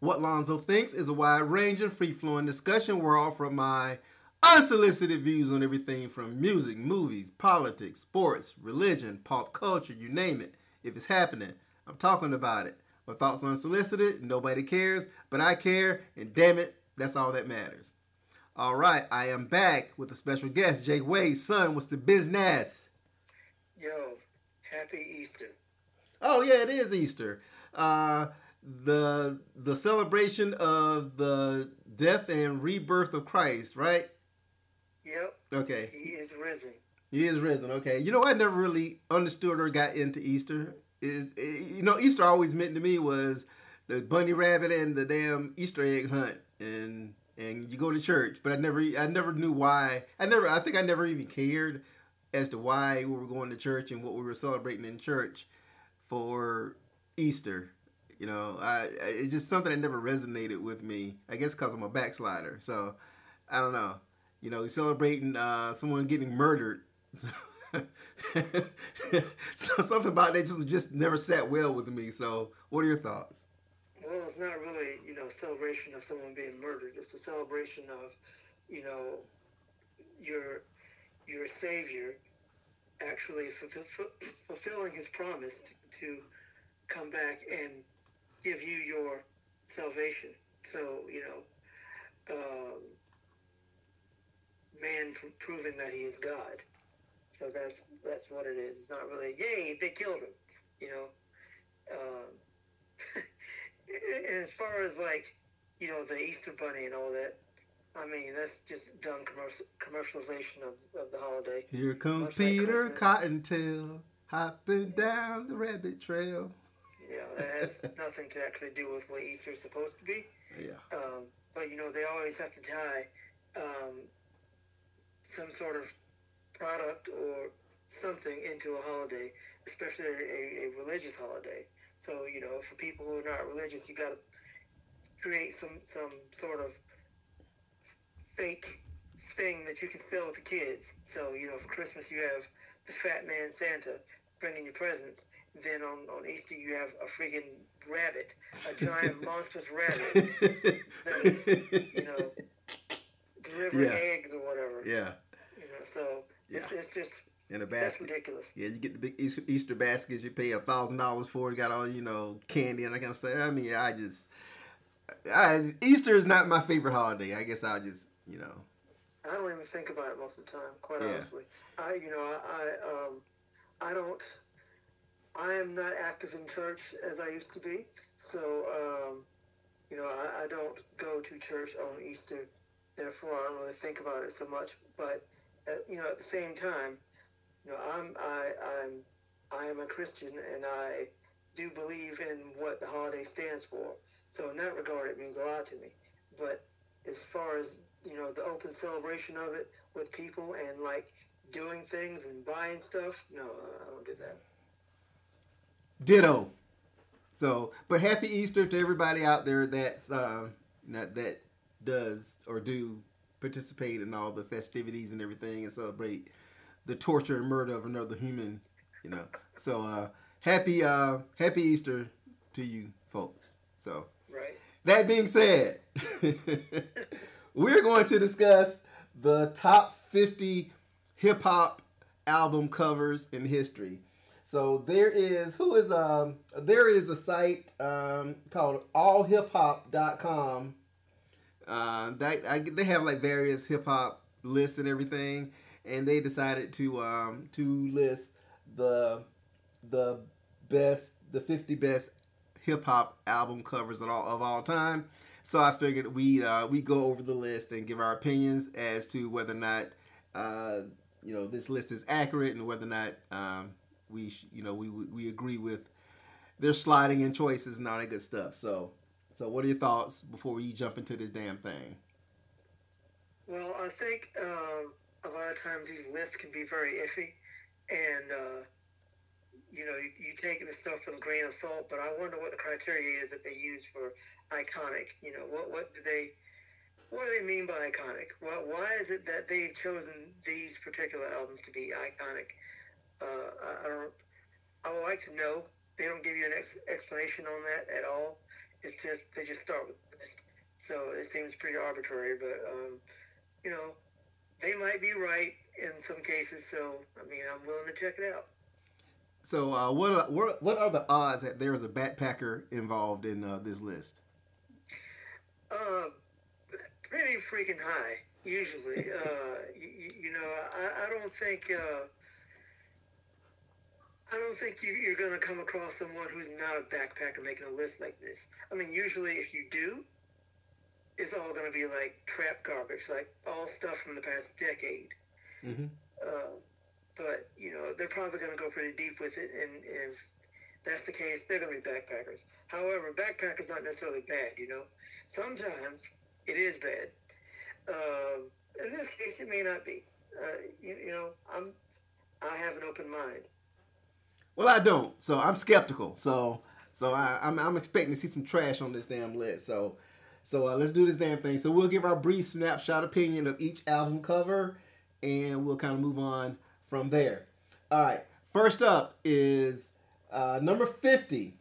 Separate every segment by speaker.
Speaker 1: What Lonzo Thinks is a wide ranging, free flowing discussion where I offer my unsolicited views on everything from music, movies, politics, sports, religion, pop culture, you name it. If it's happening, I'm talking about it. My thoughts are unsolicited, nobody cares, but I care, and damn it, that's all that matters. All right, I am back with a special guest, Jake Wade. Son, what's the business?
Speaker 2: Yo, happy Easter.
Speaker 1: Oh yeah, it is Easter. Uh, the the celebration of the death and rebirth of Christ, right?
Speaker 2: Yep.
Speaker 1: Okay.
Speaker 2: He is risen.
Speaker 1: He is risen. Okay. You know, I never really understood or got into Easter. Is eh, you know, Easter always meant to me was the bunny rabbit and the damn Easter egg hunt, and and you go to church. But I never, I never knew why. I never, I think I never even cared as to why we were going to church and what we were celebrating in church for Easter. You know, I it's just something that never resonated with me. I guess because I'm a backslider. So I don't know. You know, celebrating uh, someone getting murdered. so something about that just just never sat well with me. So what are your thoughts?
Speaker 2: Well, it's not really, you know, celebration of someone being murdered. It's a celebration of, you know, your your Savior actually fulfill, fulfilling His promise to, to come back and give you your salvation. So, you know, um, man proving that He is God. So that's that's what it is. It's not really, yay, they killed him. You know. Um, and as far as like, you know, the Easter Bunny and all that, I mean, that's just dumb commercial, commercialization of, of the holiday.
Speaker 1: Here comes Much Peter like Cottontail hopping down the rabbit trail.
Speaker 2: Yeah, that has nothing to actually do with what Easter is supposed to be.
Speaker 1: Yeah.
Speaker 2: Um, but you know, they always have to tie um, some sort of product or something into a holiday, especially a, a religious holiday. So you know, for people who are not religious, you got to create some some sort of fake thing that you can sell to kids. So you know, for Christmas you have the Fat Man Santa bringing you presents. Then on, on Easter you have a freaking rabbit, a giant monstrous rabbit that is, you know, delivering yeah. eggs or whatever.
Speaker 1: Yeah.
Speaker 2: You know, so yeah. it's, it's just
Speaker 1: in a basket.
Speaker 2: That's ridiculous.
Speaker 1: Yeah, you get the big Easter baskets. You pay a thousand dollars for it. Got all you know candy and that kind of stuff. I mean, I just, I, Easter is not my favorite holiday. I guess I'll just you know.
Speaker 2: I don't even think about it most of the time. Quite yeah. honestly, I you know I, I um I don't. I am not active in church as I used to be, so um, you know I, I don't go to church on Easter. Therefore, I don't really think about it so much. But at, you know, at the same time, you know, I'm I I'm I am a Christian and I do believe in what the holiday stands for. So in that regard, it means a lot to me. But as far as you know, the open celebration of it with people and like doing things and buying stuff, no, I don't do that.
Speaker 1: Ditto. So, but happy Easter to everybody out there that's uh, that does or do participate in all the festivities and everything and celebrate the torture and murder of another human, you know. So uh, happy uh, happy Easter to you folks. So
Speaker 2: right.
Speaker 1: That being said, we're going to discuss the top 50 hip hop album covers in history. So there is who is um there is a site um called allhiphop.com. Uh, that I, they have like various hip hop lists and everything and they decided to um, to list the the best the 50 best hip hop album covers of all, of all time. So I figured we uh, we go over the list and give our opinions as to whether or not uh, you know this list is accurate and whether or not um, we you know we, we agree with their sliding in choices and all that good stuff. So so what are your thoughts before we jump into this damn thing?
Speaker 2: Well, I think. Um a lot of times these lists can be very iffy, and uh, you know you, you take the stuff with a grain of salt. But I wonder what the criteria is that they use for iconic. You know, what what do they what do they mean by iconic? Well, why is it that they've chosen these particular albums to be iconic? Uh, I, I don't. I would like to know. They don't give you an ex- explanation on that at all. It's just they just start with the list. So it seems pretty arbitrary, but um, you know, they might be right in some cases. So I mean, I'm willing to check it out.
Speaker 1: So uh, what are, what what are the odds that there is a backpacker involved in uh, this list?
Speaker 2: Uh, pretty freaking high usually. uh, you, you, know, I, I don't think. Uh, I don't think you, you're going to come across someone who's not a backpacker making a list like this. I mean, usually if you do, it's all going to be like trap garbage, like all stuff from the past decade. Mm-hmm. Uh, but you know, they're probably going to go pretty deep with it, and if that's the case, they're going to be backpackers. However, backpackers aren't necessarily bad. You know, sometimes it is bad. Uh, in this case, it may not be. Uh, you, you know, I'm I have an open mind.
Speaker 1: Well, I don't, so I'm skeptical. So, so I, am I'm, I'm expecting to see some trash on this damn list. So, so uh, let's do this damn thing. So we'll give our brief snapshot opinion of each album cover, and we'll kind of move on from there. All right. First up is uh, number 50,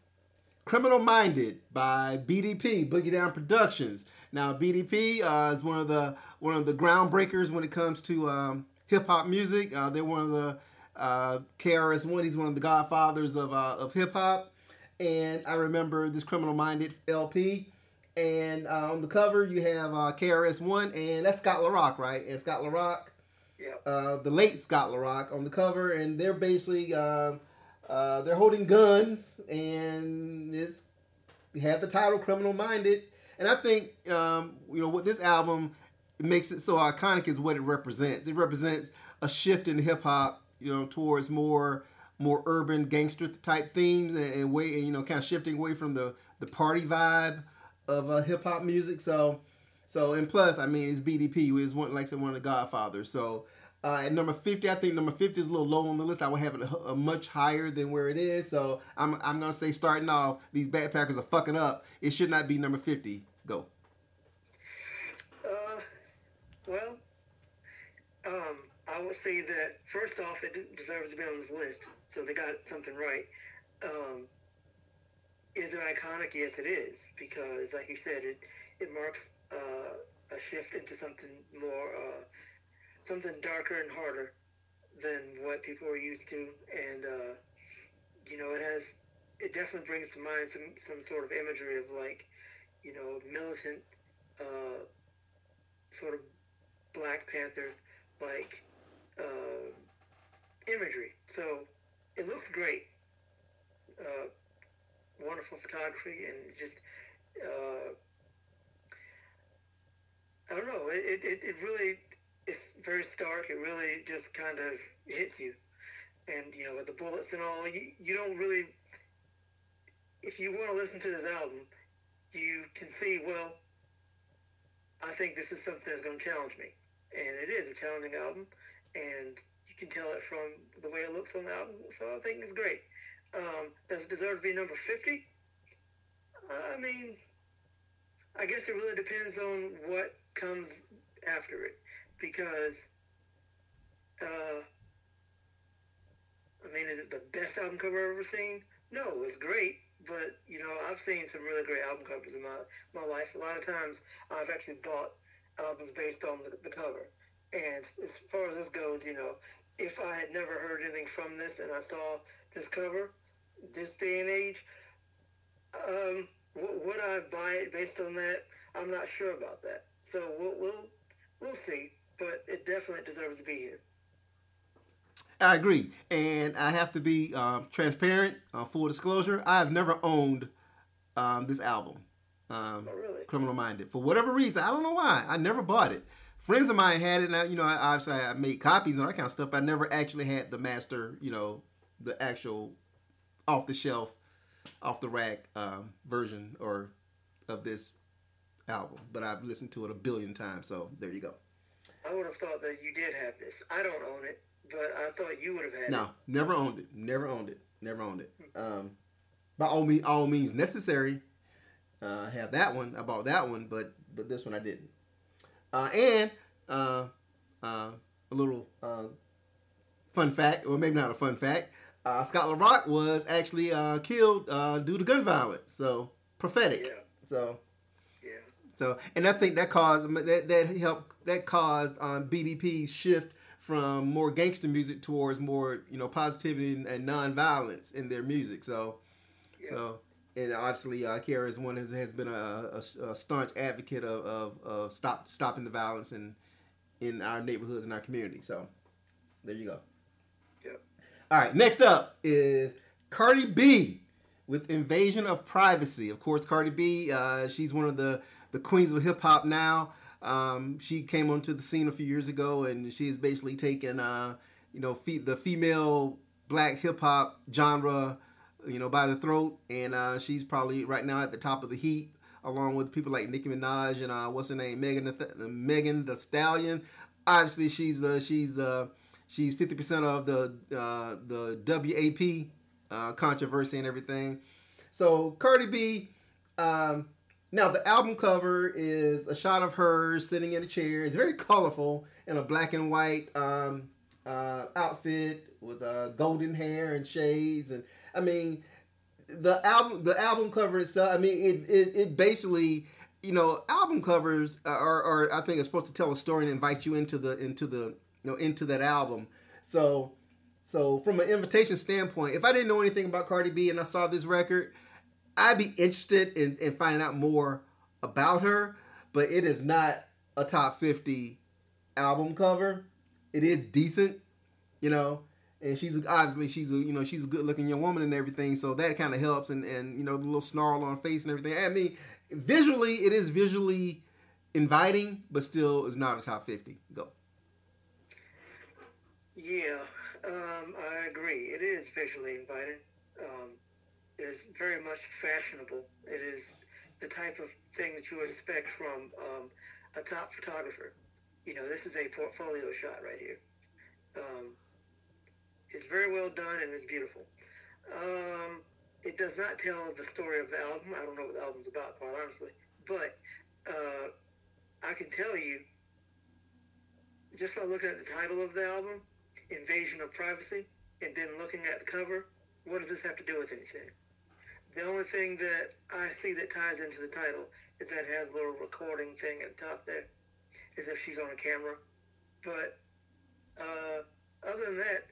Speaker 1: Criminal Minded by BDP, Boogie Down Productions. Now, BDP uh, is one of the one of the groundbreakers when it comes to um, hip hop music. Uh, they're one of the uh, KRS One. He's one of the godfathers of uh, of hip hop. And I remember this Criminal Minded LP. And uh, on the cover, you have uh, KRS One, and that's Scott La Rock, right? And Scott La Rock,
Speaker 2: yeah.
Speaker 1: uh, the late Scott La Rock, on the cover, and they're basically uh, uh, they're holding guns, and it's they have the title "Criminal Minded." And I think um, you know what this album makes it so iconic is what it represents. It represents a shift in hip hop you know, towards more more urban gangster type themes and, and way and, you know kind of shifting away from the the party vibe of uh, hip hop music. So so and plus, I mean, it's BDP, who is one like I said, one of the Godfathers. So. Uh, at number 50, I think number 50 is a little low on the list. I would have it a, a much higher than where it is. So I'm, I'm to say, starting off, these backpackers are fucking up. It should not be number 50. Go.
Speaker 2: Uh, well, um, I will say that first off, it deserves to be on this list, so they got something right. Um, is it iconic? Yes, it is, because like you said, it it marks uh, a shift into something more, uh, something darker and harder than what people are used to, and uh, you know, it has it definitely brings to mind some some sort of imagery of like, you know, militant, uh, sort of Black Panther like uh, imagery. So it looks great. Uh, wonderful photography and just uh, I don't know. It, it, it really it's very stark. It really just kind of hits you. And you know, with the bullets and all, you, you don't really. If you want to listen to this album, you can see. Well, I think this is something that's going to challenge me, and it is a challenging album and you can tell it from the way it looks on the album. So I think it's great. Um, does it deserve to be number 50? I mean, I guess it really depends on what comes after it because, uh, I mean, is it the best album cover I've ever seen? No, it's great, but you know, I've seen some really great album covers in my my life. A lot of times, I've actually bought albums based on the, the cover. And as far as this goes, you know, if I had never heard anything from this and I saw this cover, this day and age, um, would I buy it based on that? I'm not sure about that. So we'll we'll, we'll see, but it definitely deserves to be here.
Speaker 1: I agree, and I have to be um, transparent. Uh, full disclosure: I have never owned um, this album,
Speaker 2: um, oh, really?
Speaker 1: Criminal Minded, for whatever reason. I don't know why. I never bought it friends of mine had it, and I, you know, I, obviously I made copies and all that kind of stuff, but I never actually had the master, you know, the actual off the shelf, off the rack um, version or of this album. But I've listened to it a billion times, so there you go.
Speaker 2: I would have thought that you did have this. I don't own it, but I thought you would have had
Speaker 1: no,
Speaker 2: it.
Speaker 1: No, never owned it. Never owned it. Never owned it. Um, by all means, all means necessary. Uh, I have that one. I bought that one, but but this one I didn't. Uh, and uh, uh, a little uh, fun fact, or maybe not a fun fact, uh, Scott La Rock was actually uh, killed due to gun violence. So prophetic. So.
Speaker 2: Yeah.
Speaker 1: So, and I think that caused that that helped that caused um, BDP's shift from more gangster music towards more you know positivity and, and non-violence in their music. So, yeah. so and obviously uh, KRS is one who has been a, a, a staunch advocate of, of, of, stop stopping the violence in in our neighborhoods and our community. So, there you go.
Speaker 2: Yep.
Speaker 1: All right, next up is Cardi B with Invasion of Privacy. Of course, Cardi B, uh, she's one of the the queens of hip hop now. Um, she came onto the scene a few years ago, and she's basically taken, uh, you know, fe- the female black hip hop genre, you know, by the throat, and uh, she's probably right now at the top of the heat, along with people like Nicki Minaj and uh, what's her name, Megan, the, Megan Thee Stallion. Obviously, she's the she's the she's fifty percent of the uh, the WAP uh, controversy and everything. So Cardi B. Um, now the album cover is a shot of her sitting in a chair. It's very colorful in a black and white um, uh, outfit with uh, golden hair and shades. And I mean, the album the album cover itself. I mean, it it, it basically you know album covers are, are I think are supposed to tell a story and invite you into the into the you know into that album. So so from an invitation standpoint, if I didn't know anything about Cardi B and I saw this record, I'd be interested in, in finding out more about her, but it is not a top 50 album cover. It is decent, you know, and she's obviously she's a you know she's a good looking young woman and everything, so that kind of helps. And and you know the little snarl on face and everything. I mean, visually it is visually inviting, but still is not a top 50. Go.
Speaker 2: Yeah, um, I agree. It is visually inviting. Um, is very much fashionable. It is the type of thing that you would expect from um, a top photographer. You know, this is a portfolio shot right here. Um, it's very well done and it's beautiful. Um, it does not tell the story of the album. I don't know what the album's about, quite honestly. But uh, I can tell you, just by looking at the title of the album, Invasion of Privacy, and then looking at the cover, what does this have to do with anything? The only thing that I see that ties into the title is that it has a little recording thing at the top there, as if she's on a camera. But uh, other than that,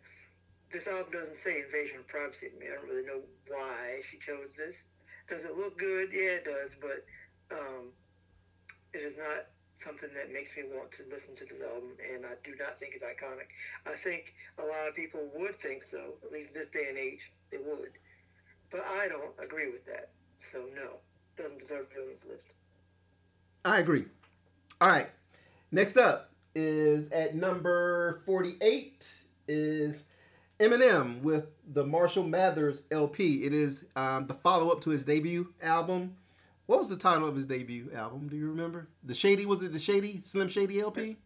Speaker 2: this album doesn't say invasion of privacy to me. I don't really know why she chose this. Does it look good? Yeah, it does, but um, it is not something that makes me want to listen to this album, and I do not think it's iconic. I think a lot of people would think so, at least this day and age, they would. But I don't agree with that. So no, doesn't deserve to be on this list.
Speaker 1: I agree. All right. Next up is at number 48 is Eminem with the Marshall Mathers LP. It is um, the follow up to his debut album. What was the title of his debut album? Do you remember? The Shady was it the Shady Slim Shady LP?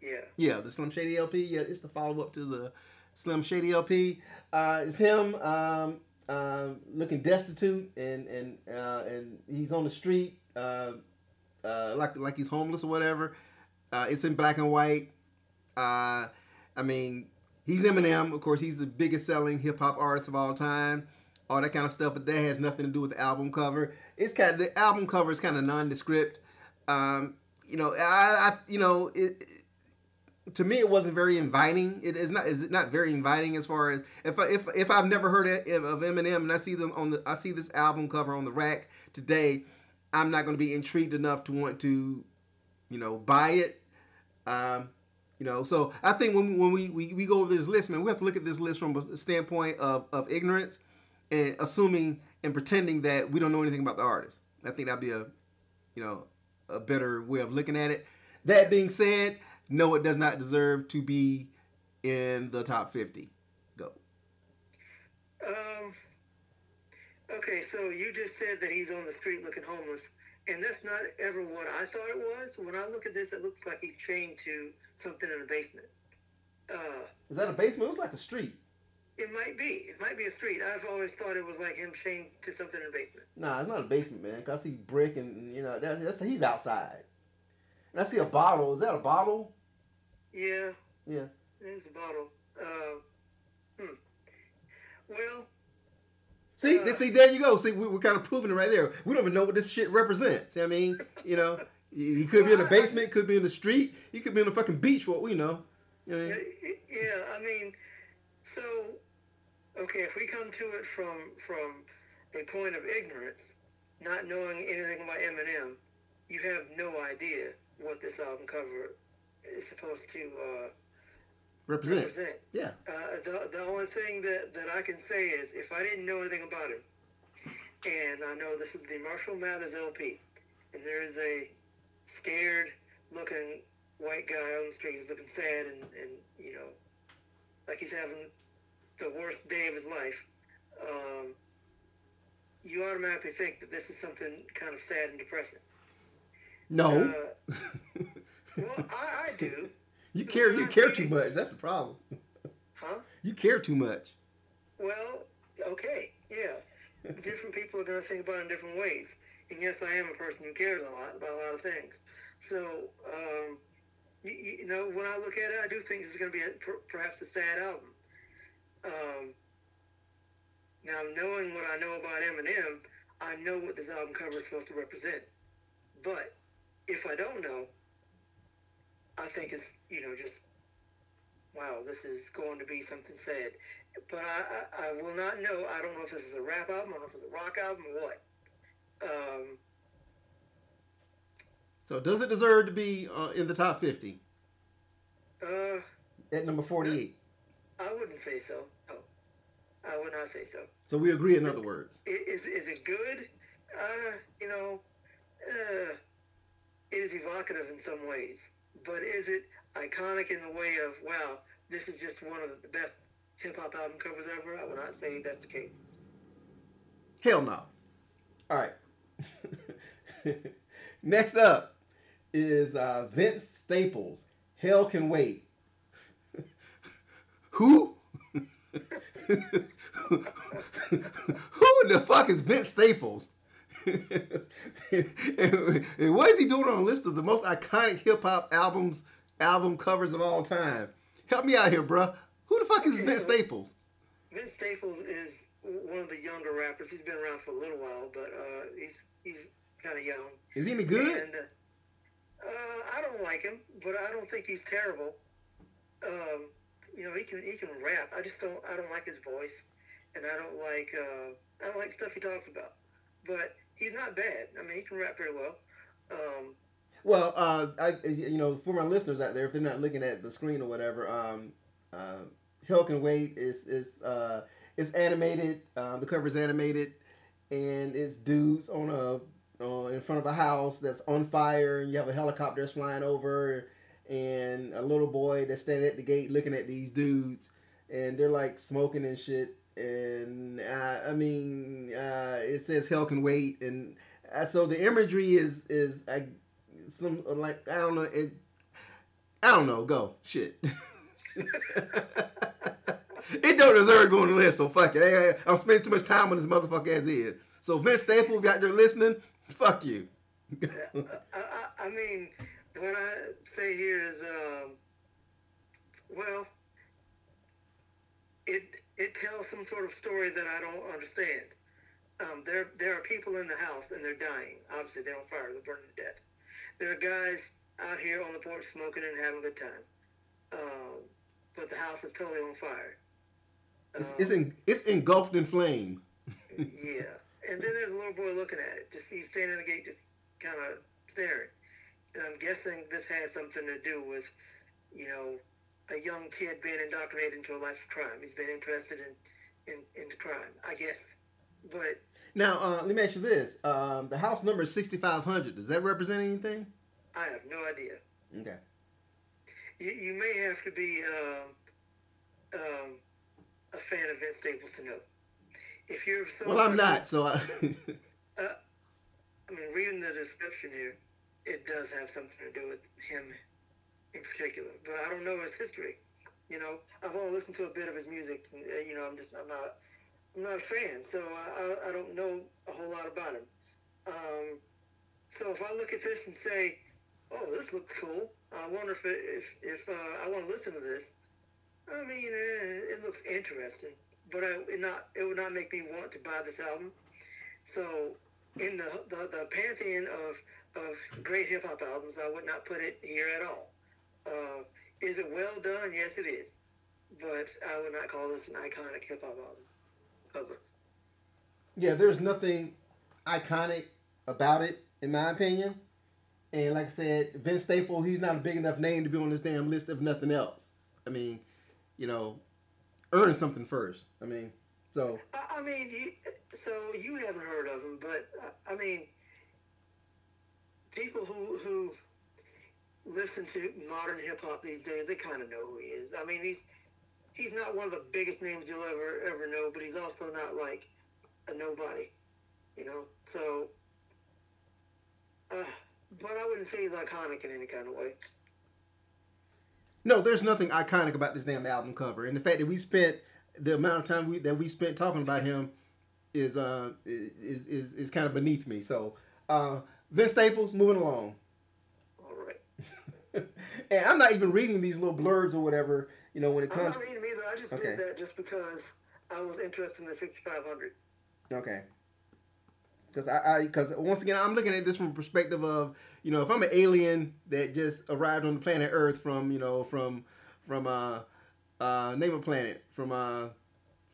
Speaker 2: Yeah.
Speaker 1: Yeah, the Slim Shady LP. Yeah, it's the follow up to the Slim Shady LP. Uh, it's him. Um, um, looking destitute and and uh, and he's on the street uh, uh, like like he's homeless or whatever. Uh, it's in black and white. Uh, I mean, he's Eminem. Of course, he's the biggest selling hip hop artist of all time. All that kind of stuff, but that has nothing to do with the album cover. It's kind of the album cover is kind of nondescript. Um, you know, I, I you know it, to me it wasn't very inviting. It is not is not very inviting as far as if I, if if I've never heard of, of Eminem and I see them on the I see this album cover on the rack today, I'm not going to be intrigued enough to want to, you know, buy it. Um, you know, so I think when when we, we, we go over this list, man, we have to look at this list from a standpoint of, of ignorance and assuming and pretending that we don't know anything about the artist. I think that'd be a, you know, a better way of looking at it. That being said, no, it does not deserve to be in the top 50. Go.
Speaker 2: Um, okay, so you just said that he's on the street looking homeless, and that's not ever what I thought it was. When I look at this, it looks like he's chained to something in a basement. Uh,
Speaker 1: Is that a basement? It looks like a street.
Speaker 2: It might be. It might be a street. I've always thought it was like him chained to something in a basement.
Speaker 1: Nah, it's not a basement, man. Cause I see brick and you know that's, that's he's outside. And I see a bottle. Is that a bottle?
Speaker 2: Yeah.
Speaker 1: Yeah.
Speaker 2: There's a bottle. Uh, hmm. Well,
Speaker 1: See, uh, see, there you go. See, we, are kind of proving it right there. We don't even know what this shit represents. See what I mean, you know, he could be in the basement, could be in the street, he could be in the fucking beach. What we know.
Speaker 2: You know yeah, I mean, so okay, if we come to it from from a point of ignorance, not knowing anything about Eminem, you have no idea what this album cover is supposed to uh,
Speaker 1: represent. represent. Yeah.
Speaker 2: Uh, the, the only thing that, that I can say is if I didn't know anything about him, and I know this is the Marshall Mathers LP, and there is a scared looking white guy on the street who's looking sad and, and you know, like he's having the worst day of his life, um, you automatically think that this is something kind of sad and depressing.
Speaker 1: No.
Speaker 2: Uh, well, I, I do.
Speaker 1: You care. You care too much. That's the problem.
Speaker 2: Huh?
Speaker 1: You care too much.
Speaker 2: Well, okay, yeah. different people are going to think about it in different ways. And yes, I am a person who cares a lot about a lot of things. So, um, you, you, know, when I look at it, I do think this is going to be a, perhaps a sad album. Um, now, knowing what I know about Eminem, I know what this album cover is supposed to represent. But if I don't know, I think it's you know just wow, this is going to be something sad. But I, I, I will not know. I don't know if this is a rap album, or if it's a rock album, or what. Um,
Speaker 1: so does it deserve to be uh, in the top fifty?
Speaker 2: Uh,
Speaker 1: at number forty-eight.
Speaker 2: I wouldn't say so. No, I would not say so.
Speaker 1: So we agree. In other words,
Speaker 2: is is it good? Uh, you know, uh, it is evocative in some ways but is it iconic in the way of wow, this is just one of the best hip hop album covers ever? I would not say that's the case.
Speaker 1: Hell no. All right. Next up is uh, Vince Staples. Hell can wait. Who? Who the fuck is Vince Staples? and, what is he doing on a list of the most iconic hip hop albums, album covers of all time? Help me out here, bruh. Who the fuck is Vince Staples?
Speaker 2: Vince Staples is one of the younger rappers. He's been around for a little while, but uh, he's he's kind of young.
Speaker 1: Is he any good?
Speaker 2: And, uh, uh, I don't like him, but I don't think he's terrible. Um, you know, he can he can rap. I just don't I don't like his voice, and I don't like uh, I don't like stuff he talks about. But he's not bad. I mean, he can rap pretty well. Um,
Speaker 1: well, uh, I you know for my listeners out there, if they're not looking at the screen or whatever, um, uh, Can Wait is is uh, is animated. Uh, the cover's animated, and it's dudes on a uh, in front of a house that's on fire, and you have a helicopter that's flying over, and a little boy that's standing at the gate looking at these dudes, and they're like smoking and shit and uh, I mean, uh, it says hell can wait, and uh, so the imagery is is I, some like I don't know it. I don't know. Go shit. it don't deserve going to list, so fuck it. Hey, I'm spending too much time on this motherfucker as is. So Vince Staples, out there listening, fuck you.
Speaker 2: I, I, I, mean, what I say here is, um, well, it it tells some sort of story that I don't understand. Um, there, there are people in the house and they're dying. Obviously, they're on fire. They're burning to death. There are guys out here on the porch smoking and having a good time. Um, but the house is totally on fire.
Speaker 1: Um, it's, it's, in, it's engulfed in flame.
Speaker 2: yeah. And then there's a little boy looking at it. Just he's standing in the gate, just kind of staring. And I'm guessing this has something to do with, you know, a young kid being indoctrinated into a life of crime. He's been interested in, in into crime, I guess. But
Speaker 1: now, uh, let me ask you this: um, the house number is sixty five hundred. Does that represent anything?
Speaker 2: I have no idea.
Speaker 1: Okay.
Speaker 2: You, you may have to be um, um, a fan of Vince Staples to know. If you're
Speaker 1: well, I'm not. So I.
Speaker 2: uh, I mean, reading the description here, it does have something to do with him in particular, but I don't know his history. You know, I've only listened to a bit of his music. Uh, you know, I'm just I'm not I'm not a fan, so I, I don't know a whole lot about him. Um, so if I look at this and say, "Oh, this looks cool," I wonder if it, if if uh, I want to listen to this. I mean, eh, it looks interesting, but I, it not it would not make me want to buy this album. So in the the, the pantheon of of great hip hop albums, I would not put it here at all. Uh, is it well done? Yes, it is, but I would not call this an iconic hip hop album cover.
Speaker 1: Yeah, there's nothing iconic about it, in my opinion. And like I said, Vince Staple, he's not a big enough name to be on this damn list of nothing else. I mean, you know, earn something first. I mean, so.
Speaker 2: I, mean, you, so you haven't heard of him, but I mean, people who who listen to modern hip hop these days, they kind of know who he is. I mean, he's he's not one of the biggest names you'll ever ever know, but he's also not like a nobody, you know. So, uh, but I wouldn't say he's iconic in any kind of way.
Speaker 1: No, there's nothing iconic about this damn album cover, and the fact that we spent the amount of time we, that we spent talking about him is uh is is, is kind of beneath me. So, uh, Vince Staples, moving along. And I'm not even reading these little blurbs or whatever. You know, when it comes.
Speaker 2: I'm not reading either. I just okay. did that just because I was interested in the 6500.
Speaker 1: Okay. Because I, because once again, I'm looking at this from a perspective of, you know, if I'm an alien that just arrived on the planet Earth from, you know, from, from uh, uh, name a planet from uh,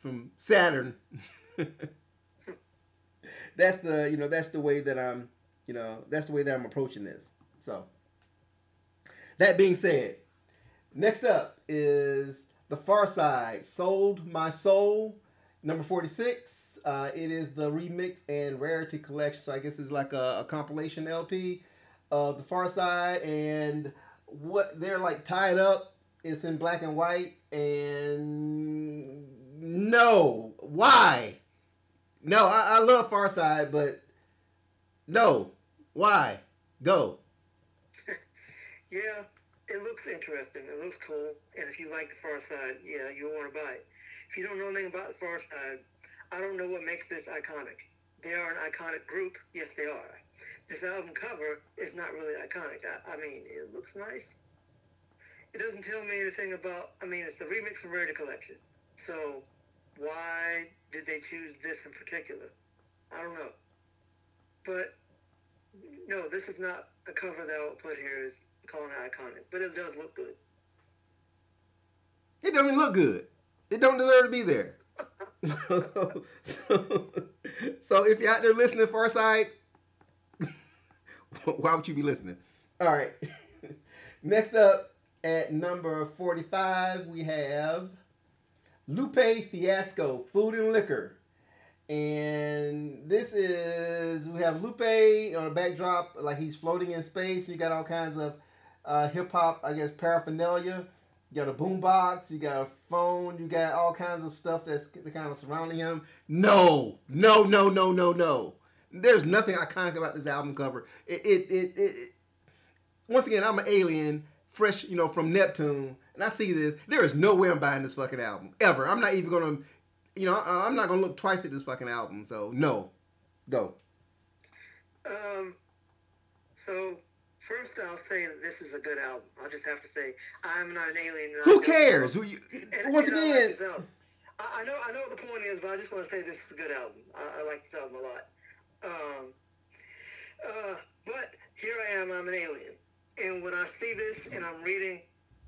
Speaker 1: from Saturn. that's the, you know, that's the way that I'm, you know, that's the way that I'm approaching this. So, that being said, next up is the Pharcyde sold my soul, number forty six. Uh, it is the remix and rarity collection. So I guess it's like a, a compilation LP of the Pharcyde and what they're like tied up. It's in black and white. And no, why? No, I, I love Pharcyde, but no, why? Go.
Speaker 2: yeah, it looks interesting. It looks cool. And if you like the Pharcyde, yeah, you'll want to buy it. If you don't know anything about the Pharcyde, I don't know what makes this iconic. They are an iconic group. Yes, they are. This album cover is not really iconic. I, I mean, it looks nice. It doesn't tell me anything about. I mean, it's a remix from Rarity Collection. So, why did they choose this in particular? I don't know. But no, this is not a cover that I'll put here as calling it iconic. But it does look good.
Speaker 1: It doesn't look good. It don't deserve to be there so, so, so if you're out there listening, Pharcyde, why would you be listening? All right. Next up at number 45, we have Lupe Fiasco, Food and Liquor. And this is, we have Lupe on a backdrop, like he's floating in space. You got all kinds of uh, hip hop, I guess, paraphernalia. You got a boombox, you got a phone, you got all kinds of stuff that's kind of surrounding him. No, no, no, no, no, no. There's nothing iconic about this album cover. It, it, it, it, once again, I'm an alien, fresh, you know, from Neptune, and I see this. There is no way I'm buying this fucking album ever. I'm not even gonna, you know, I'm not gonna look twice at this fucking album. So no, go.
Speaker 2: Um. So First, I'll say that this is a good album. I'll just have to say I'm not an alien.
Speaker 1: Who cares? Who you, and, once again,
Speaker 2: I, I, know I know what the point is, but I just want to say this is a good album. I, I like this album a lot. Um, uh, but here I am. I'm an alien, and when I see this and I'm reading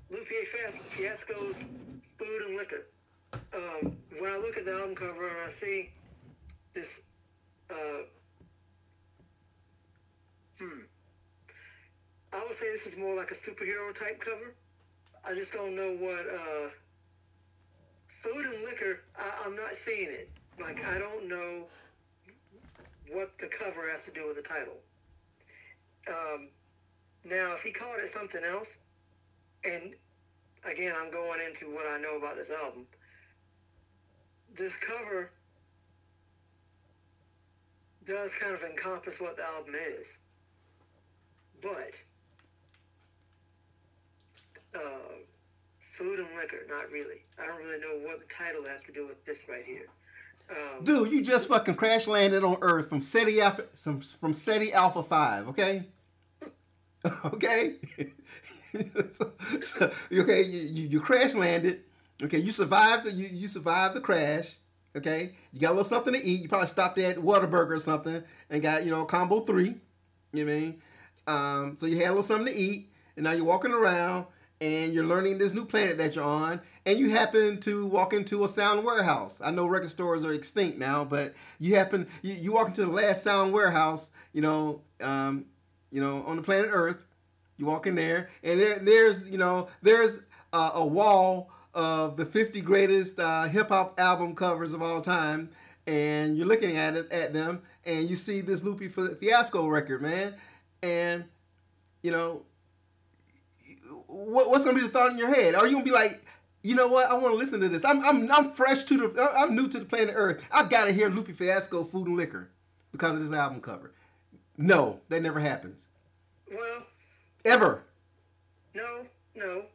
Speaker 2: Lupe Fiasco's Food and Liquor, um, when I look at the album cover and I see this. Uh, hmm I would say this is more like a superhero type cover. I just don't know what uh, food and liquor. I, I'm not seeing it. Like I don't know what the cover has to do with the title. Um, now, if he called it something else, and again, I'm going into what I know about this album. This cover does kind of encompass what the album is, but uh, food and liquor. Not really. I don't really know what the title has to do with this right here. Um,
Speaker 1: Dude, you just fucking crash landed on Earth from Ceti Alpha, from, Ceti Alpha Five. Okay. okay. so, so, okay, you, you, you crash landed. Okay, you survived the you, you survived the crash. Okay, you got a little something to eat. You probably stopped at Whataburger or something and got you know combo three. You know I mean? Um, so you had a little something to eat, and now you're walking around and you're learning this new planet that you're on, and you happen to walk into a sound warehouse. I know record stores are extinct now, but you happen you, you walk into the last sound warehouse, you know, um, you know, on the planet Earth. You walk in there, and there there's you know there's uh, a wall of the 50 greatest uh, hip hop album covers of all time, and you're looking at it at them, and you see this Lupe Fiasco record, man, and you know what, what's gonna be the thought in your head? Are you gonna be like, you know what? I want to listen to this. I'm, I'm, I'm fresh to the. I'm new to the planet Earth. I've got to hear Lupe Fiasco, Food and Liquor, because of this album cover. No, that never happens.
Speaker 2: Well.
Speaker 1: Ever.
Speaker 2: No, no.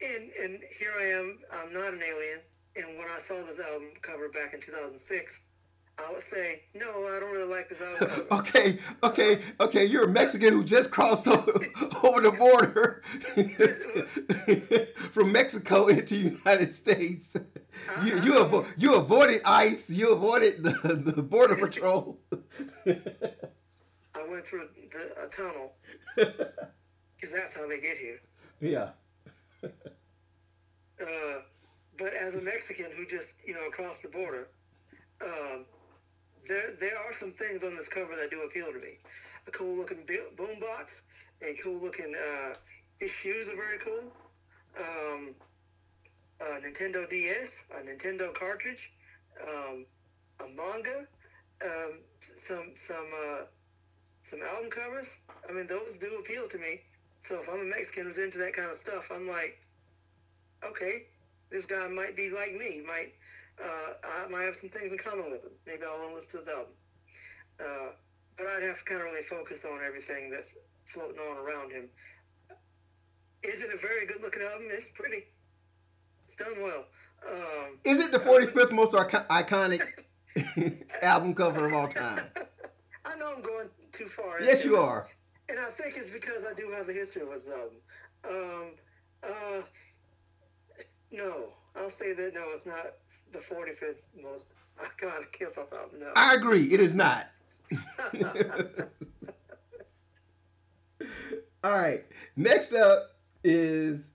Speaker 2: And and here I am. I'm not an alien. And when I saw this album cover back in 2006, I would say, no, I don't really like this
Speaker 1: okay, okay, okay. You're a Mexican who just crossed over, over the border from Mexico into the United States. Uh-huh. You you, avo- you avoided ICE. You avoided the, the border patrol.
Speaker 2: I went through the, a tunnel because that's how they get here.
Speaker 1: Yeah.
Speaker 2: Uh, but as a Mexican who just you know crossed the border, um, there there are some things on this cover that do appeal to me. A cool looking boombox, a cool looking. Uh, shoes are very cool. Um, a Nintendo DS, a Nintendo cartridge, um, a manga, um, some some uh, some album covers. I mean, those do appeal to me. So if I'm a Mexican who's into that kind of stuff, I'm like, okay, this guy might be like me. Might uh, I might have some things in common with him. Maybe I'll to listen to his album. Uh, but I'd have to kind of really focus on everything that's floating on around him. Is it a very good looking album? It's pretty. It's done well. Um,
Speaker 1: Is it the 45th most iconic album cover of all time?
Speaker 2: I know I'm going too far.
Speaker 1: Yes, you are.
Speaker 2: And I think it's because I do have a history with this album. Um, uh, no, I'll say that no, it's not the 45th most iconic hip hop album. No.
Speaker 1: I agree. It is not. All right. Next up is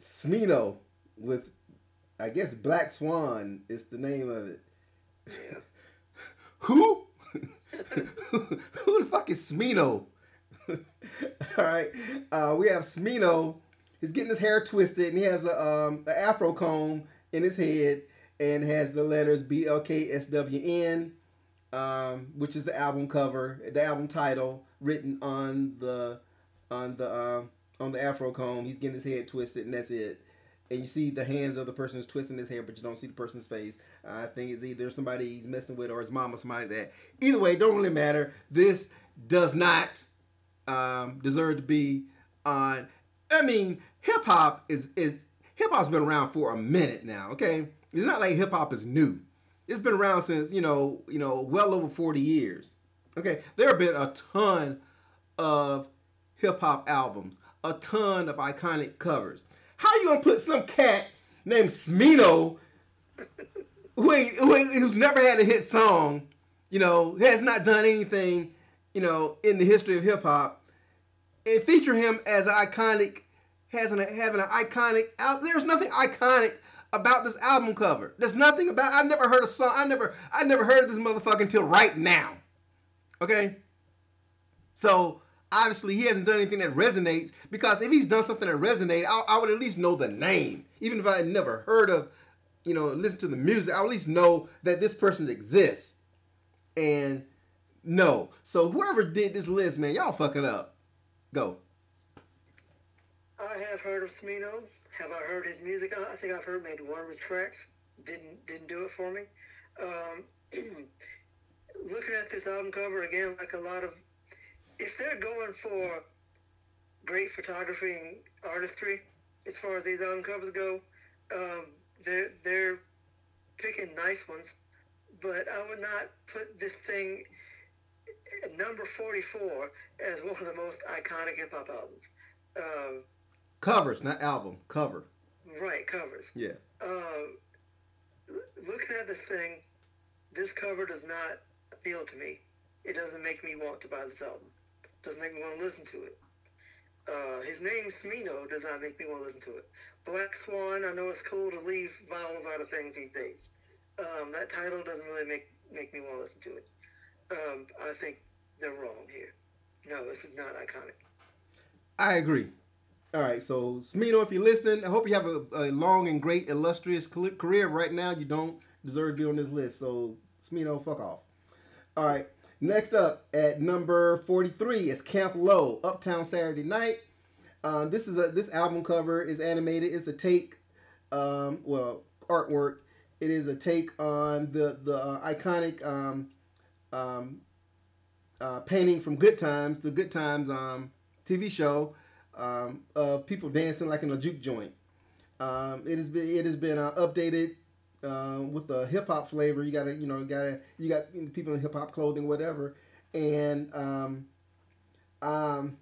Speaker 1: Smino with, I guess, Black Swan is the name of it.
Speaker 2: Yeah.
Speaker 1: Who? Who the fuck is Smino? All right. Uh, we have Smino. He's getting his hair twisted and he has a um, an afro comb in his head and has the letters BLKSWN, um, which is the album cover, the album title written on the on the um, on the afro comb. He's getting his head twisted, and that's it. And you see the hands of the person who's twisting his hair, but you don't see the person's face. I think it's either somebody he's messing with or his mom or somebody like that. Either way, don't really matter. This does not um, deserve to be on. I mean, hip hop is is hip hop's been around for a minute now. Okay, it's not like hip hop is new. It's been around since you know you know well over forty years. Okay, there have been a ton of hip hop albums, a ton of iconic covers. How are you gonna put some cat named Smino, who, who who's never had a hit song, you know, has not done anything, you know, in the history of hip hop, and feature him as an iconic has an having an iconic out. There's nothing iconic about this album cover. There's nothing about. I've never heard a song. I never. I never heard of this motherfucker until right now. Okay. So obviously he hasn't done anything that resonates because if he's done something that resonates, I, I would at least know the name, even if I had never heard of, you know, listen to the music. I would at least know that this person exists. And no, so whoever did this list, man, y'all fucking up. Go.
Speaker 2: I have heard of Smino. Have I heard his music? I think I've heard maybe one of his tracks. Didn't didn't do it for me. Um, looking at this album cover again, like a lot of, if they're going for great photography and artistry, as far as these album covers go, um, they're they're picking nice ones. But I would not put this thing number 44 as one of the most iconic hip hop albums. Um,
Speaker 1: Covers, not album. Cover.
Speaker 2: Right, covers.
Speaker 1: Yeah.
Speaker 2: Uh, looking at this thing, this cover does not appeal to me. It doesn't make me want to buy this album. It doesn't make me want to listen to it. Uh, his name Smino does not make me want to listen to it. Black Swan, I know it's cool to leave vowels out of things these days. Um, that title doesn't really make make me want to listen to it. Um, I think they're wrong here. No, this is not iconic.
Speaker 1: I agree. All right, so Smino, if you're listening, I hope you have a, a, long and great, illustrious career. Right now, you don't deserve to be on this list. So, Smino, fuck off. All right, next up at number 43 is Camp Lo, Uptown Saturday Night. Uh, this is a this album cover is animated. It's a take, um, well, artwork. It is a take on the the uh, iconic um, um, uh, painting from Good Times, the Good Times um, TV show um, of people dancing like in a juke joint. Um, it has been it has been uh, updated uh, with a hip hop flavor. You gotta you know gotta you got people in hip hop clothing whatever, and um, um,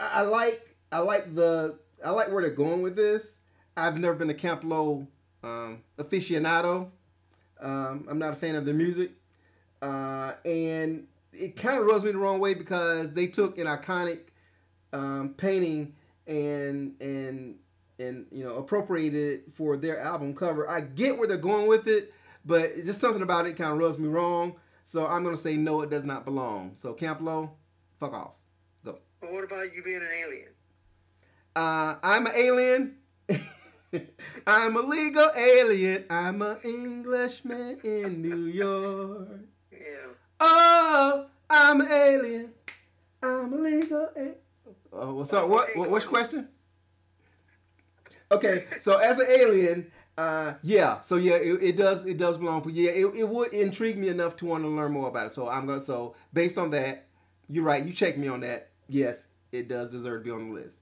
Speaker 1: I, I like I like the I like where they're going with this. I've never been a Camp Lo um, aficionado. Um, I'm not a fan of their music, uh, and it kind of rubs me the wrong way because they took an iconic um, painting and and and you know appropriated it for their album cover. I get where they're going with it, but just something about it kind of rubs me wrong. So I'm gonna say no, it does not belong. So Camp Lo, fuck off.
Speaker 2: Go. But what about you being an alien?
Speaker 1: Uh, I'm an alien. I'm a legal alien. I'm an Englishman in New York.
Speaker 2: Yeah.
Speaker 1: Oh, I'm an alien. I'm a legal alien. Uh, what's up? What, what? What's your question? Okay, so as an alien, uh, yeah, so yeah, it, it, does it does belong, but yeah, it, it would intrigue me enough to want to learn more about it. So I'm gonna so based on that, you're right. You check me on that. Yes, it does deserve to be on the list.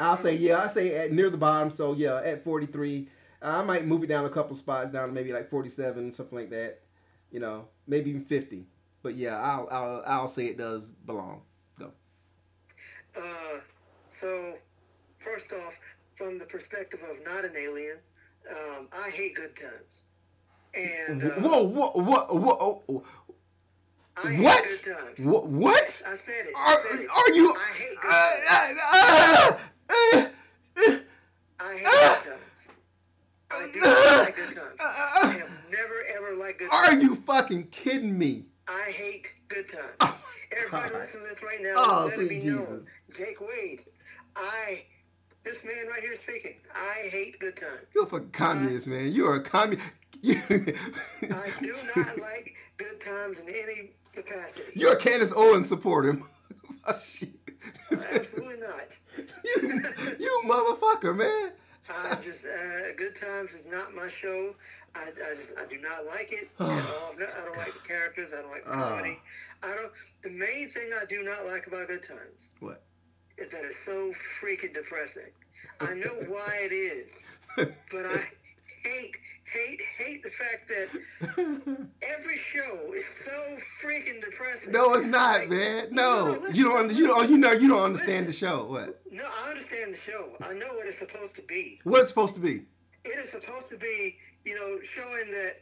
Speaker 1: I'll say yeah. I say at near the bottom. So yeah, at 43, I might move it down a couple spots down to maybe like 47, something like that. You know, maybe even 50. But yeah, I'll I'll, I'll say it does belong.
Speaker 2: Uh, so, first off, from the perspective of not an alien, um, I hate good times. And uh,
Speaker 1: whoa, whoa, whoa, whoa, whoa. I what? Hate good times. What? What?
Speaker 2: I, said it.
Speaker 1: Are,
Speaker 2: said it.
Speaker 1: are you?
Speaker 2: I hate good times. Uh, uh, uh, I hate good times. I do not like good times. I have never ever liked good times.
Speaker 1: Are you fucking kidding me?
Speaker 2: I hate good times. Everybody listening to this right now, oh, let it be Jesus. known. Jake Wade, I, this man right here speaking, I hate good times.
Speaker 1: You're a communist, man. You are a communist.
Speaker 2: I do not like good times in any capacity.
Speaker 1: You're a Candace Owens supporter.
Speaker 2: Absolutely not.
Speaker 1: you, you motherfucker, man.
Speaker 2: I just uh, Good Times is not my show. I, I just I do not like it at all. I don't like the characters. I don't like the comedy. I don't. The main thing I do not like about Good Times.
Speaker 1: What?
Speaker 2: is that it's so freaking depressing. I know why it is, but I hate, hate, hate the fact that every show is so freaking depressing.
Speaker 1: No, it's not, like, man. No, you, know, you don't. You don't. You know. You don't understand listen, the show. What?
Speaker 2: No, I understand the show. I know what it's supposed to be.
Speaker 1: What's supposed to be?
Speaker 2: It is supposed to be, you know, showing that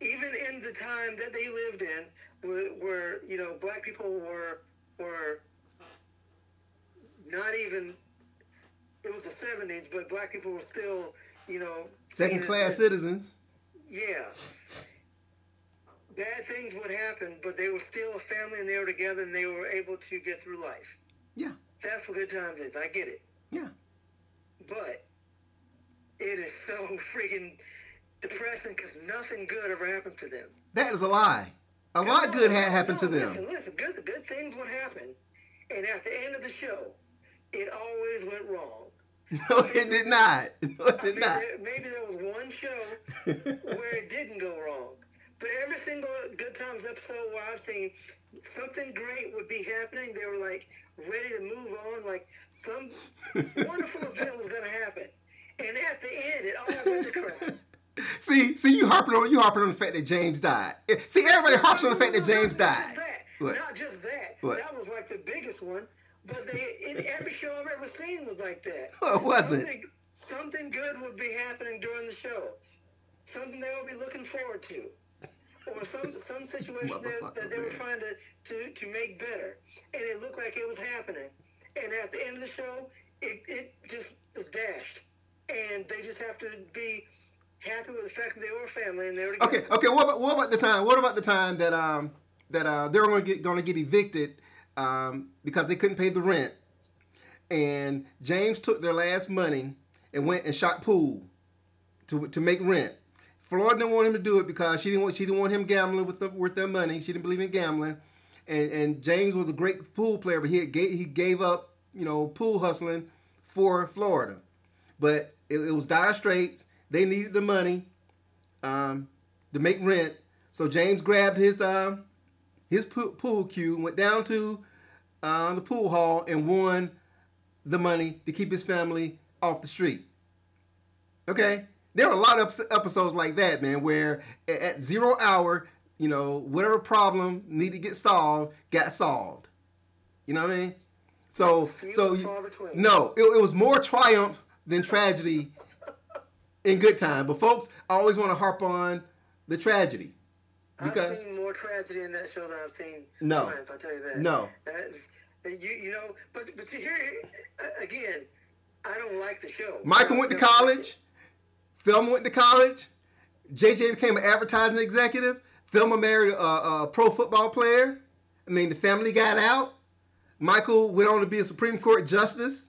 Speaker 2: even in the time that they lived in, where, where you know, black people were were not even it was the 70s, but black people were still, you know,
Speaker 1: second class citizens.
Speaker 2: Yeah. Bad things would happen, but they were still a family and they were together and they were able to get through life.
Speaker 1: Yeah.
Speaker 2: That's what good times is. I get it.
Speaker 1: Yeah.
Speaker 2: But it is so freaking depressing because nothing good ever happens to them.
Speaker 1: That is a lie. A lot good had happened no, to them.
Speaker 2: Listen, listen, good, good things would happen. And at the end of the show, it always went wrong.
Speaker 1: No, it did not. No, it did not.
Speaker 2: There, maybe there was one show where it didn't go wrong. But every single Good Times episode where I've seen something great would be happening, they were like ready to move on, like some wonderful event was going to happen. And at the end, it all went to crap.
Speaker 1: See, see, you harping on you harping on the fact that James died. See, everybody harps on the fact that James died.
Speaker 2: Not just that. Not just that. What? That was like the biggest one but they in every show I've ever seen was like that.
Speaker 1: What was it?
Speaker 2: Something, something good would be happening during the show. Something they would be looking forward to. Or some some situation that, that they were trying to, to, to make better. And it looked like it was happening. And at the end of the show, it, it just was dashed. And they just have to be happy with the fact that they were family and they were together.
Speaker 1: Okay, okay. What about what about the time? What about the time that um that uh they were going to get going to get evicted um because they couldn't pay the rent, and James took their last money and went and shot pool to to make rent. Florida didn't want him to do it because she didn't want she didn't want him gambling with the, with their money. She didn't believe in gambling, and and James was a great pool player, but he gave, he gave up you know pool hustling for Florida, but it, it was dire straits. They needed the money um, to make rent, so James grabbed his um, his pool, pool cue, went down to uh, the pool hall, and won the money to keep his family off the street. Okay, there are a lot of episodes like that, man, where at zero hour, you know, whatever problem needed to get solved got solved. You know what I mean? So, so you, no, it, it was more triumph than tragedy in good time. But folks, I always want to harp on the tragedy.
Speaker 2: Because, I've seen more tragedy in that show than I've seen
Speaker 1: no.
Speaker 2: I tell you that.
Speaker 1: No,
Speaker 2: That's, you you know, but but here again, I don't like the show.
Speaker 1: Michael went to college. Thelma went to college. JJ became an advertising executive. Thelma married a, a, pro football player. I mean, the family got out. Michael went on to be a Supreme Court justice.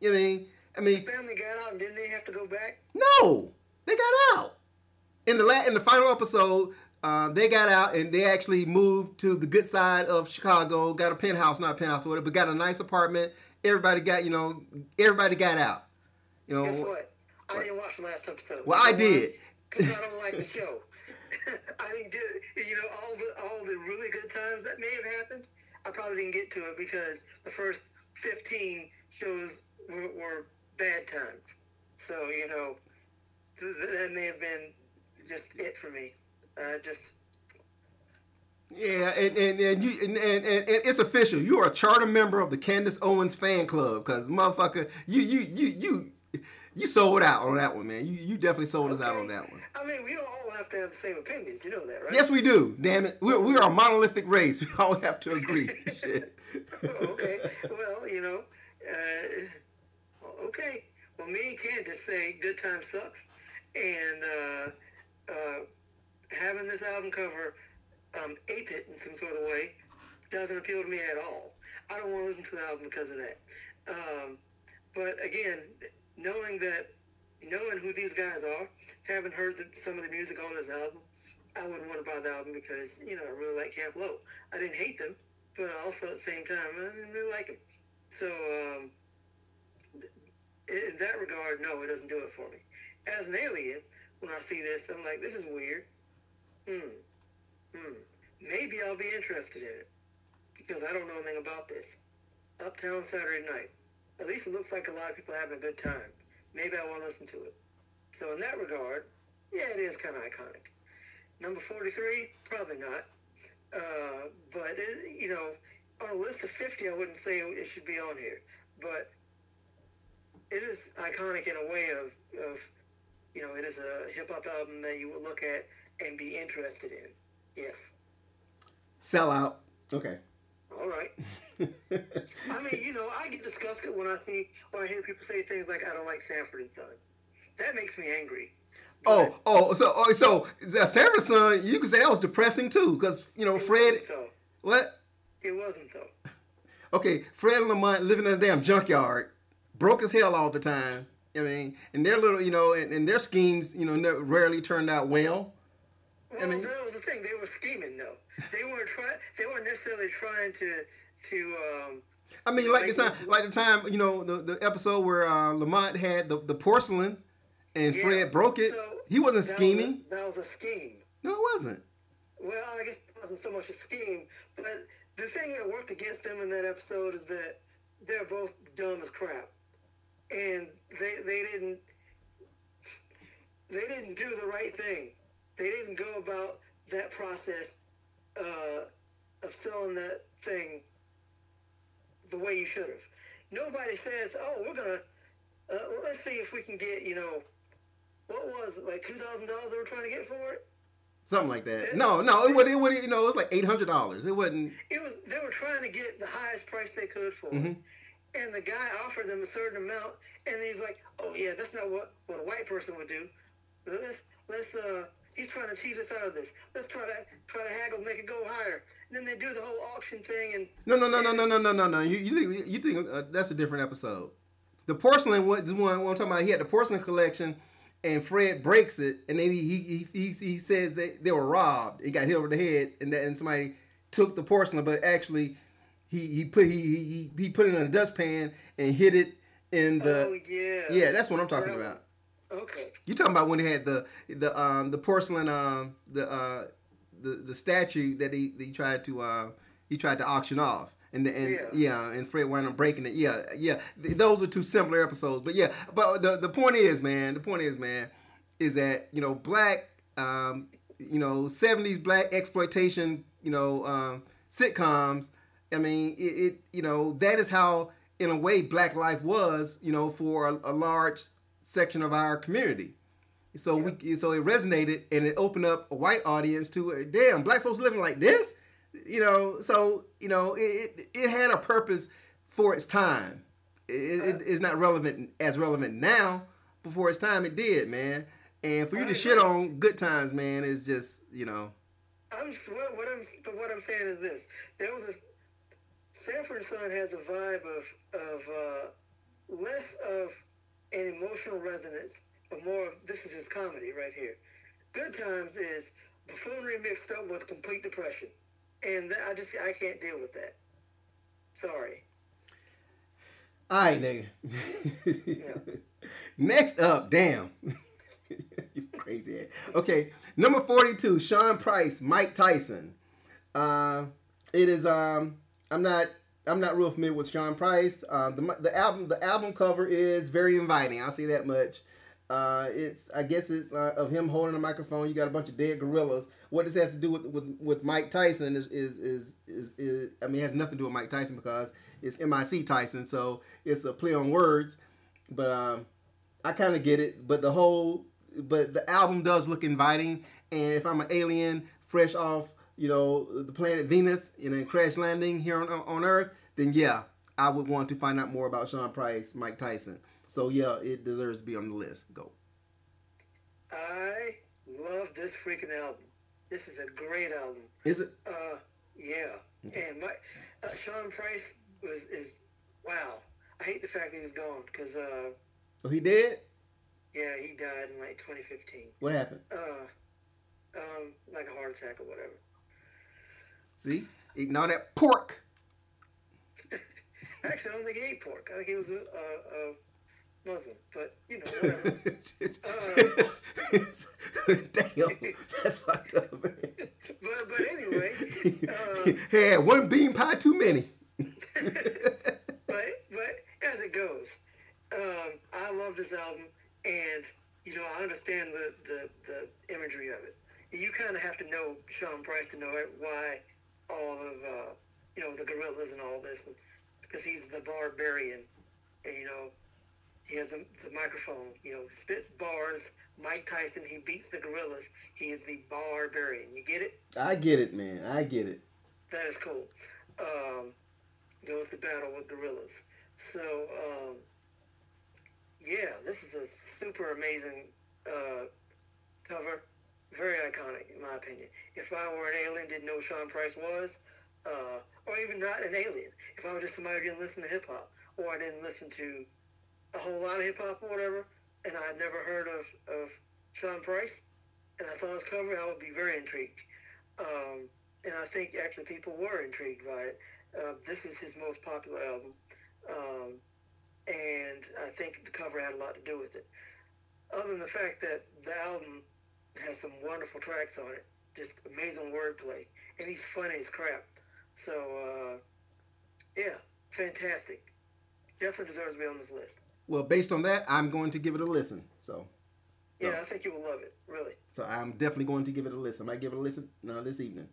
Speaker 1: You know I mean? I mean,
Speaker 2: the family got out, and didn't they have to go back?
Speaker 1: No, they got out. In the la- in the final episode, uh, they got out and they actually moved to the good side of Chicago. Got a penthouse, not a penthouse, or whatever, but got a nice apartment. Everybody got, you know, everybody got out. You know.
Speaker 2: Guess what? I didn't watch the last episode.
Speaker 1: Well, I did.
Speaker 2: Because I don't like the show. I didn't get it. You know, all the all the really good times that may have happened, I probably didn't get to it because the first fifteen shows were, were bad times. So you know, th- that may have been just it for me. Uh, just.
Speaker 1: Yeah, and, and, and you and, and, and it's official. You are a charter member of the Candace Owens fan club, cause motherfucker, you you you you you sold out on that one, man. You you definitely sold us out on that one.
Speaker 2: I mean, we don't all have to have the same opinions. You know that, right?
Speaker 1: Yes, we do. Damn it, we're we're a monolithic race. We all have to agree.
Speaker 2: oh, okay. Well, you know, uh, okay. Well, me and Candace say "Good Time Sucks," and uh, uh, having this album cover um, ape it in some sort of way doesn't appeal to me at all. I don't want to listen to the album because of that. Um, but again, knowing that, knowing who these guys are, haven't heard the, some of the music on this album, I wouldn't want to buy the album because, you know, I really like Camp Lo. I didn't hate them, but also at the same time, I didn't really like them. So, um, in that regard, no, it doesn't do it for me. As an alien, when I see this, I'm like, this is weird. Hmm. Hmm. Maybe I'll be interested in it because I don't know anything about this. Uptown Saturday Night at least it looks like a lot of people are having a good time. Maybe I want to listen to it. So in that regard, yeah, it is kind of iconic. Number 43, probably not. Uh, but, it, you know, on a list of 50, I wouldn't say it should be on here. But it is iconic in a way of, of you know, it is a hip hop album that you would look at and be interested in. Yes.
Speaker 1: Sell out. Okay.
Speaker 2: All right. I mean, you know, I get disgusted when I see when I hear people say things like "I don't like Sanford and Son." That makes me angry.
Speaker 1: But, oh, oh, so, oh, so the Sanford Son, you could say that was depressing too, because you know Fred. What?
Speaker 2: It wasn't though.
Speaker 1: Okay, Fred and Lamont living in a damn junkyard, broke as hell all the time. I mean, and their little, you know, and, and their schemes, you know, rarely turned out well.
Speaker 2: Well, I mean, that was the thing. They were scheming though. They weren't trying. They weren't necessarily trying to to. Um,
Speaker 1: I mean, like the time, like the time, you know, the, the episode where uh, Lamont had the, the porcelain, and yeah, Fred broke it. So he wasn't
Speaker 2: that
Speaker 1: scheming.
Speaker 2: Was a, that was a scheme.
Speaker 1: No, it wasn't.
Speaker 2: Well, I guess it wasn't so much a scheme, but the thing that worked against them in that episode is that they're both dumb as crap, and they they didn't they didn't do the right thing. They didn't go about that process uh, of selling that thing the way you should have. Nobody says, "Oh, we're gonna uh, let's see if we can get you know what was it like two thousand dollars they were trying to get for it."
Speaker 1: Something like that. No, no, it would it would you know it was like eight hundred dollars. It wasn't.
Speaker 2: It was they were trying to get the highest price they could for
Speaker 1: Mm-hmm.
Speaker 2: it, and the guy offered them a certain amount, and he's like, "Oh yeah, that's not what what a white person would do. Let's let's uh." He's trying to cheat us out of this. Let's try to try to haggle, make it go higher. And then they do the whole auction thing, and
Speaker 1: No, no, no, no, no, no, no, no, no. You, you think you think uh, that's a different episode. The porcelain one, this one, what I'm talking about. He had the porcelain collection, and Fred breaks it, and then he he he, he, says that they were robbed. He got hit over the head, and that and somebody took the porcelain, but actually he he put he he, he put it in a dustpan and hid it in the.
Speaker 2: oh yeah,
Speaker 1: yeah, that's what I'm talking
Speaker 2: Yeah.
Speaker 1: about.
Speaker 2: Okay,
Speaker 1: You talking about when they had the the um the porcelain um the uh the the statue that he, that he tried to uh he tried to auction off and the, and
Speaker 2: Yeah.
Speaker 1: yeah. and Fred wound up breaking it yeah yeah Th- those are two similar episodes but yeah but the the point is man the point is man is that you know black um you know 70s black exploitation you know um sitcoms I mean it, it you know that is how in a way black life was you know for a, a large section of our community. So we so it resonated and it opened up a white audience to uh, damn black folks living like this? You know so you know it, it, it had a purpose for its time. It, it, it's not relevant as relevant now Before its time it did man. And for you to shit on good times man is just you know.
Speaker 2: I'm what, what I'm but what I'm saying is this: there was a Sanford Son has a vibe of of uh, less of an emotional resonance, but more of this is his comedy right here. Good Times is buffoonery mixed up with complete depression, and that, I just I can't deal with that. Sorry.
Speaker 1: all right nigga next up damn you crazy ass. okay number 42 sean price mic tyson uh, it is um i'm not i'm not real familiar with sean price uh, the, the album the album cover is very inviting i'll say that much uh, it's I guess it's uh, of him holding a microphone. You got a bunch of dead gorillas. What this has to do with with, with Mike Tyson is is, is is is I mean it has nothing to do with Mike Tyson because it's MIC Tyson, so it's a play on words. But um, I kind of get it. But the whole but the album does look inviting. And if I'm an alien fresh off you know the planet Venus, you know, crash landing here on on Earth, then yeah, I would want to find out more about Sean Price, Mic Tyson. So yeah, it deserves to be on the list. Go.
Speaker 2: I love this freaking album. This is a great album.
Speaker 1: Is it?
Speaker 2: Uh, yeah. And my uh, Sean Price was is wow. I hate the fact that he's gone because uh,
Speaker 1: Oh, he did.
Speaker 2: yeah, he died in like 2015.
Speaker 1: What happened?
Speaker 2: Uh, um, like a heart attack or whatever.
Speaker 1: See, eating all that pork.
Speaker 2: Actually, I don't think he ate pork. I think he was a, a, a Muslim. But you know, whatever.
Speaker 1: Damn, that's fucked up. man.
Speaker 2: but but anyway, uh,
Speaker 1: Had one bean pie too many.
Speaker 2: but but as it goes, um, I love this album, and you know I understand the the, the imagery of it. You kind of have to know Sean Price to know it, why all of uh, you know the gorillas and all this, and, because he's the barbarian, and you know he has the, the microphone. You know, spits bars. Mike Tyson, he beats the gorillas. He is the barbarian. You get it?
Speaker 1: I get it, man. I get it.
Speaker 2: That is cool. Um, goes to battle with gorillas. So, um, yeah, this is a super amazing uh, cover. Very iconic, in my opinion. If I were an alien, didn't know who Sean Price was, uh, or even not an alien, if I was just somebody who didn't listen to hip hop, or I didn't listen to a whole lot of hip hop or whatever, and I had never heard of, of Sean Price, and I saw his cover, I would be very intrigued. Um, and I think actually people were intrigued by it. Uh, this is his most popular album, um, and I think the cover had a lot to do with it. Other than the fact that the album has some wonderful tracks on it, just amazing wordplay, and he's funny as crap. So uh, yeah, fantastic. Definitely deserves to be on this list.
Speaker 1: Well, based on that, I'm going to give it a listen. So,
Speaker 2: Yeah,
Speaker 1: Oh.
Speaker 2: I think you will love it. Really.
Speaker 1: so I'm definitely going to give it a listen. I might give it a listen now this evening.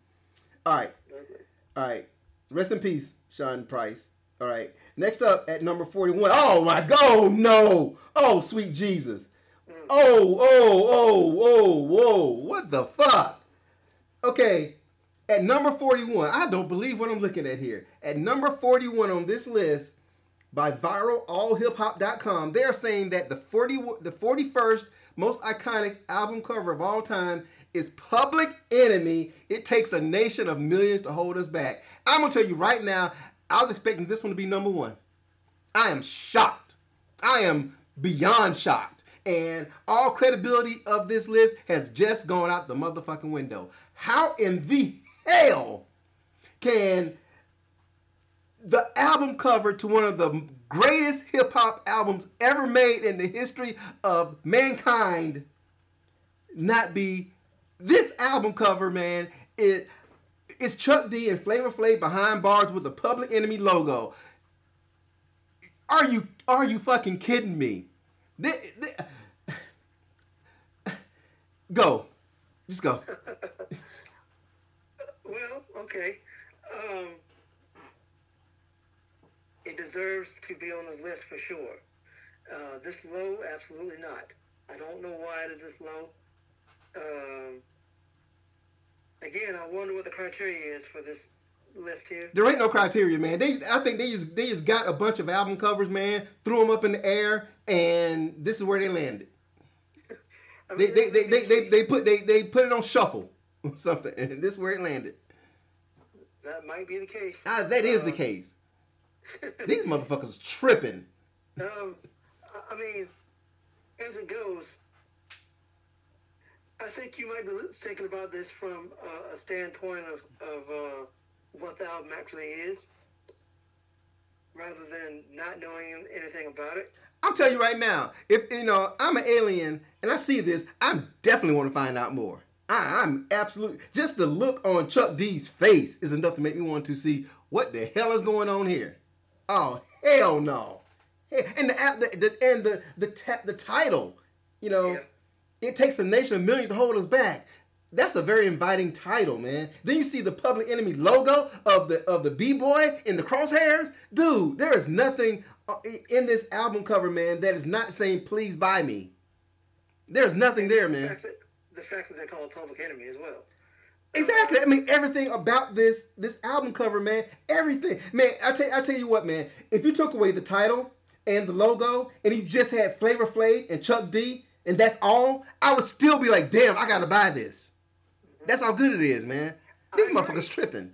Speaker 1: All right,
Speaker 2: Okay.
Speaker 1: all right. Rest in peace, Sean Price. All right. Next up at number 41. Oh my God. no. Oh, sweet Jesus. Oh, oh, oh, oh, whoa. What the fuck? Okay. At number 41, I don't believe what I'm looking at here. At number 41 on this list by viralallhiphop.com, they're saying that the 40 the 41st most iconic album cover of all time is Public Enemy. It takes a nation of millions to hold us back. I'm gonna tell you right now, I was expecting this one to be number one. I am shocked. I am beyond shocked. And all credibility of this list has just gone out the motherfucking window. How in the hell can the album cover to one of the greatest hip hop albums ever made in the history of mankind not be this album cover, man? It it's Chuck D and Flavor Flav behind bars with the Public Enemy logo. Are you are you fucking kidding me? Go, just go.
Speaker 2: well, okay. Um, it deserves to be on the list for sure. Uh, this low, absolutely not. I don't know why it is this low. Um, again, I wonder what the criteria is for this list here.
Speaker 1: There ain't no criteria, man. They, I think they just they just got a bunch of album covers, man, threw them up in the air, and this is where they landed. They, they, they, they, they, put they, they put it on shuffle or something, and this is where it landed.
Speaker 2: That might be the case.
Speaker 1: Ah, that is the uh, case. These motherfuckers tripping.
Speaker 2: Um, I mean, as it goes, I think you might be thinking about this from uh, a standpoint of, of uh, what the album actually is, rather than not knowing anything about it.
Speaker 1: I'll tell you right now, if you know I'm an alien and I see this, I definitely want to find out more. I, I'm absolutely just the look on Chuck D's face is enough to make me want to see what the hell is going on here. Oh hell no! And the the, the and the the the, the title, you know, yeah. it takes a nation of millions to hold us back. That's a very inviting title, man. Then you see the Public Enemy logo of the of the b boy in the crosshairs, dude. There is nothing Uh, in this album cover, man, that is not saying "Please buy me." There's nothing there, man.
Speaker 2: The fact, that, the fact that they call it Public Enemy as well.
Speaker 1: Exactly. I mean, everything about this this album cover, man. Everything, man. I tell I tell you what, man. If you took away the title and the logo, and you just had Flavor Flav and Chuck D, and that's all, I would still be like, damn, I gotta buy this. That's how good it is, man. These motherfuckers tripping.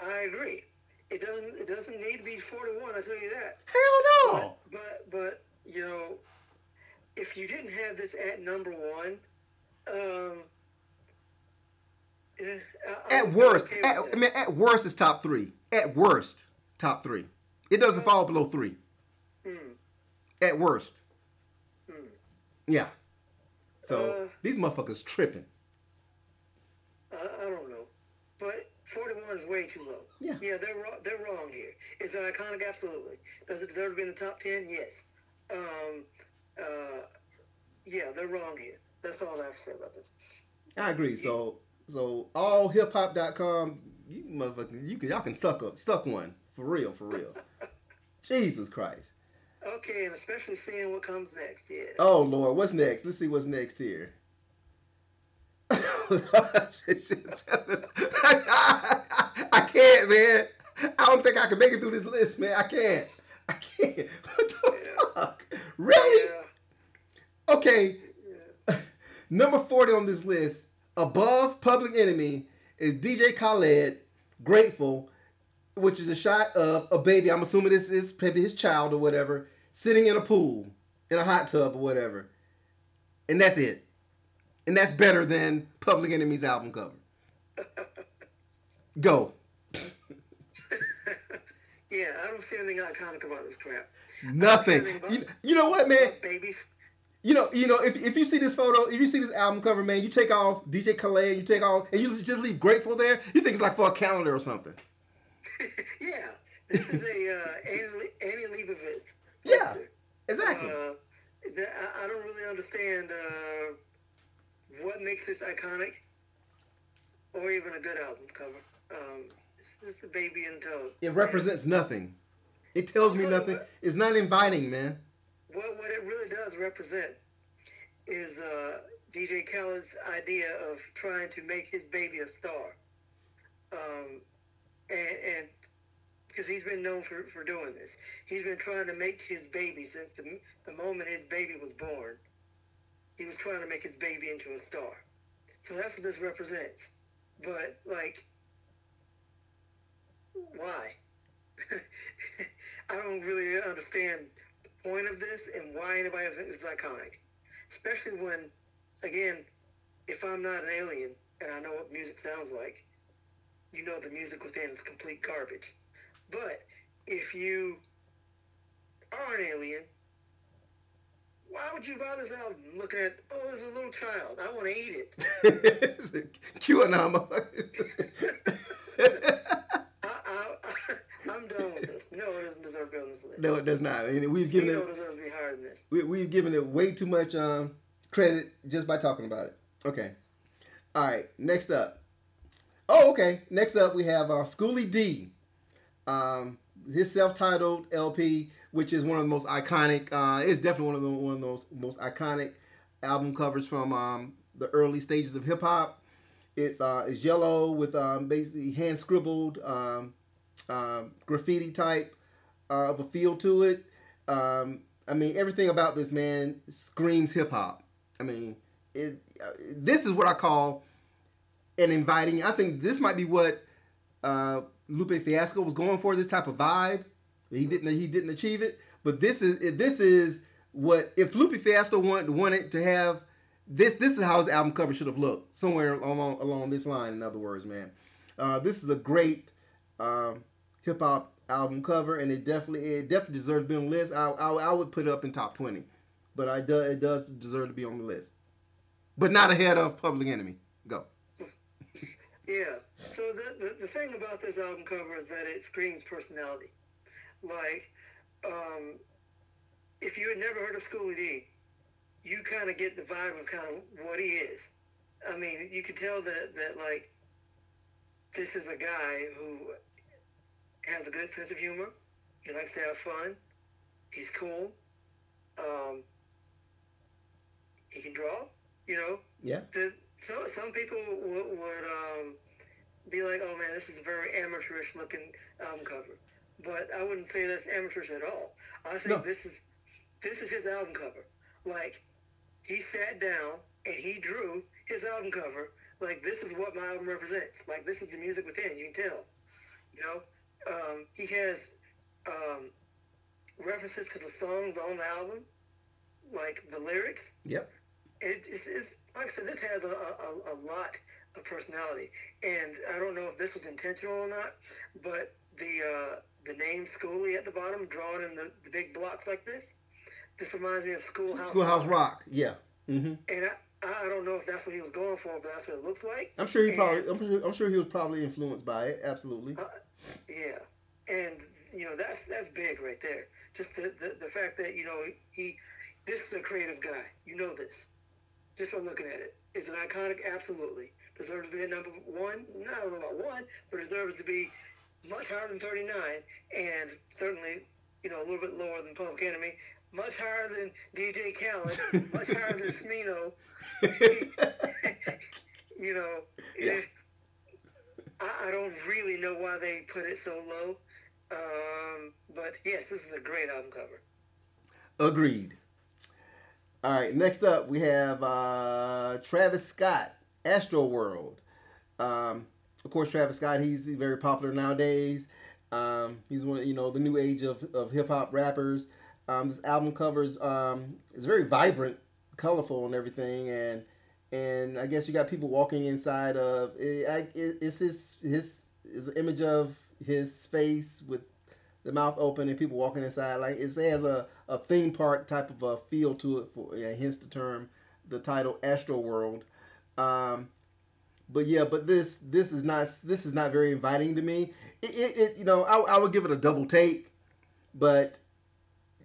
Speaker 2: I agree. It doesn't. It doesn't need to be forty one. I tell you that.
Speaker 1: Hell
Speaker 2: no. But, but but you know, if you didn't have this at number one, um,
Speaker 1: at worst, okay at, I mean, at worst, it's top three. At worst, top three. It doesn't fall below three. Mm. At worst. Mm. Yeah. So uh, these motherfuckers tripping.
Speaker 2: I, I don't know, but 41 is way too low.
Speaker 1: Yeah.
Speaker 2: Yeah, they're wrong. They're wrong here. Is it iconic? Absolutely. Does it deserve to be in the top 10? Yes. Um, uh, yeah, they're wrong here. That's all I have to say about this.
Speaker 1: I agree. So so allhiphop.com, you motherfucking you can y'all can suck up suck one for real for real. Jesus Christ.
Speaker 2: Okay, and especially seeing what comes next. Yeah.
Speaker 1: Oh Lord, what's next? Let's see what's next here. I can't, man. I don't think I can make it through this list, man. I can't. I can't. What the yeah. fuck? Really? Yeah. Okay. Yeah. Number 40 on this list Above Public Enemy is DJ Khaled, Grateful, which is a shot of a baby. I'm assuming this is maybe his child or whatever, sitting in a pool, in a hot tub or whatever. And that's it. And that's better than Public Enemy's album cover. Go.
Speaker 2: yeah, I don't see anything iconic about this crap.
Speaker 1: Nothing. You, you know what, man?
Speaker 2: Babies.
Speaker 1: You know, you know, if, if you see this photo, if you see this album cover, man, you take off DJ Khaled, you take off, and you just leave Grateful there. You think it's like for a calendar or something.
Speaker 2: yeah, this is a uh, Annie, Annie Leibovitz.
Speaker 1: Yeah, exactly.
Speaker 2: Uh, I, I, don't really understand uh, what makes this iconic, or even a good album cover. Um, it's, a baby in tow.
Speaker 1: It represents nothing. It tells me nothing. What, it's not inviting, man.
Speaker 2: What what it really does represent is uh, DJ Khaled's idea of trying to make his baby a star, um, and, and because he's been known for, for doing this, he's been trying to make his baby since the the moment his baby was born. He was trying to make his baby into a star. So that's what this represents. But like, why? I don't really understand the point of this and why anybody thinks it's iconic. Especially when, again, if I'm not an alien and I know what music sounds like, you know the music within is complete garbage. But if you are an alien, why would you buy this album looking at, oh, there's a little child. I want to eat it. QAnon. I'm done with this. No, it doesn't deserve to be on this list.
Speaker 1: No, it does not. And we've given
Speaker 2: it, deserves to be higher than this.
Speaker 1: We, we've given it way too much um, credit just by talking about it. Okay. All right. Next up. Oh, okay. Next up, we have uh, Schoolly D. Um, his self-titled LP, which is one of the most iconic. Uh, it's definitely one of the one of those most iconic album covers from um, the early stages of hip hop. It's uh, it's yellow with um, basically hand scribbled um, um, graffiti type uh, of a feel to it. Um, I mean, everything about this man screams hip hop. I mean, it. Uh, this is what I call an inviting. I think this might be what uh, Lupe Fiasco was going for. This type of vibe. He didn't. He didn't achieve it. But this is. This is what if Lupe Fiasco wanted wanted to have this. This is how his album cover should have looked. Somewhere along along this line. In other words, man, uh, this is a great. Um, hip hop album cover, and it definitely it definitely deserves to be on the list. I, I, I would put it up in top twenty, but I do, it does deserve to be on the list, but not ahead of Public Enemy. Go.
Speaker 2: Yeah. So the, the, the thing about this album cover is that it screams personality. Like, um, if you had never heard of Schoolly D, you kind of get the vibe of kind of what he is. I mean, you can tell that that like this is a guy who has a good sense of humor. He likes to have fun. He's cool. Um, he can draw. You know.
Speaker 1: Yeah.
Speaker 2: The, so, some people would, would um, be like, "Oh man, this is a very amateurish looking album cover," but I wouldn't say that's amateurish at all. I think no. this is this is his album cover. Like he sat down and he drew his album cover. Like this is what my album represents. Like this is the music within. You can tell. You know, um, he has um, references to the songs on the album, like the lyrics.
Speaker 1: Yep.
Speaker 2: It, it's, it's, like I said, this has a, a, a lot of personality, and I don't know if this was intentional or not, but the uh, the name Schoolly at the bottom, drawn in the, the big blocks like this, this reminds me of Schoolhouse.
Speaker 1: Schoolhouse Rock, Rock. yeah. Mm-hmm.
Speaker 2: And I, I don't know if that's what he was going for, but that's what it looks like.
Speaker 1: I'm sure he and, probably. I'm sure, I'm sure he was probably influenced by it. Absolutely. Uh,
Speaker 2: yeah, and you know that's that's big right there. Just the, the, the fact that you know he this is a creative guy. You know this. Just from looking at it, it's an iconic. Absolutely deserves to be a number one. Not I don't know about one, but deserves to be much higher than 39, and certainly you know a little bit lower than Public Enemy. Much higher than DJ Khaled, much higher than Smino. you know, yeah. I, I, don't really know why they put it so low. Um, but yes, this is a great album cover.
Speaker 1: Agreed. All right, next up we have uh, Travis Scott, Astroworld. Um, of course, Travis Scott, he's very popular nowadays. Um, he's one, you know, the new age of, of hip hop rappers. Um, this album covers um, is very vibrant, colorful, and everything, and and I guess you got people walking inside of it, it, it's his his is an image of his face with the mouth open and people walking inside like it has a, a theme park type of a feel to it for yeah, hence the term the title Astroworld um, but yeah but this this is not this is not very inviting to me it, it, it you know I, I would give it a double take but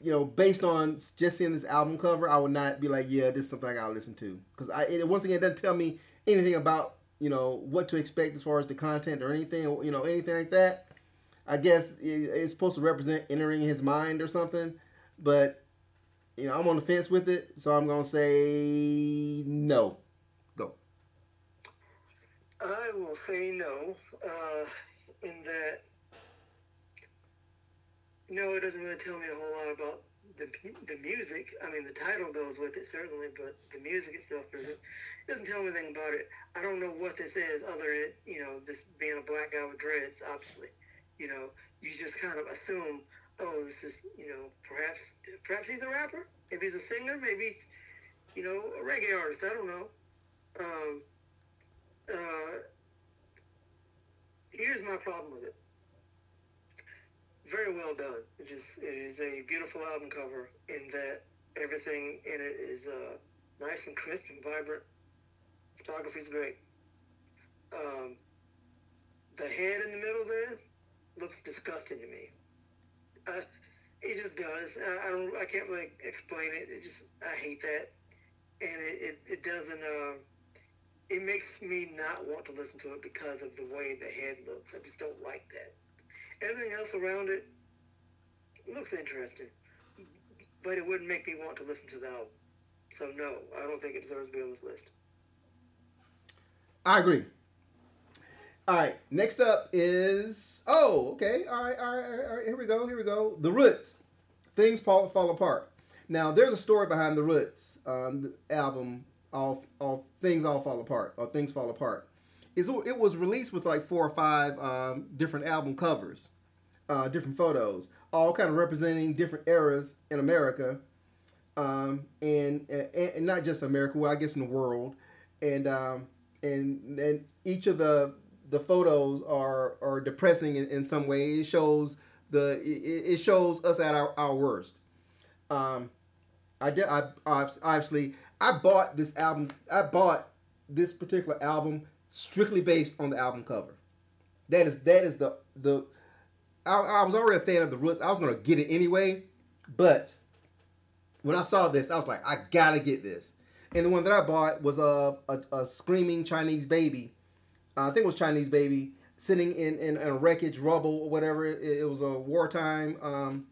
Speaker 1: you know, based on just seeing this album cover, I would not be like, yeah, this is something I gotta listen to because I it, once again it doesn't tell me anything about you know what to expect as far as the content or anything you know anything like that. I guess it's supposed to represent entering his mind or something, but you know I'm on the fence with it, so I'm gonna say no.
Speaker 2: I will say no, uh, in that no, it doesn't really tell me a whole lot about the, the music. I mean, the title goes with it certainly, but the music itself doesn't doesn't tell me anything about it. I don't know what this is other than you know this being a black guy with dreads. Obviously, you know you just kind of assume, oh, this is you know perhaps perhaps he's a rapper, maybe he's a singer, maybe he's you know a reggae artist. I don't know. Um, uh, here's my problem with it very well done. It just it is a beautiful album cover in that everything in it is uh, nice and crisp and vibrant. Photography is great. Um, the head in the middle there looks disgusting to me. Uh, it just does. I, I, don't. I can't really explain it. It just I hate that, and it it, it doesn't. Uh, it makes me not want to listen to it because of the way the head looks. I just don't like that. Everything else around it looks interesting, but it wouldn't make me want to listen to the album. So no, I don't think it deserves to be on this list.
Speaker 1: I agree. All right, next up is oh, okay, all right, all right, all right. Here we go, here we go. The Roots, things fall fall apart. Now, there's a story behind the Roots um, the album. All, all things all fall apart, or things fall apart is it was released with like four or five um, different album covers, uh, different photos, all kind of representing different eras in America, um, and, and, and not just America, well I guess in the world, and um, and and each of the the photos are are depressing in, in some way. It shows the it, it shows us at our, our worst. Um, I did I obviously I bought this album. I bought this particular album strictly based on the album cover. That is that is the the. I, I was already a fan of the Roots. I was gonna get it anyway, but when I saw this, I was like, I gotta get this. And the one that I bought was a a, a screaming Chinese baby. Uh, I think it was Chinese baby sitting in, in, in a wreckage, rubble, or whatever. It, it was a wartime. Um,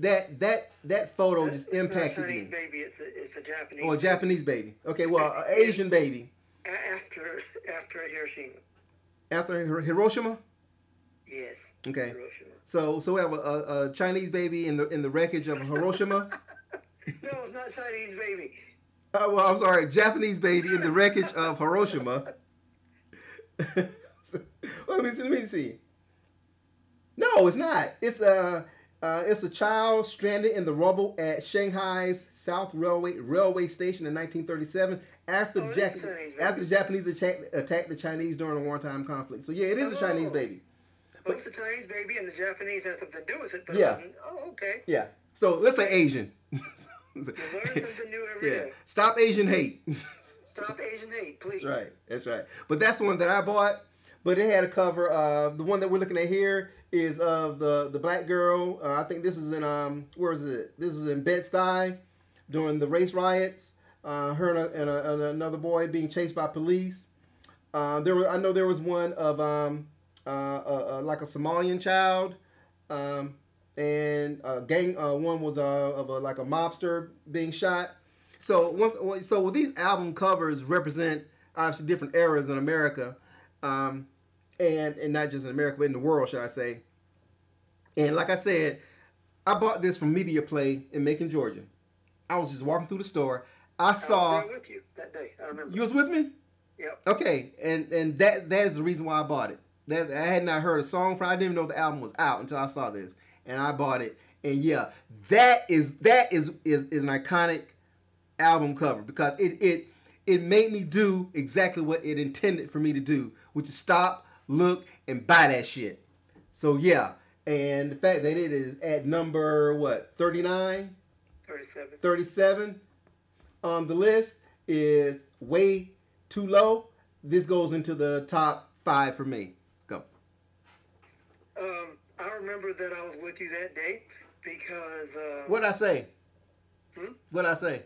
Speaker 1: that that that photo just impacted me.
Speaker 2: Baby, it's a, it's a Japanese.
Speaker 1: Oh, a Japanese baby. Okay, well, an Asian baby
Speaker 2: after after Hiroshima.
Speaker 1: After Hiroshima.
Speaker 2: Yes.
Speaker 1: Okay. Hiroshima. So so we have a, a, a, Chinese baby in the in the wreckage of Hiroshima.
Speaker 2: no, it's not Chinese baby.
Speaker 1: Oh well, I'm sorry, Japanese baby in the wreckage of Hiroshima. so, let me let me see. No, it's not. It's uh uh, it's a child stranded in the rubble at Shanghai's South Railway Railway Station in 1937 after, oh, the, after the Japanese attacked, attacked the Chinese during a wartime conflict. So yeah, it is oh. a Chinese baby.
Speaker 2: But, it's a Chinese baby, and the Japanese has something to do with it. But
Speaker 1: yeah.
Speaker 2: It oh, okay.
Speaker 1: Yeah. So let's say Asian.
Speaker 2: you learn something new every yeah. Day.
Speaker 1: Stop Asian hate.
Speaker 2: Stop Asian hate, please.
Speaker 1: That's right. That's right. But that's the one that I bought. But it had a cover. Uh, the one that we're looking at here is of the the black girl. Uh, I think this is in um where is it? This is in Bed Stuy during the race riots. Uh, her and, a, and, a, and, another boy being chased by police. Uh, there was I know there was one of um uh, like a Somalian child. Um, and uh, gang uh, one was uh, of a, like a mobster being shot. So once so these album covers represent obviously different eras in America. Um, and and not just in America, but in the world, should I say? And like I said, I bought this from Media Play in Macon, Georgia. I was just walking through the store. I saw.
Speaker 2: I was with you that day. I remember.
Speaker 1: You was with me.
Speaker 2: Yep.
Speaker 1: Okay, and and that that is the reason why I bought it. That I had not heard a song from. I didn't even know the album was out until I saw this, and I bought it. And yeah, that is that is is, is an iconic album cover because it it it made me do exactly what it intended for me to do, which is stop, look, and buy that shit. So yeah, and the fact that it is at number what 39,
Speaker 2: 37,
Speaker 1: 37 on the list is way too low. This goes into the top five for me. Go.
Speaker 2: Um, I remember that I was with you that day because. Uh,
Speaker 1: What'd I say?
Speaker 2: Hmm?
Speaker 1: What'd I say?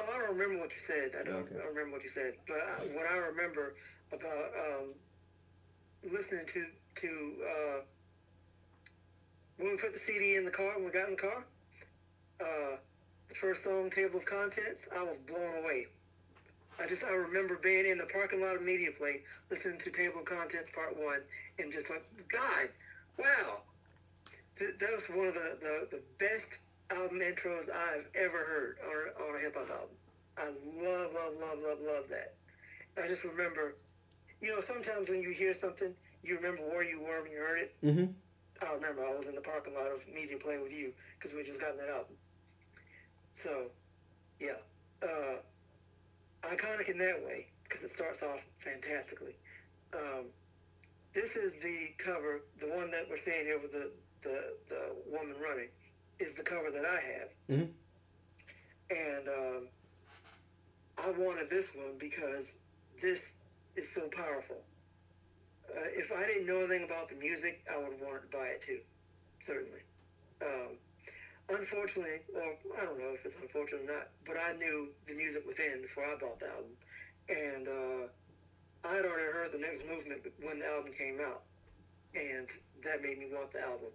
Speaker 2: Oh, I don't remember what you said. I don't, okay. I don't remember what you said. But I, what I remember about um, listening to to uh, when we put the CD in the car, when we got in the car, uh, the first song, Table of Contents, I was blown away. I just I remember being in the parking lot of Media Play, listening to Table of Contents Part One, and just like, God, wow, Th- that was one of the, the, the best album intros I've ever heard on, on a hip hop album. I love, love, love, love, love that. I just remember, you know, sometimes when you hear something, you remember where you were when you heard it.
Speaker 1: Mm-hmm.
Speaker 2: I remember I was in the parking lot of Media Play with you because we just gotten that album. So, yeah, uh, iconic in that way because it starts off fantastically. Um, this is the cover, the one that we're seeing here with the, the, the woman running, is the cover that I have.
Speaker 1: Mhm.
Speaker 2: And um, I wanted this one because this is so powerful. Uh, if I didn't know anything about the music, I would want to buy it too, certainly. Um, unfortunately, or I don't know if it's unfortunate or not, but I knew the music within before I bought the album, and uh, I had already heard the next movement when the album came out, and that made me want the album.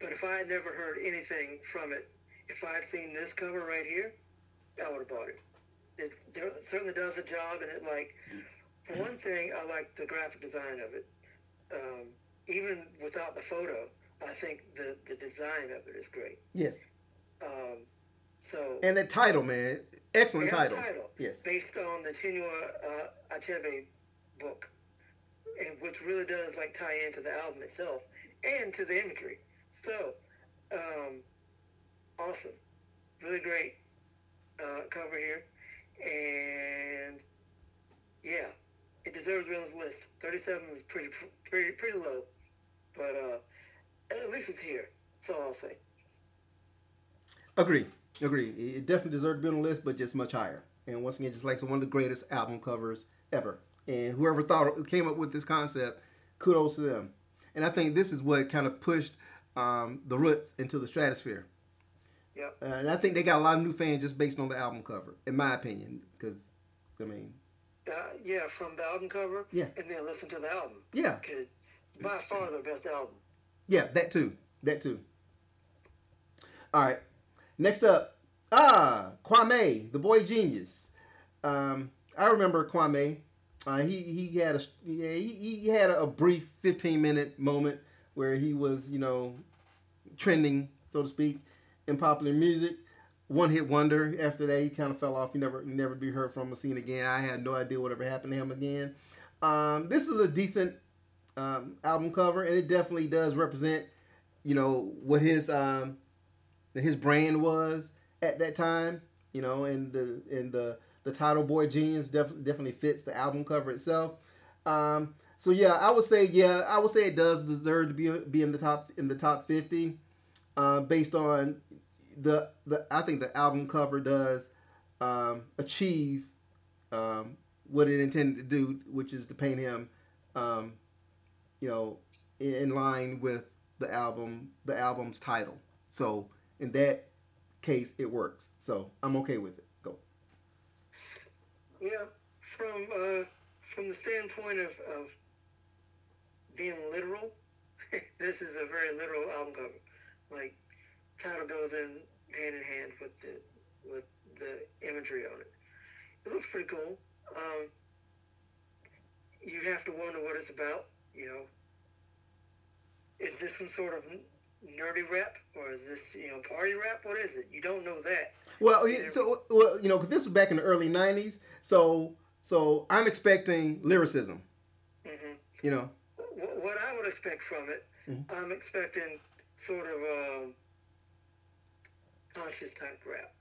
Speaker 2: But if I had never heard anything from it, if I had seen this cover right here, I would have bought it. It certainly does the job, and it like for one thing, I like the graphic design of it. Um, even without the photo, I think the the design of it is great.
Speaker 1: Yes.
Speaker 2: Um, so
Speaker 1: And the title, man, excellent title.
Speaker 2: title
Speaker 1: Yes.
Speaker 2: based on the Chinua uh, Achebe book, and which really does like tie into the album itself and to the imagery. So, um, awesome, really great uh, cover here, and yeah, it deserves to be on this list. Thirty-seven is pretty pretty pretty low, but uh, at least it's here. That's all I'll say.
Speaker 1: Agree. Agree. It definitely deserved to be on the list, but just much higher. And once again, just like one of the greatest album covers ever. And whoever thought came up with this concept, kudos to them. And I think this is what kind of pushed um, the Roots into the stratosphere.
Speaker 2: Yep.
Speaker 1: Uh, and I think they got a lot of new fans just based on the album cover, in my opinion. Because, I mean,
Speaker 2: Uh, yeah, from the album cover,
Speaker 1: Yeah.
Speaker 2: and then listen to the album
Speaker 1: yeah,
Speaker 2: because by far the best album.
Speaker 1: yeah, that too, that too. All right, next up, ah, Kwame, the boy genius. Um, I remember Kwame. Uh, he he had a yeah, he, he had a brief 15 minute moment where he was you know trending so to speak in popular music. One hit wonder. After that, he kind of fell off. He never never be heard from or seen again. I had no idea whatever happened to him again. Um, this is a decent um, album cover, and it definitely does represent you know what his um, his brand was at that time. You know, and the and the the title "Boy Genius" def- definitely fits the album cover itself. Um, so yeah, I would say yeah, I would say it does deserve to be be in the top in the top fifty, uh, based on the the I think the album cover does um, achieve um, what it intended to do, which is to paint him, um, you know, in, in line with the album the album's title. So in that case, it works. So I'm okay with it. Go.
Speaker 2: Yeah, from uh, from the standpoint of, of being literal, this is a very literal album cover. Like title goes in hand in hand with the with the imagery on it. It looks pretty cool. Um, you have to wonder what it's about. You know, is this some sort of nerdy rap or is this you know party rap? What is it? You don't know that.
Speaker 1: Well, so well, you know, this was back in the early '90s. So, so I'm expecting lyricism.
Speaker 2: Mm-hmm.
Speaker 1: You know,
Speaker 2: What I would expect from it,
Speaker 1: Mhm.
Speaker 2: I'm expecting sort of um, conscious type rap.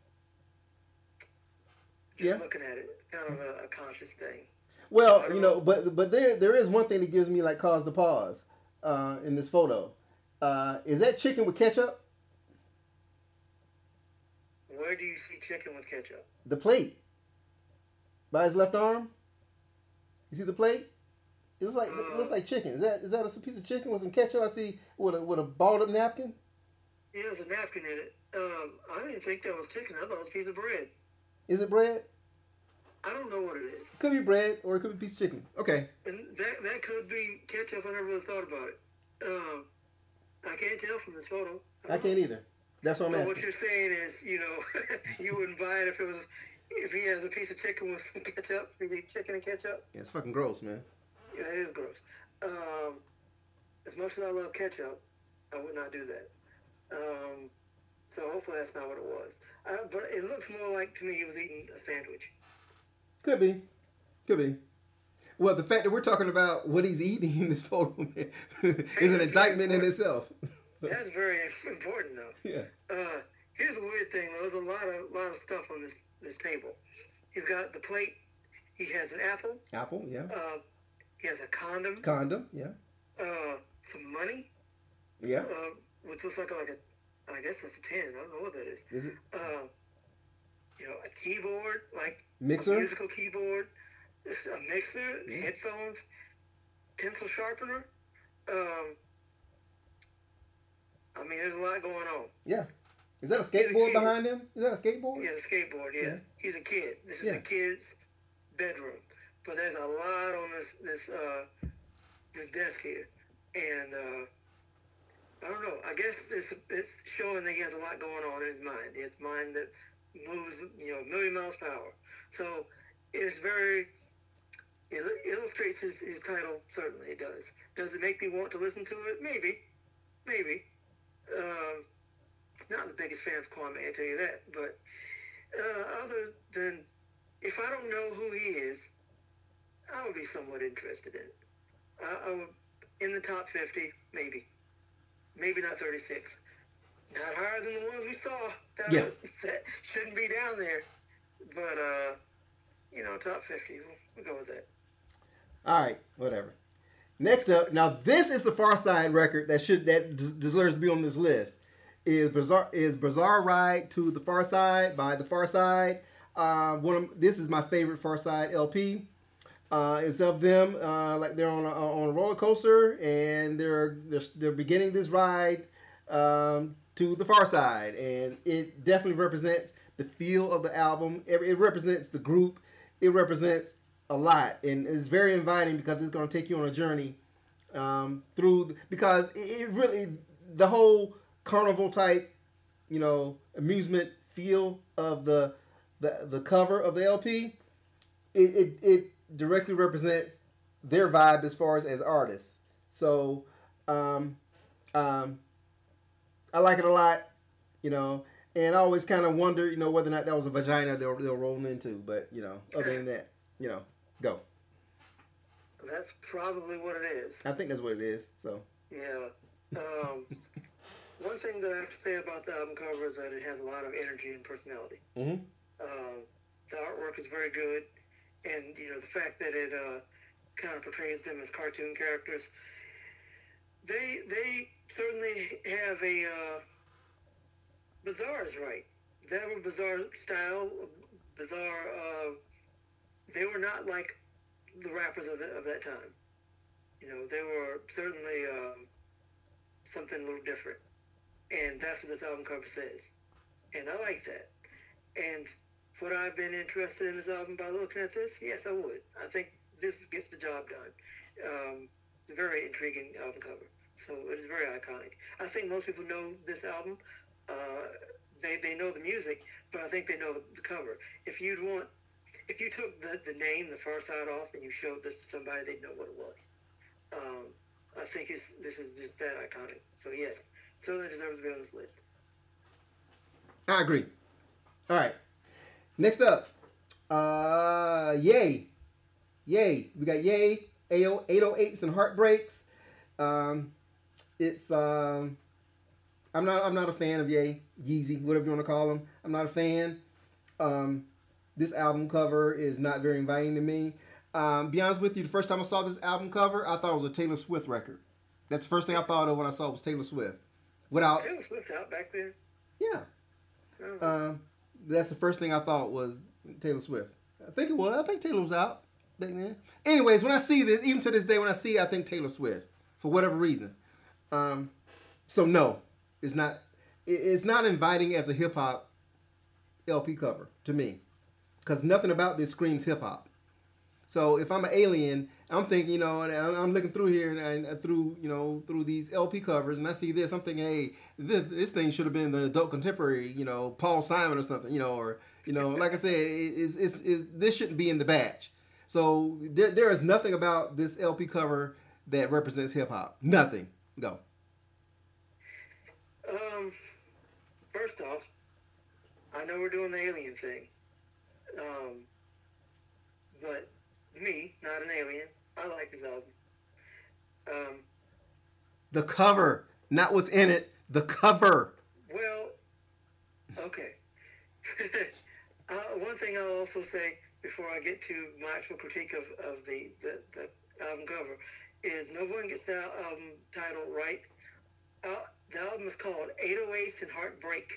Speaker 2: Just
Speaker 1: Yeah.
Speaker 2: looking at it, kind of a, a conscious thing.
Speaker 1: well, you know, but but there there is one thing that gives me like cause to pause uh, in this photo. Uh, is that chicken with ketchup?
Speaker 2: Where do you see chicken with ketchup?
Speaker 1: The plate by his left arm. You see the plate? It looks like it looks like chicken. Is that is that a piece of chicken with some ketchup? I see with a with a balled up napkin.
Speaker 2: Yeah, there's a napkin in it. Um, I didn't think that was chicken. I thought it was a piece of bread.
Speaker 1: Is it bread?
Speaker 2: I don't know what it is.
Speaker 1: Could be bread or it could be a piece of chicken. Okay.
Speaker 2: And that that could be ketchup. I never really thought about it. Um, I can't tell from this photo.
Speaker 1: I can't either. That's what I'm
Speaker 2: But
Speaker 1: asking.
Speaker 2: what you're saying is, you know, you wouldn't buy it if it was if he has a piece of chicken with some ketchup. You eat chicken and ketchup.
Speaker 1: Yeah, it's fucking gross, man.
Speaker 2: Yeah, it is gross. Um, as much as I love ketchup, I would not do that. Um, so hopefully that's not what it was. Uh, but it looks more like to me he was eating a sandwich.
Speaker 1: Could be. Could be. Well, the fact that we're talking about what he's eating in this photo is an indictment in itself. So,
Speaker 2: That's very important, though.
Speaker 1: yeah.
Speaker 2: Uh, here's a weird thing. Though, there's a lot of lot of stuff on this this table. He's got the plate. He has an apple.
Speaker 1: Apple, yeah.
Speaker 2: Uh, he has a condom.
Speaker 1: Condom, yeah.
Speaker 2: Uh, some money.
Speaker 1: Yeah.
Speaker 2: Uh, which looks like a, like a, I guess it's a ten. I don't know what that is.
Speaker 1: Is it
Speaker 2: Uh, you know, a keyboard, like a
Speaker 1: mixer?
Speaker 2: musical keyboard, a mixer,
Speaker 1: Yeah.
Speaker 2: headphones, pencil sharpener. Um, I mean, there's a lot going on.
Speaker 1: Yeah. Is that a
Speaker 2: He's a
Speaker 1: skateboard behind him? Is that a skateboard?
Speaker 2: Has a skateboard, yeah.
Speaker 1: Yeah.
Speaker 2: He's a kid. This is
Speaker 1: Yeah.
Speaker 2: a kid's bedroom. But there's a lot on this this uh this desk here. And uh I don't know. I guess it's it's showing that he has a lot going on in his mind. His mind that moves, you know, million miles per hour. So it's very it illustrates his, his title, certainly it does. Does it make me want to listen to it? Maybe. Maybe. Um, not the biggest fan of Kwame, I tell you that. But uh, other than if I don't know who he is, I would be somewhat interested in it. I, I would in the top fifty, maybe, maybe not thirty six. Not higher than the ones we saw. That,
Speaker 1: Yeah.
Speaker 2: that shouldn't be down there. But uh, you know, top fifty. We'll, we'll go with that.
Speaker 1: All right, whatever. Next up, now this is the Pharcyde record that should that deserves to be on this list. Is Bizarre is Bizarre Ride to the Pharcyde by the Pharcyde. Uh, one of this is my favorite Pharcyde LP. Uh, it's of them uh, like they're on a, on a roller coaster and they're they're, they're beginning this ride um, to the Pharcyde, and it definitely represents the feel of the album. It, represents the group. It represents a lot, and it's very inviting because it's going to take you on a journey um, through. Because it, it really the whole carnival type, you know, amusement feel of the the the cover of the LP. It it, it directly represents their vibe as far as as artists. So, um, um, I like it a lot, you know, and I always kind of wonder, you know, whether or not that was a vagina they were, they were rolling into. But you know, other than that, you know, go.
Speaker 2: That's probably what it is.
Speaker 1: I think that's what it is. So,
Speaker 2: Yeah. Um, one thing that I have to say about the album cover is that it has a lot of energy and personality.
Speaker 1: Mhm.
Speaker 2: Um, the artwork is very good, and you know the fact that it uh, kind of portrays them as cartoon characters. They they certainly have a uh, bizarre is right. They have a bizarre style, bizarre. Uh, they were not like the rappers of, the, of that time. You know, they were certainly um, something a little different. And that's what this album cover says. And I like that. And would I have been interested in this album by looking at this? Yes, I would. I think this gets the job done. Um, very intriguing album cover. So it is very iconic. I think most people know this album. Uh, they, they know the music, but I think they know the, cover. If you'd want, if you took the, the name, the Pharcyde off, and you showed this to somebody, they'd know what it was. Um, I think it's, this is just that iconic. So yes, certainly deserves to be on this list.
Speaker 1: I agree. All right. Next up, uh, Yay. Yay. We got Ye, 808s and Heartbreaks. Um, it's um, I'm not I'm not a fan of Ye, Yeezy, whatever you want to call him. I'm not a fan. Um, this album cover is not very inviting to me. Um, be honest with you, the first time I saw this album cover, I thought it was a Taylor Swift record. That's the first thing I thought of when I saw it was Taylor Swift. Without,
Speaker 2: Taylor Swift out back then.
Speaker 1: yeah,
Speaker 2: Oh,
Speaker 1: um, that's the first thing I thought was Taylor Swift. I think it was. I think Taylor was out back then. Anyways, when I see this, even to this day, when I see it, I think Taylor Swift for whatever reason. Um, so no, it's not. It's not inviting as a hip hop LP cover to me, because nothing about this screams hip hop. So if I'm an alien I'm thinking, you know, and I'm looking through here and, and through, you know, through these LP covers, and I see this. I'm thinking, hey, this, this thing should have been the adult contemporary, you know, Paul Simon or something, you know, or you know, like I said, is is is this shouldn't be in the batch. So there, there is nothing about this LP cover that represents hip hop. Nothing. Go.
Speaker 2: Um, first off, I know we're doing the alien thing. Um, but me, not an alien, I like this album. Um,
Speaker 1: the cover, not what's in it. The cover.
Speaker 2: Well, okay. uh, one thing I'll also say before I get to my actual critique of, of the, the, the album cover is no one gets the album title right. Uh, the album is called 808s and Heartbreak.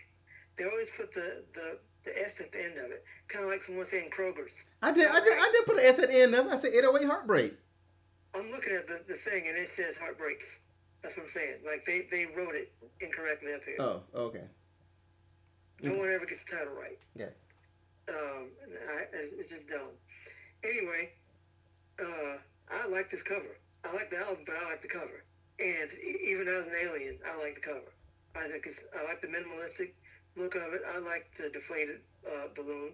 Speaker 2: They always put the, the, the S at the end of it, kind of like someone saying Kroger's.
Speaker 1: I did, I did, I did put an S at the end of it. I said 808 Heartbreak.
Speaker 2: I'm looking at the, the thing and it says Heartbreaks. That's what I'm saying. Like they, they wrote it incorrectly up here.
Speaker 1: Oh, okay.
Speaker 2: No one ever gets the title right.
Speaker 1: Yeah.
Speaker 2: Um, I, it's just dumb. Anyway, uh, I like this cover. I like the album, but I like the cover. And even as an alien, I like the cover. I think it's, I like the minimalistic look of it. I like the deflated uh, balloon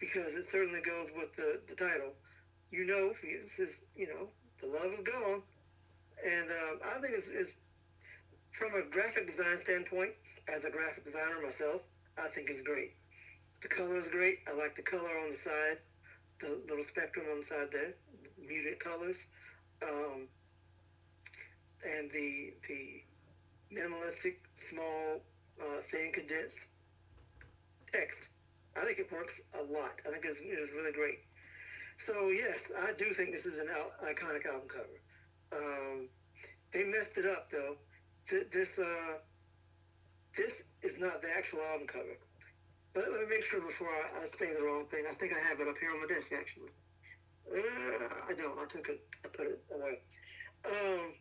Speaker 2: because it certainly goes with the, the title. You know, this is you know the love is gone, and uh, I think it's, it's from a graphic design standpoint. As a graphic designer myself, I think it's great. The color is great. I like the color on the side, the little spectrum on the side there, muted colors, um, and the the minimalistic, small, uh, thin, condensed text. I think it works a lot. I think it's, it's really great. So yes, I do think this is an al- iconic album cover. Um, they messed it up though. Th- this uh, this is not the actual album cover. Let, let me make sure before I, I, say the wrong thing. I think I have it up here on my desk actually. Uh, I don't. I took it. I put it away. Um,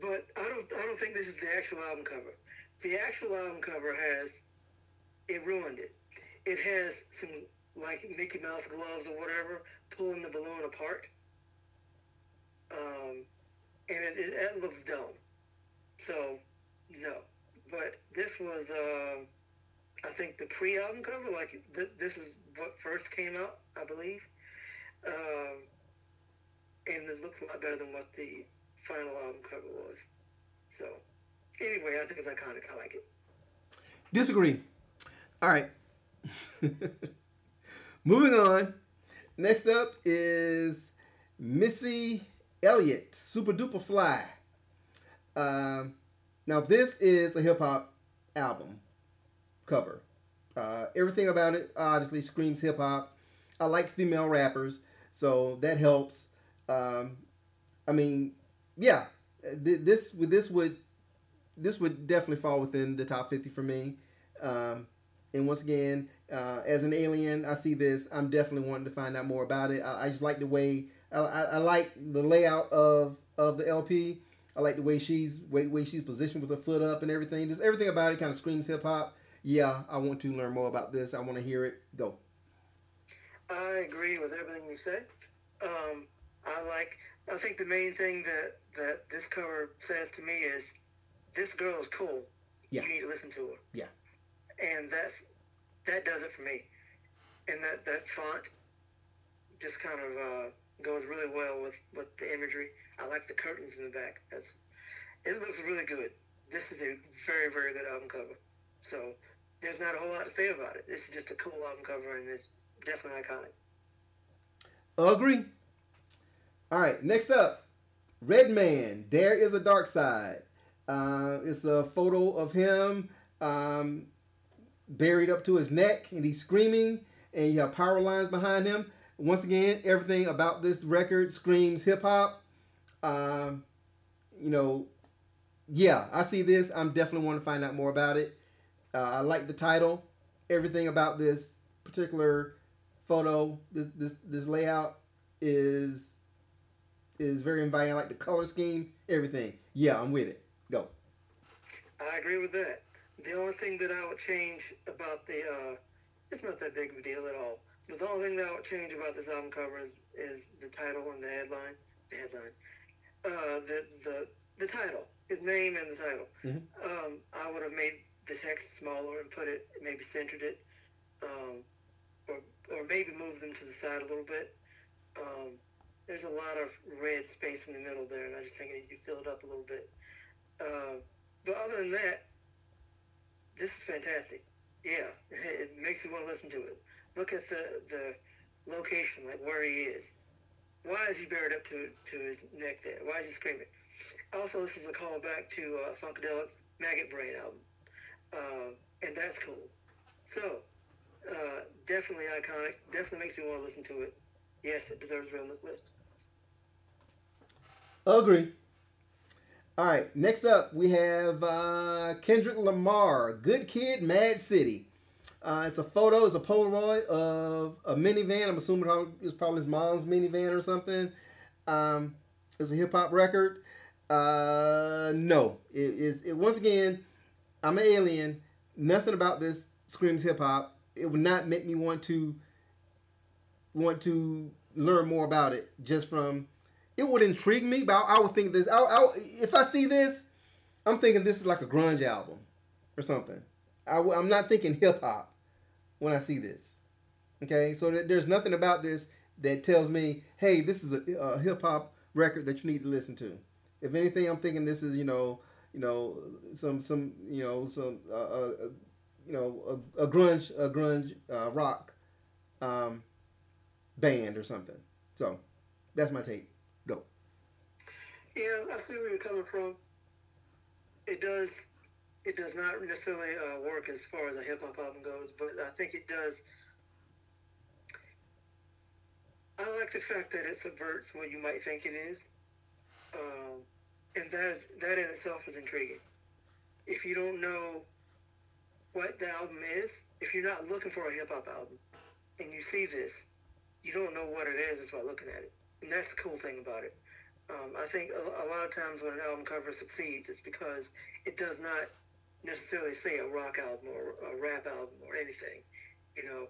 Speaker 2: but I don't. I don't think this is the actual album cover. The actual album cover has. It ruined it. It has some like Mickey Mouse gloves or whatever pulling the balloon apart. Um, and it, it, it looks dumb. So no. But this was. Uh, I think the pre-album cover, like th- this was what first came out, I believe, um, and it looks a lot better than what the final album cover was. So, anyway, I think it's iconic. I like it.
Speaker 1: Disagree. All right. Moving on. Next up is Missy Elliott, Supa Dupa Fly. Um, now, this is a hip hop album cover. Uh, everything about it obviously screams hip hop. I like female rappers, so that helps. Um, I mean, yeah, this this would this would definitely fall within the top fifty for me. Um, and once again, uh, as an alien, I see this. I'm definitely wanting to find out more about it. I, I just like the way I, I, I, like the layout of of the LP. I like the way she's way, way she's positioned with her foot up and everything. Just everything about it kind of screams hip hop yeah, I want to learn more about this. I want to hear it. Go.
Speaker 2: I agree with everything you said. Um, I like. I think the main thing that that this cover says to me is, this girl is cool. Yeah. You need to listen to her.
Speaker 1: Yeah.
Speaker 2: And that's that does it for me. And that that font just kind of uh, goes really well with with the imagery. I like the curtains in the back. That's it looks really good. This is a very very good album cover. So there's not a whole lot to say about it. This is just a cool album cover, and it's definitely iconic.
Speaker 1: Agree. All right, next up, Redman. Dare Iz a Darkside. Uh, it's a photo of him um, buried up to his neck, and he's screaming, and you have power lines behind him. Once again, everything about this record screams hip hop. Um, you know, yeah, I see this. I'm definitely want to find out more about it. Uh, I like the title. Everything about this particular photo, this this this layout is is very inviting. I like the color scheme, everything. Yeah, I'm with it. Go.
Speaker 2: I agree with that. The only thing that I would change about the uh, it's not that big of a deal at all. But the only thing that I would change about this album cover is, is the title and the headline. the headline, uh, the the the title, his name and the title.
Speaker 1: Mhm.
Speaker 2: Um, I would have made the text smaller and put it, maybe centered it, um, or or maybe move them to the side a little bit. Um, there's a lot of red space in the middle there, and I just think it needs to be filled up a little bit. Uh, but other than that, this is fantastic. Yeah, it makes you want to listen to it. Look at the the location, like where he is. Why is he buried up to to his neck there? Why is he screaming? Also, this is a callback to uh, Funkadelic's Maggot Brain album, uh, and that's cool. So, uh, definitely iconic. Definitely makes me want to listen to it. Yes, it deserves to be on this list.
Speaker 1: Agree. All right, next up we have uh, Kendrick Lamar, Good Kid, Mad City. Uh, it's a photo, it's a Polaroid of a minivan. I'm assuming it's probably his mom's minivan or something. Um, it's a hip hop record. Uh, no, it is. It, once again, I'm an alien. Nothing about this screams hip hop. It would not make me want to want to learn more about it just from it would intrigue me, but I, I would think this. I, I, if I see this, I'm thinking this is like a grunge album or something. I, am not thinking hip hop when I see this. Okay, so there's nothing about this that tells me, hey, this is a, a hip hop record that you need to listen to. If anything, I'm thinking this is you know, you know, some some you know some uh, uh, you know a, a grunge a grunge uh, rock um, band or something. So that's my take.
Speaker 2: Yeah, I see where you're coming from. It does, it does not necessarily uh, work as far as a hip hop album goes, but I think it does. I like the fact that it subverts what you might think it is, um, and that is that in itself is intriguing. If you don't know what the album is, if you're not looking for a hip hop album, and you see this, you don't know what it is just by looking at it, and that's the cool thing about it. Um, I think a, a, lot of times when an album cover succeeds, it's because it does not necessarily say a rock album or a rap album or anything. You know,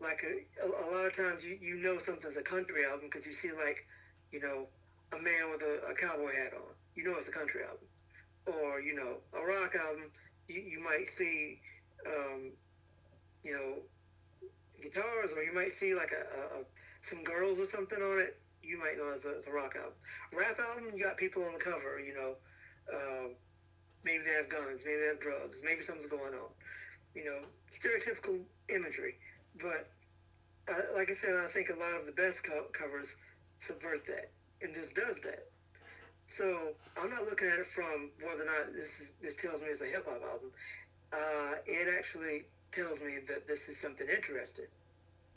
Speaker 2: like a, a, a lot of times you, you know something's a country album because you see like, you know, a man with a, a cowboy hat on. You know it's a country album. Or, you know, a rock album, you, you might see, um, you know, guitars or you might see like a, a, some girls or something on it you might know as a, as a rock album. Rap album, you got people on the cover, you know. Um, maybe they have guns, maybe they have drugs, maybe something's going on. You know, stereotypical imagery. But uh, like I said, I think a lot of the best co- covers subvert that, and this does that. So I'm not looking at it from whether or not this is, this tells me it's a hip hop album. Uh, it actually tells me that this is something interesting,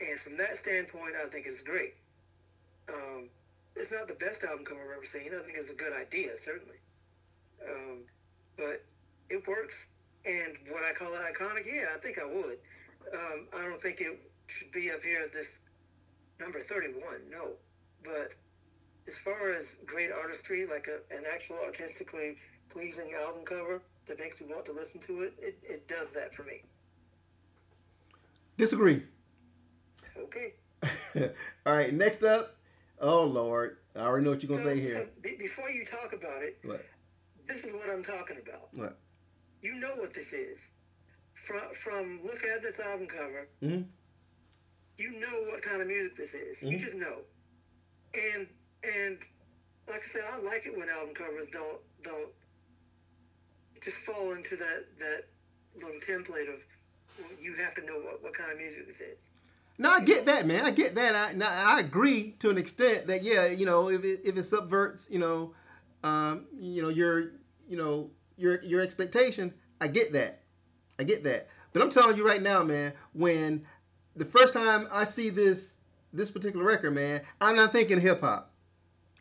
Speaker 2: and from that standpoint, I think it's great. Um, it's not the best album cover I've ever seen. I think it's a good idea, certainly. Um, but it works. And would I call it iconic? Yeah, I think I would. Um, I don't think it should be up here at this number 31, no. But as far as great artistry, like a, an actual artistically pleasing album cover that makes you want to listen to it, it, it does that for me.
Speaker 1: Disagree.
Speaker 2: Okay.
Speaker 1: All right, next up, Oh Lord, I already know what you're gonna so, say here.
Speaker 2: So before you talk about it,
Speaker 1: what?
Speaker 2: This is what I'm talking about.
Speaker 1: What?
Speaker 2: You know what this is. From from looking at this album cover,
Speaker 1: mm-hmm.
Speaker 2: you know what kind of music this is. Mm-hmm. You just know. And and like I said, I like it when album covers don't don't just fall into that that little template of you have to know what, what kind of music this is.
Speaker 1: No, I get that, man. I get that. I I agree to an extent that yeah, you know, if it if it subverts, you know, um, you know your you know your your expectation, I get that. I get that. But I'm telling you right now, man, when the first time I see this this particular record, man, I'm not thinking hip hop.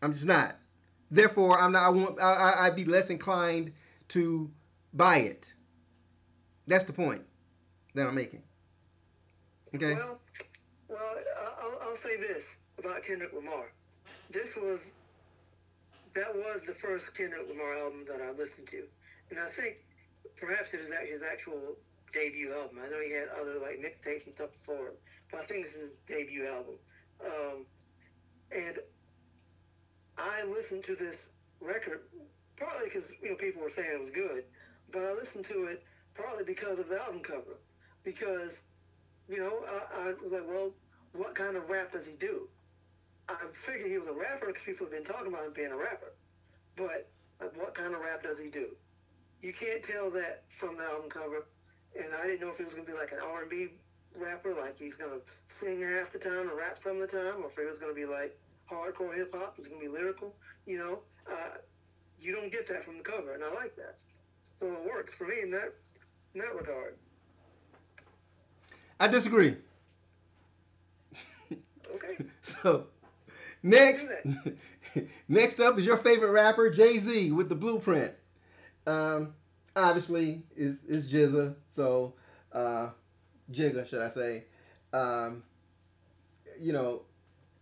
Speaker 1: I'm just not. Therefore, I'm not. I want. I, I'd be less inclined to buy it. That's the point that I'm making. Okay.
Speaker 2: Well, well, I'll, I'll say this about Kendrick Lamar. This was that was the first Kendrick Lamar album that I listened to, and I think perhaps it is his actual debut album. I know he had other like mixtapes and stuff before but I think this is his debut album. Um, and I listened to this record partly because you know people were saying it was good, but I listened to it partly because of the album cover, because you know I, I was like, well, what kind of rap does he do? I figured he was a rapper because people have been talking about him being a rapper, but like, what kind of rap does he do? You can't tell that from the album cover, and I didn't know if he was going to be like an R&B rapper, like he's going to sing half the time or rap some of the time, or if it was going to be like hardcore hip hop, it's going to be lyrical. You know, uh, you don't get that from the cover, and I like that. So it works for me in that in that regard.
Speaker 1: I disagree. So next, next up is your favorite rapper, Jay Z, with the Blueprint. Um, obviously, is is Jay Z. So, uh, Jigga, should I say? Um, you know,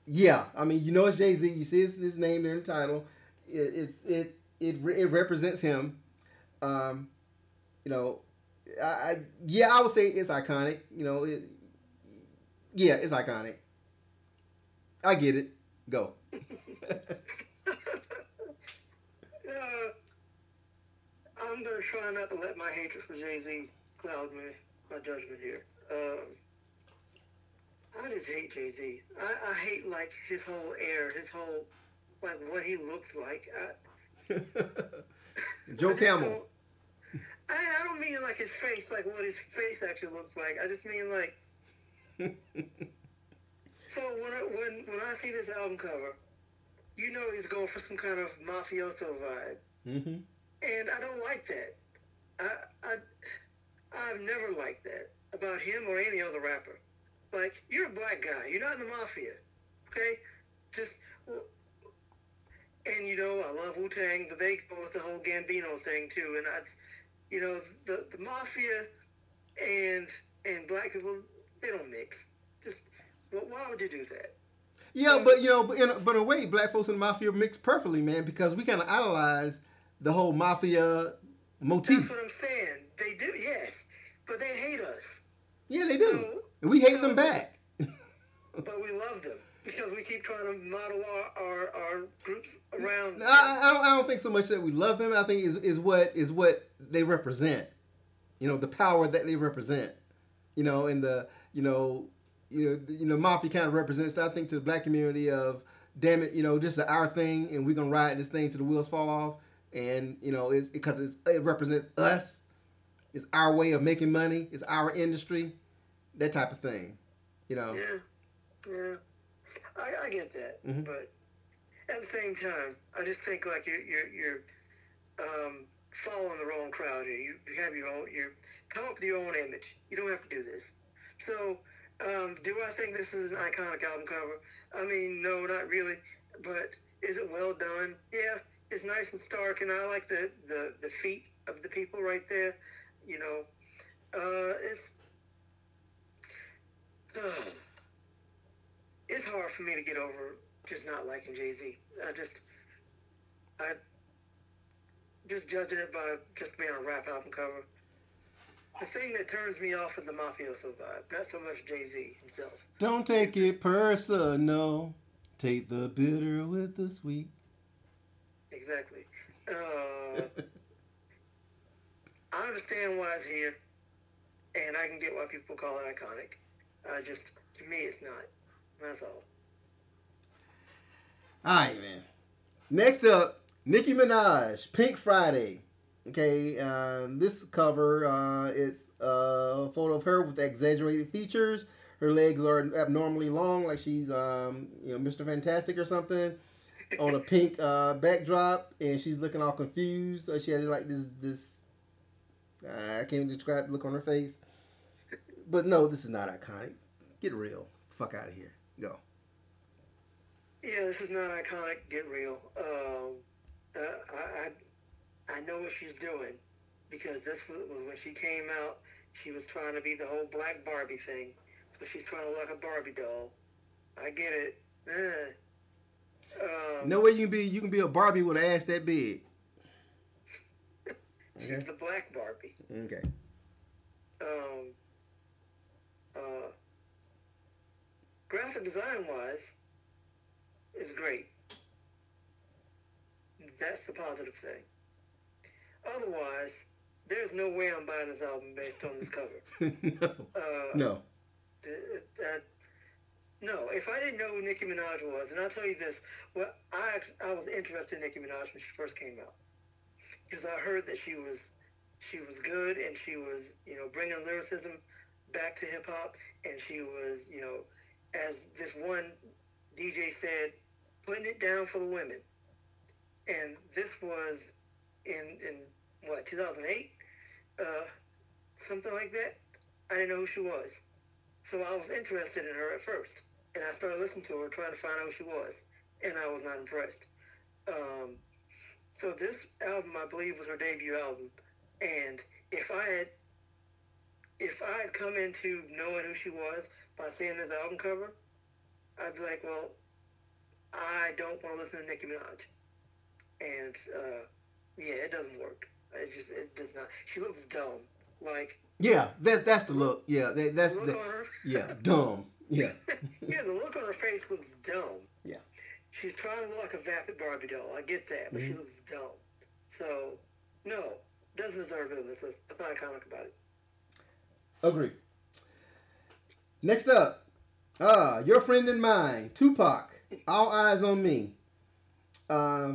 Speaker 1: yeah. I mean, you know it's Jay Z. You see his, his name there in the title. It, it's it it it represents him. Um, you know, I, I yeah, I would say it's iconic. You know, it, yeah, it's iconic. I get it. Go.
Speaker 2: uh, I'm gonna try not to let my hatred for Jay Z cloud me my judgment here. Um, I just hate Jay Z. I, I hate like his whole air, his whole like what he looks like. I,
Speaker 1: Joe
Speaker 2: I
Speaker 1: Camel.
Speaker 2: I, I don't mean like his face, like what his face actually looks like. I just mean like so when I, when when I see this album cover, you know he's going for some kind of mafioso vibe,
Speaker 1: hmm
Speaker 2: and I don't like that. I I I've never liked that about him or any other rapper. Like you're a black guy, you're not in the mafia, okay? Just and you know I love Wu Tang, but they go with the whole Gambino thing too, and I, you know the the mafia and and black people they don't mix. Just well, why would you do that?
Speaker 1: Yeah, but you know, but in, a, but in a way, black folks and the mafia mix perfectly, man, because we kind of idolize the whole mafia motif.
Speaker 2: That's what I'm saying. They do, yes, but they hate us.
Speaker 1: Yeah, they do,
Speaker 2: So-
Speaker 1: and we hate
Speaker 2: so-
Speaker 1: them back.
Speaker 2: But we love them because we keep trying to model our, our, our groups around.
Speaker 1: I, I don't. I don't think so much that we love them. I think is is what is what they represent. You know, the power that they represent. You know, and the you know, you know, the- you know, mafia kind of represents. I think to the black community of, damn it, you know, this is our thing, and we're gonna ride this thing to the wheels fall off. And you know, it's because it's it represents us. It's our way of making money. It's our industry, that type of thing. You know.
Speaker 2: Yeah, yeah, I, I get that,
Speaker 1: Mhm.
Speaker 2: but at the same time, I just think like you're you're, you're um, following the wrong crowd here. You, you have your own, you come up with your own image. You don't have to do this. So, um, do I think this is an iconic album cover? I mean, no, not really. But is it well done? Yeah, it's nice and stark, and I like the the, the feet of the people right there. You know, uh, it's. it's hard for me to get over just not liking Jay Z. I just, I just judging it by just being a rap album cover. The thing that turns me off is the mafioso vibe, not so much Jay Z himself.
Speaker 1: Don't take it personal. No. Take the bitter with the sweet.
Speaker 2: Exactly. Uh, I understand why it's here, and I can get why people call it iconic. I just, to me, it's not. That's all.
Speaker 1: All right, man. Next up, Nicki Minaj, Pink Friday. Okay, um, this cover uh, is a photo of her with exaggerated features. Her legs are abnormally long, like she's um, you know Mr. Fantastic or something, on a pink uh, backdrop, and she's looking all confused. Uh, she has like this this uh, I can't describe the look on her face. But no, this is not iconic. Get real. Fuck out of here. Go.
Speaker 2: Yeah, this is not iconic. Get real. Um, uh, I, I I know what she's doing because this was, when she came out. She was trying to be the whole black Barbie thing, so she's trying to look a Barbie doll. I get it. Um,
Speaker 1: No way you can be you can be a Barbie with an ass that big.
Speaker 2: she's
Speaker 1: Okay.
Speaker 2: the black Barbie.
Speaker 1: Okay.
Speaker 2: Um, uh, graphic design wise, is great. That's the positive thing. Otherwise, there's no way I'm buying this album based on this cover.
Speaker 1: no.
Speaker 2: Uh,
Speaker 1: No.
Speaker 2: no, if I didn't know who Nicki Minaj was, and I'll tell you this, well, I I was interested in Nicki Minaj when she first came out because I heard that she was she was good and she was you know bringing lyricism back to hip hop, and she was you know as this one DJ said, putting it down for the women, and this was in in what 2008, uh, something like that. I didn't know who she was. So I was interested in her at first, and I started listening to her, trying to find out who she was, and I was not impressed. Um, so this album, I believe, was her debut album, and if I had, if I had come into knowing who she was by seeing this album cover, I'd be like, well, I don't want to listen to Nicki Minaj, and uh, yeah, it doesn't work. It just it does not. She looks dumb. Like
Speaker 1: Yeah, that's that's the look. Yeah, that, that's
Speaker 2: the look
Speaker 1: the
Speaker 2: on her.
Speaker 1: yeah dumb. Yeah.
Speaker 2: yeah, the look on her face looks dumb.
Speaker 1: Yeah.
Speaker 2: She's trying to look like a vapid Barbie doll. I get that, but she
Speaker 1: Mhm.
Speaker 2: looks dumb. So, no, doesn't deserve it. That's not iconic about it.
Speaker 1: Agree. Next up, ah, your friend and mine, Tupac. All Eyez on Me. Uh,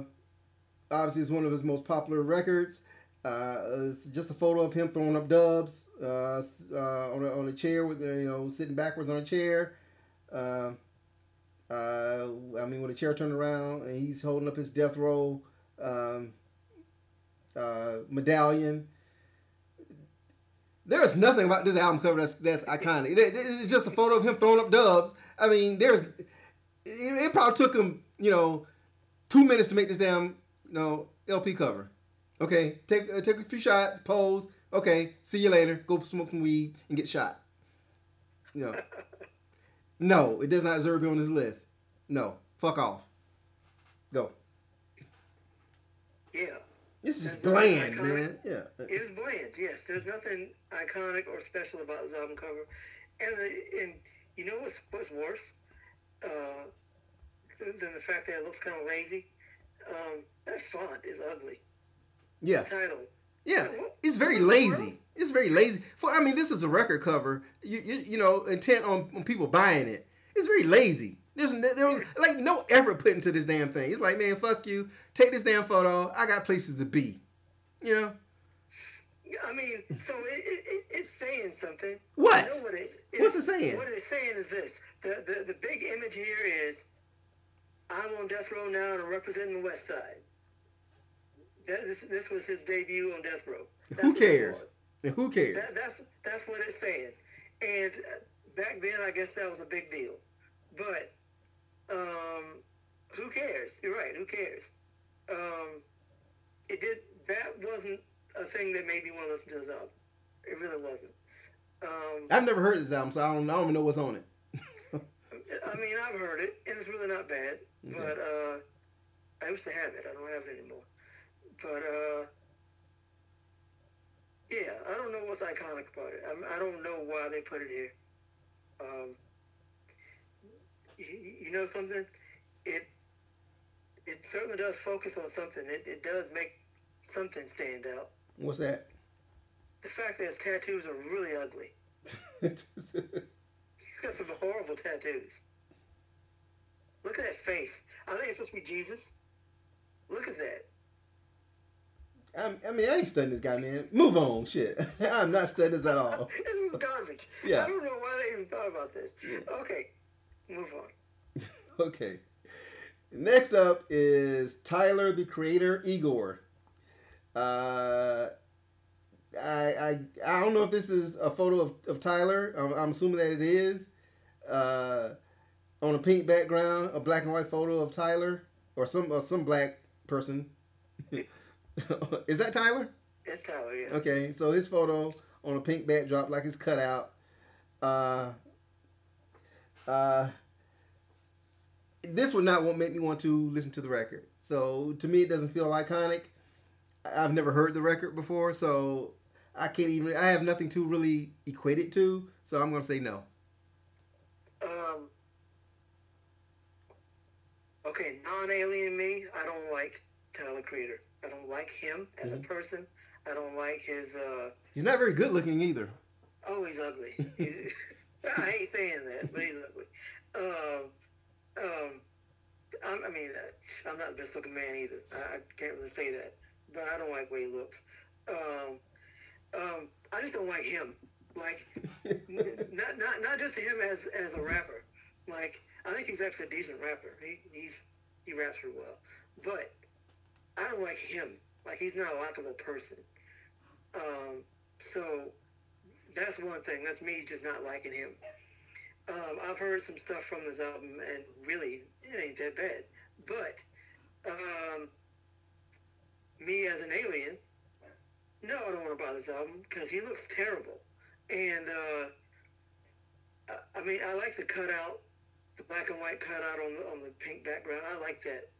Speaker 1: obviously, it's one of his most popular records. Uh, it's just a photo of him throwing up dubs uh, uh, on, a, on a chair with the, you know sitting backwards on a chair. Uh, uh, I mean, with a chair turned around, and he's holding up his death row um, uh, medallion. There is nothing about this album cover that's that's iconic. It- it's just a photo of him throwing up dubs. I mean, there's it, it probably took him you know two minutes to make this damn you know LP cover. Okay, take uh, take a few shots, pose. Okay, see you later. Go smoke some weed and get shot. You know, no, it does not deserve to be on this list. No, fuck off. Go.
Speaker 2: Yeah,
Speaker 1: This is bland, man. Yeah.
Speaker 2: it is bland. Yes, there's nothing iconic or special about this album cover. And the, and you know what's what's worse uh, than, than the fact that it looks kind of lazy? Um, that font is ugly.
Speaker 1: Yeah.
Speaker 2: Title.
Speaker 1: Yeah, it's very lazy. It's very lazy. For I mean, this is a record cover. You you, you know, intent on, on people buying it. It's very lazy. There's n- there was like no effort put into this damn thing. It's like, man, fuck you. Take this damn photo. I got places to be. You know
Speaker 2: Yeah, I mean, so it, it, it, it's saying something.
Speaker 1: What?
Speaker 2: You know what it,
Speaker 1: What's it saying?
Speaker 2: What it's saying is this: the, the the big image here is, I'm on death row now and I'm representing the West Side. That, this this was his debut on death row. That's
Speaker 1: who cares? who cares?
Speaker 2: That, that's that's what it's saying. And back then, I guess that was a big deal. But um, who cares? You're right. Who cares? Um, it did. That wasn't a thing that made me want to listen to his album. It really wasn't. Um,
Speaker 1: I've never heard this album, so I don't, I don't even know what's on it.
Speaker 2: I mean, I've heard it, and it's really not bad.
Speaker 1: Okay.
Speaker 2: But uh, I used to have it. I don't have it anymore. But uh, yeah, I don't know what's iconic about it. I'm, I don't know why they put it here. Um, you, you know something? It it certainly does focus on something. It, it does make something stand out.
Speaker 1: What's that?
Speaker 2: The fact that his tattoos are really ugly. He's got some horrible tattoos. Look at that face. I think it's supposed to be Jesus. Look at that.
Speaker 1: I'm, I mean, I ain't studying this guy, man. Move on, shit. I'm not studying this at all.
Speaker 2: this is garbage.
Speaker 1: Yeah.
Speaker 2: I don't know why they even thought about this.
Speaker 1: Yeah.
Speaker 2: Okay, move on.
Speaker 1: Okay. Next up is Tyler the Creator Igor. Uh, I, I I don't know if this is a photo of, of Tyler. I'm, I'm assuming that it is. Uh, on a pink background, a black and white photo of Tyler or some or some black person. is that Tyler?
Speaker 2: It's Tyler, yeah.
Speaker 1: Okay, so his photo on a pink backdrop, like it's cut out. Uh, uh, this would not make me want to listen to the record. So to me, it doesn't feel iconic. I've never heard the record before, so I can't even. I have nothing to really equate it to. So I'm gonna say no.
Speaker 2: Um, okay, non-alien me, I don't like Tyler Creator. I don't like him as mm-hmm. a person. I don't like his. Uh,
Speaker 1: he's not very good looking either.
Speaker 2: Oh, he's ugly. I hate saying that, but he's ugly. Um, um, I, I mean, uh, I'm not the best looking man either. I, I, can't really say that, but I don't like the way he looks. Um, um, I just don't like him. Like, not not not just him as as a rapper. Like, I think he's actually a decent rapper. He he's he raps pretty well, but I don't like him. Like, he's not a likable person. Um, so that's one thing. That's me just not liking him. Um, I've heard some stuff from this album, and really, it ain't that bad. But um, me as an alien, no, I don't want to buy this album because he looks terrible. And uh, I, I mean, I like the cutout, the black and white cutout on the on the pink background. I like that.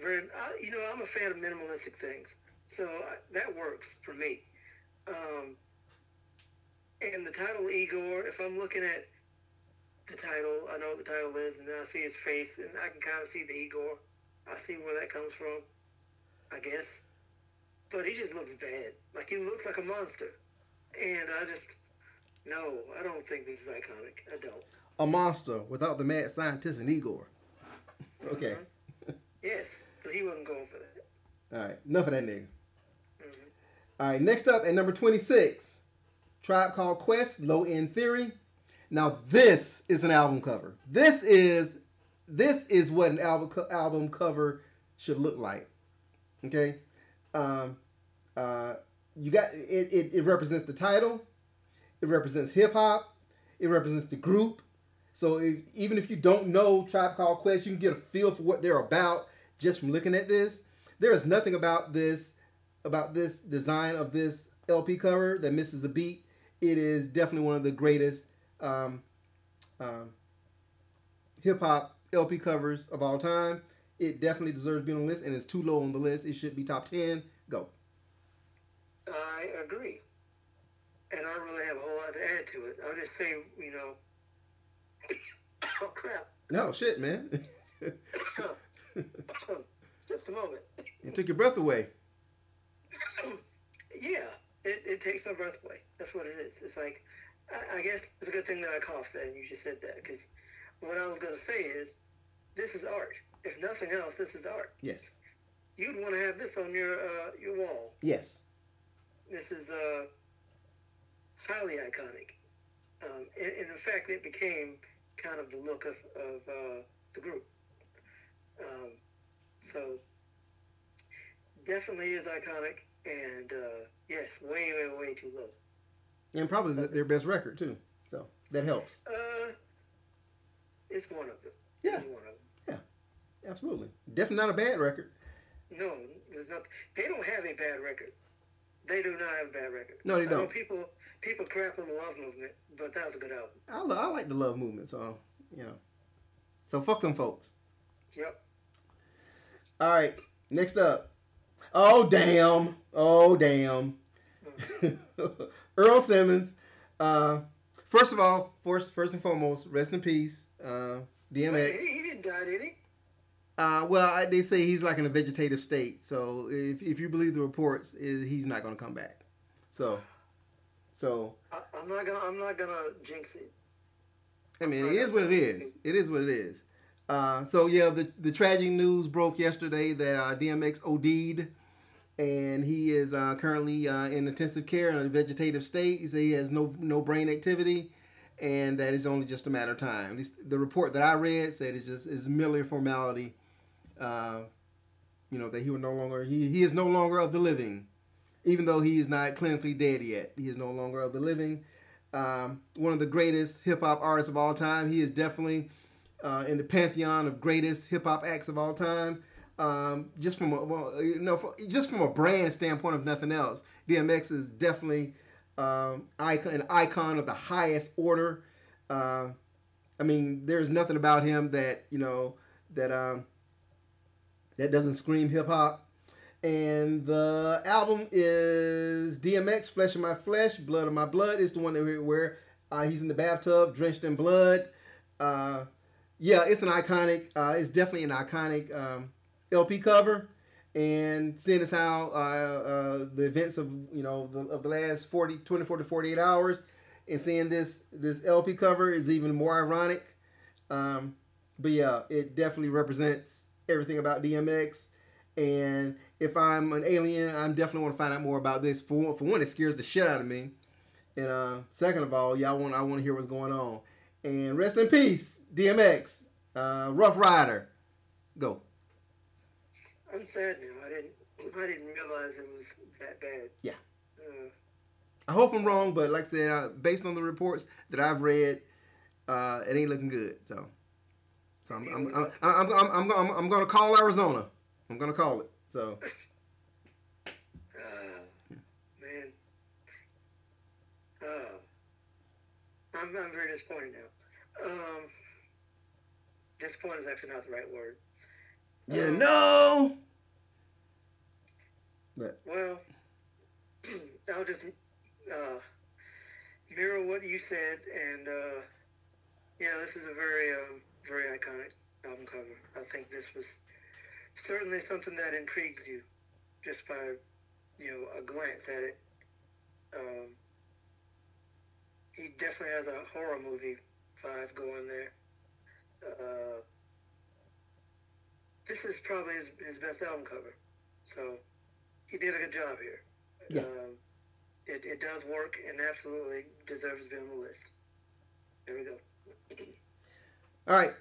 Speaker 2: Very, I, you know, I'm a fan of minimalistic things, so I, that works for me. Um, and the title Igor, if I'm looking at the title. I know what the title is, and then I see his face, and I can kind of see the Igor. I see where that comes from, I guess. But he just looks bad. Like he looks like a monster. And I just, no, I don't think this is iconic. I don't.
Speaker 1: A monster without the mad scientist and Igor. Okay.
Speaker 2: Mm-hmm. yes, but he wasn't going for that.
Speaker 1: All right, enough of that nigga. Mm-hmm. All right, next up at number 26, Tribe Called Quest, Low End Theory. Now this is an album cover. This is this is what an album co- album cover should look like. Okay, um, uh, you got it, it. It represents the title. It represents hip hop. It represents the group. So if, even if you don't know Tribe Called Quest, you can get a feel for what they're about just from looking at this. There is nothing about this about this design of this LP cover that misses a beat. It is definitely one of the greatest um, um, hip hop LP covers of all time. It definitely deserves being on the list, and it's too low on the list. It should be top ten. Go.
Speaker 2: I agree, and I don't really have a whole lot to add to it. I'll just say, you know, oh crap.
Speaker 1: No shit, man.
Speaker 2: just a moment.
Speaker 1: You took your breath away.
Speaker 2: yeah, it, it takes my breath away. That's what it is. It's like I, guess it's a good thing that I coughed that and you just said that because what I was going to say is this is art. If nothing else, this is art.
Speaker 1: Yes.
Speaker 2: You'd want to have this on your uh, your wall.
Speaker 1: Yes.
Speaker 2: This is uh, highly iconic. Um, and, and, in fact, it became kind of the look of, of uh, the group. Um, so definitely is iconic, and uh, yes, way, way, way too low
Speaker 1: and probably the, their best record too. So that helps.
Speaker 2: Uh, it's one of them.
Speaker 1: Yeah. It's one of them. Yeah, absolutely. Definitely not a bad record.
Speaker 2: No, there's not. They don't have a bad record. They do not have a bad record.
Speaker 1: No, they don't.
Speaker 2: people people crap on the Love Movement, but that was a good album. I,
Speaker 1: I like the Love Movement, so you know. So fuck them folks.
Speaker 2: Yep.
Speaker 1: All right. Next up. Oh damn. Oh damn. Earl Simmons. Uh, first of all, first, first and foremost, rest in peace, uh, DMX.
Speaker 2: He, he didn't die, did he?
Speaker 1: Uh, well, I, they say he's like in a vegetative state. So if, if you believe the reports, he's not going to come back. So, so
Speaker 2: I, am not gonna I'm not gonna jinx it.
Speaker 1: I mean, it is what it is. It is what it is. Uh, so yeah, the the tragic news broke yesterday that uh, DMX OD'd and he is uh, currently uh, in intensive care in a vegetative state. He said he has no no brain activity, and that is only just a matter of time. Least the report that I read said it's just is merely a formality. Uh, you know that he will no longer he he is no longer of the living, even though he is not clinically dead yet. He is no longer of the living. Um, one of the greatest hip hop artists of all time. He is definitely uh, in the pantheon of greatest hip hop acts of all time um, just from a well, you know, just from a brand standpoint, of nothing else, DMX is definitely um, icon, an icon of the highest order. Uh, I mean, there's nothing about him that you know that um, that doesn't scream hip hop. And the album is DMX, Flesh of My Flesh, Blood of My Blood. Is the one that where uh, he's in the bathtub, drenched in blood. Uh, yeah, it's an iconic. Uh, it's definitely an iconic um, LP cover, and seeing as how uh, uh, the events of you know the, of the last 40, 24 to 48 hours, and seeing this this LP cover is even more ironic. Um, but yeah, it definitely represents everything about DMX. And if I'm an alien, I'm definitely want to find out more about this. For for one, it scares the shit out of me. And uh, second of all, y'all want I want to hear what's going on. And rest in peace, DMX, uh, Ruff Ryder. Go.
Speaker 2: I'm sad now. I didn't. I didn't realize it was that bad.
Speaker 1: Yeah. Uh, I hope I'm wrong, but like I said, uh, based on the reports that I've read, uh, it ain't looking good. So, so I'm I'm I'm I'm, I'm, I'm, I'm, I'm going to call Arizona. I'm going to call it. So.
Speaker 2: Uh, man. Uh, I'm I'm very disappointed now. Um, disappointed is actually not the right word.
Speaker 1: You um, know.
Speaker 2: But. Well, I'll just uh, mirror what you said, and uh, yeah, this is a very, um, very iconic album cover. I think this was certainly something that intrigues you just by, you know, a glance at it. Um, he definitely has a horror movie vibe going there. Uh, this is probably his, his best album cover. So he did a good job here. Yeah. Um, it, it does work and absolutely deserves to be on the list. There we go.
Speaker 1: All right.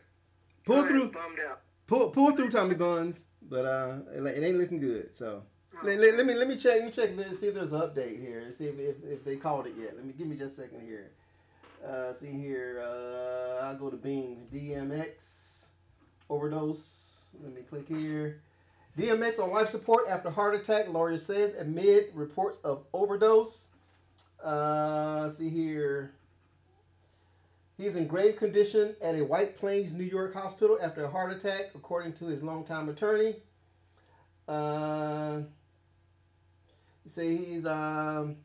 Speaker 1: Pull through. Bummed out. Pull pull through Tommy Buns, but uh, it, it ain't looking good. So let, let, let, me let me check. Let me check this. See if there's an update here. See if, if, if they called it yet. Let me give me just a second here. Uh, see here. Uh, I'll go to Bing. DMX overdose. Let me click here. DMX on life support after heart attack, lawyer says amid reports of overdose. Uh, see here. He is in grave condition at a White Plains, New York hospital after a heart attack, according to his longtime attorney. Uh, say he's um,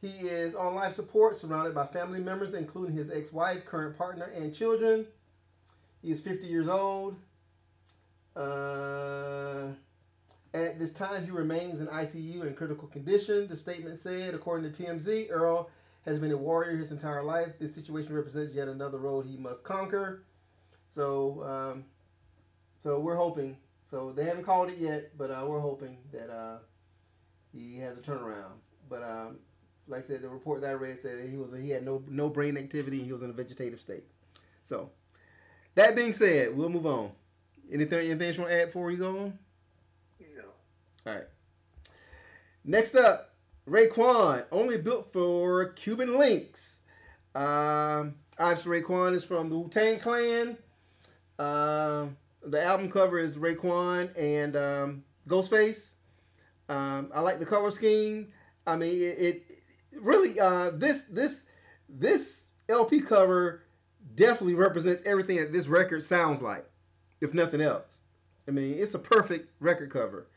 Speaker 1: he is on life support, surrounded by family members, including his ex-wife, current partner, and children. He is 50 years old. Uh, at this time, he remains in ICU in critical condition. The statement said, according to TMZ, Earl has been a warrior his entire life. This situation represents yet another road he must conquer. So, um, so we're hoping. So they haven't called it yet, but uh, we're hoping that uh, he has a turnaround. But um, like I said, the report that I read said he was he had no no brain activity. He was in a vegetative state. So, that being said, we'll move on. Anything, anything you want to add before we go on?
Speaker 2: No.
Speaker 1: All right. Next up, Raekwon, only built for Cuban Linx. Um, obviously, Raekwon is from the Wu Tang Clan. Um, the album cover is Raekwon and um, Ghostface. Um, I like the color scheme. I mean, it, it really uh, this this this LP cover definitely represents everything that this record sounds like if nothing else. I mean, it's a perfect record cover,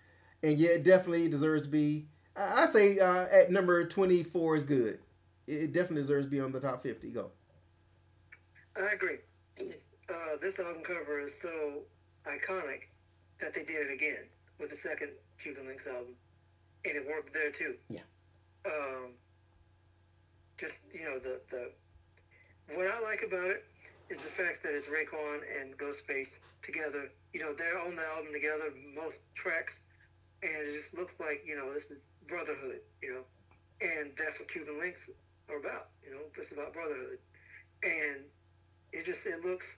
Speaker 1: and yeah, it definitely deserves to be. I say uh, at number twenty four is good. It definitely deserves to be on the top fifty. Go.
Speaker 2: I agree. Uh, this album cover is so iconic that they did it again with the second Cuban Linx album, and it worked there too.
Speaker 1: Yeah.
Speaker 2: Um, just you know the the what I like about it is the fact that it's Raekwon and Ghostface together. You know, they're on the album together, most tracks, and it just looks like you know this is brotherhood. You know, and that's what Cuban Links are about. You know, it's about brotherhood, and it just it looks.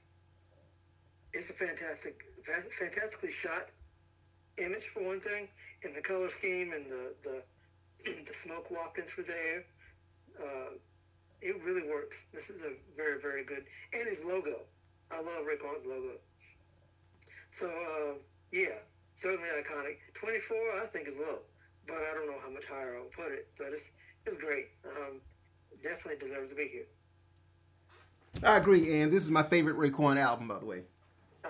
Speaker 2: It's a fantastic, fantastically shot image for one thing, and the color scheme and the the, the smoke wafting through the air. Uh, it really works. This is a very, very good. And his logo. I love Raekwon's logo. So, uh, yeah, certainly iconic. 24, I think, is low. But I don't know how much higher I'll put it. But it's, it's great. Um, definitely deserves to be here.
Speaker 1: I agree. And this is my favorite Raekwon album, by the way.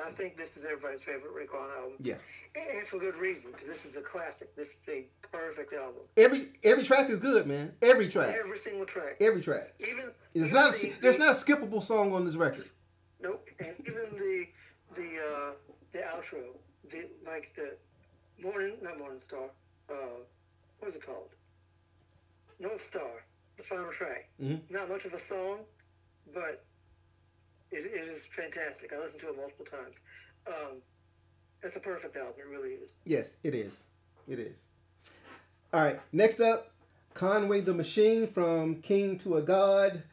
Speaker 2: I think this is everybody's favorite Rick Raekwon album.
Speaker 1: Yeah.
Speaker 2: And for good reason, because this is a classic. This is a perfect album.
Speaker 1: Every every track is good, man. Every track.
Speaker 2: Every single track.
Speaker 1: Every track.
Speaker 2: Even
Speaker 1: it's not the, a, there's not a skippable song on this record.
Speaker 2: Nope. And even the the uh, the outro, the like the Morning, not Morning Star. Uh, what is it called? North Star, the final track.
Speaker 1: Mm-hmm.
Speaker 2: Not much of a song, but it, it is fantastic. I listened to it multiple times. Um, it's a perfect album. It really is.
Speaker 1: Yes, it is. It is. All right. Next up, Conway the Machine from King to a God.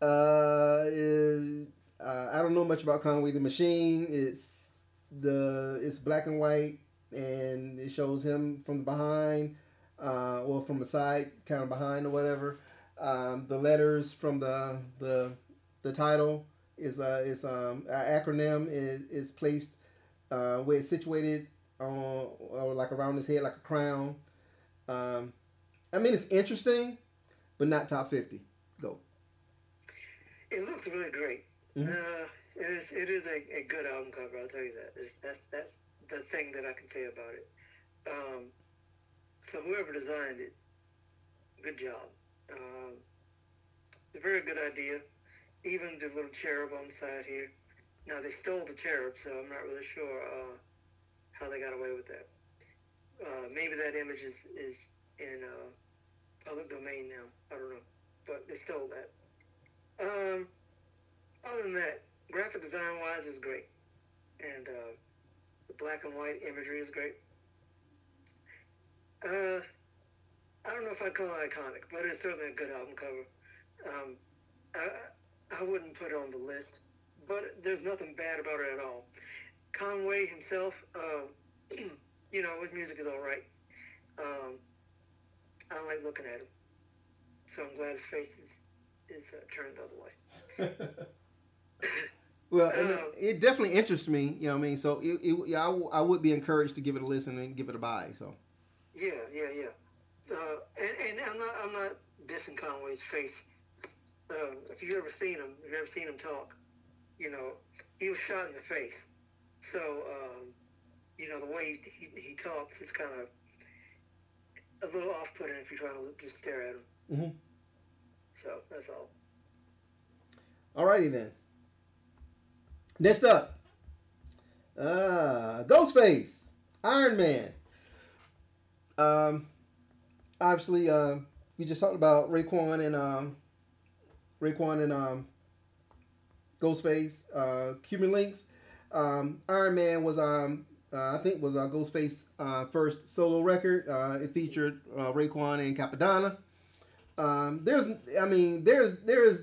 Speaker 1: Uh, is, uh, I don't know much about Conway the Machine. It's the it's black and white, and it shows him from the behind, uh, or from the side, kind of behind or whatever. Um, the letters from the the the title is uh is um an acronym is is placed uh, where it's situated on or like around his head like a crown. Um, I mean, it's interesting, but not top fifty. Go.
Speaker 2: It looks really great.
Speaker 1: Mhm.
Speaker 2: Uh, it is. It is a, a good album cover. I'll tell you that. It's, that's that's the thing that I can say about it. Um, so whoever designed it, good job. Um, it's a very good idea. Even the little cherub on the side here. Now they stole the cherub, so I'm not really sure uh, how they got away with that. Uh, maybe that image is is in uh, public domain now. I don't know, but they stole that. Um, other than that, graphic design wise is great, and uh, the black and white imagery is great. Uh, I don't know if I'd call it iconic, but it's certainly a good album cover. Um, I I wouldn't put it on the list, but there's nothing bad about it at all. Conway himself, uh, you know, his music is all right. Um, I don't like looking at him, so I'm glad his face is is uh, turned the other way.
Speaker 1: Well,
Speaker 2: Um,
Speaker 1: it, it definitely interests me. You know what I mean? So, it, it, yeah, I, w- I would be encouraged to give it a listen and give it a buy. So,
Speaker 2: Yeah, yeah, yeah. Uh, and, and I'm not I'm not dissing Conway's face. Um, if you've ever seen him, if you've ever seen him talk, you know, he was shot in the face. So, um, you know, the way he, he, he talks is kind of a little off-putting if you're trying to just stare at him.
Speaker 1: Mhm.
Speaker 2: So that's all.
Speaker 1: alrighty then. Next up, uh, Ghostface, Iron Man. Um, obviously, um, we just talked about Raekwon and um, Raekwon and um, Ghostface, uh, Cuban Linx. Um, Iron Man was um, uh, I think was uh, Ghostface uh, first solo record. Uh, it featured uh, Raekwon and Cappadonna. Um, there's, I mean, there's there's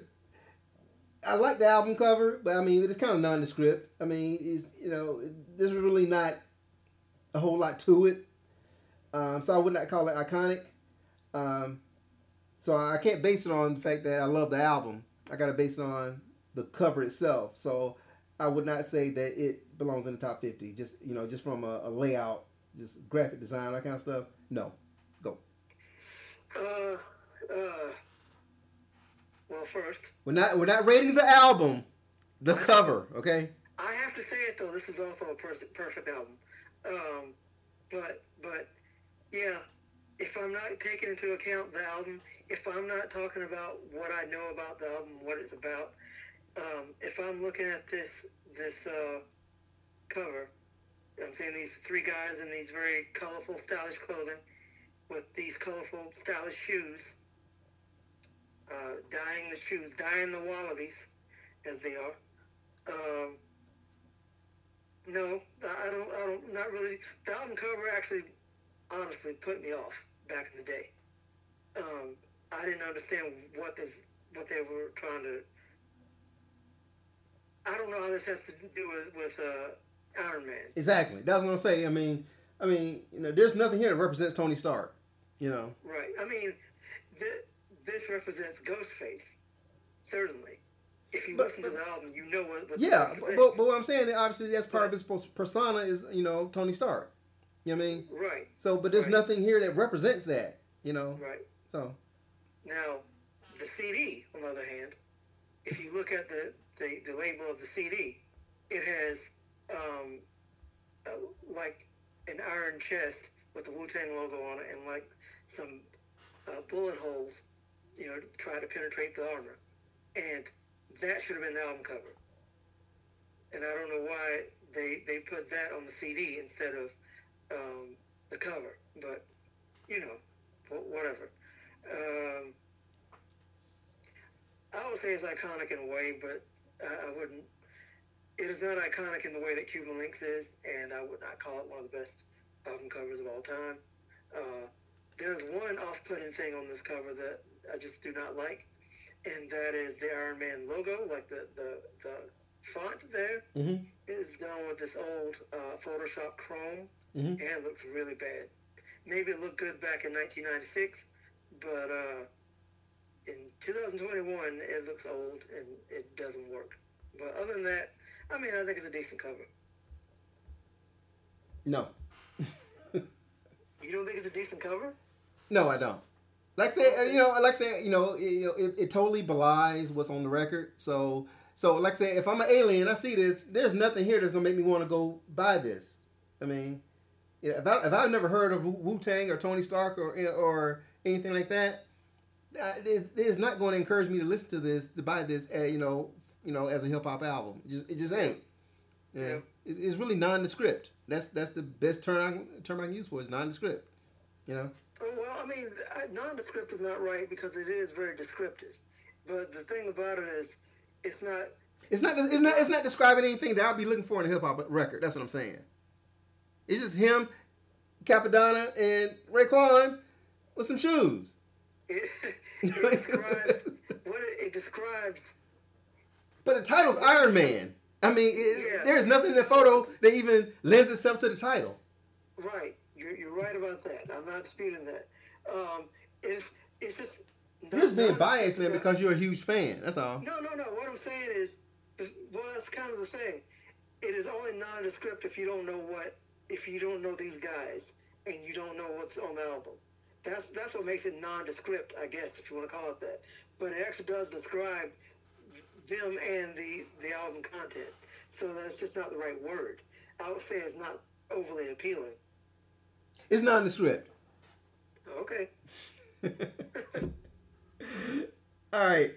Speaker 1: I like the album cover, but I mean it's kind of nondescript. I mean, it's you know there's really not a whole lot to it, um, so I would not call it iconic. Um, so I can't base it on the fact that I love the album. I got to base it on the cover itself. So I would not say that it belongs in the top fifty. Just you know, just from a, a layout, just graphic design, that kind of stuff. No, go.
Speaker 2: Uh, uh. Well, first,
Speaker 1: We're not we're not rating the album, the cover. Okay.
Speaker 2: I have to say it though. This is also a pers- perfect album. Um, but but yeah, if I'm not taking into account the album, if I'm not talking about what I know about the album, what it's about, um, if I'm looking at this this uh, cover, I'm seeing these three guys in these very colorful, stylish clothing with these colorful, stylish shoes, uh, dyeing the shoes, dyeing the Wallabees, as they are. Um, no, I don't. I don't. Not really. The album cover actually, honestly, put me off back in the day. Um, I didn't understand what this, what they were trying to. I don't know how this has to do with with uh, Iron Man.
Speaker 1: Exactly. That's what I'm saying. I mean, I mean, you know, there's nothing here that represents Tony Stark. You know.
Speaker 2: Right. I mean, th- this represents Ghostface, certainly. If you
Speaker 1: But-
Speaker 2: listen to the album, you know what. what
Speaker 1: Yeah, but, but what I'm saying, obviously, that's part of his persona is you know Tony Stark. You know what I mean?
Speaker 2: right.
Speaker 1: So, but there's
Speaker 2: Right.
Speaker 1: nothing here that represents that. You know.
Speaker 2: Right.
Speaker 1: So.
Speaker 2: Now, the CD, on the other hand, if you look at the, the, the label of the CD, it has um, uh, like an iron chest with the Wu Tang logo on it and like some uh, bullet holes, you know, to try to penetrate the armor. And that should have been the album cover. And I don't know why they, they put that on the CD instead of um, the cover, but you know, whatever. Um, I would say it's iconic in a way, but I, I wouldn't. It is not iconic in the way that Cuban Linx is, and I would not call it one of the best album covers of all time. Uh, there's one off-putting thing on this cover that I just do not like, and that is the Iron Man logo, like the the, the font there
Speaker 1: mm-hmm.
Speaker 2: is done with this old uh, Photoshop Chrome,
Speaker 1: mm-hmm.
Speaker 2: and it looks really bad. Maybe it looked good back in 1996, but uh, in 2021 it looks old and it doesn't work. But other than that, I mean, I think it's a decent cover.
Speaker 1: No.
Speaker 2: you don't think it's a decent cover?
Speaker 1: No, I don't. Like I say, you know, like I say, you know, it, you know, it, it totally belies what's on the record. So, so like I say, if I'm an alien, I see this. There's nothing here that's gonna make me want to go buy this. I mean, you know, if I if I've never heard of Wu Tang or Tony Stark or or anything like that, it's, it's not going to encourage me to listen to this to buy this. Uh, you know, you know, as a hip hop album. It just it just ain't. Yeah, yeah. It's, it's really nondescript. That's that's the best term I, term I can use for it. It's nondescript. You know.
Speaker 2: Well, I mean, nondescript is not right because it is very descriptive. But the thing about it is, it's not.
Speaker 1: It's not. It's not. It's not describing anything that I'll be looking for in a hip hop record. That's what I'm saying. It's just him, Cappadonna, and Raekwon with some shoes.
Speaker 2: It, it describes what it, it, describes.
Speaker 1: But the title's Iron Man. I mean, it, yeah. there's nothing in the photo that even lends itself to the title.
Speaker 2: Right. You're, you're right about that. I'm not disputing that. Um, it's it's just.
Speaker 1: You're just being biased, man, because you're a huge fan. That's all.
Speaker 2: No, no, no. What I'm saying is, well, that's kind of the thing. It is only nondescript if you don't know what, if you don't know these guys and you don't know what's on the album. That's that's what makes it nondescript, I guess, if you want to call it that. But it actually does describe them and the the album content. So that's just not the right word. I would say it's not overly appealing.
Speaker 1: It's nondescript.
Speaker 2: Okay.
Speaker 1: All right.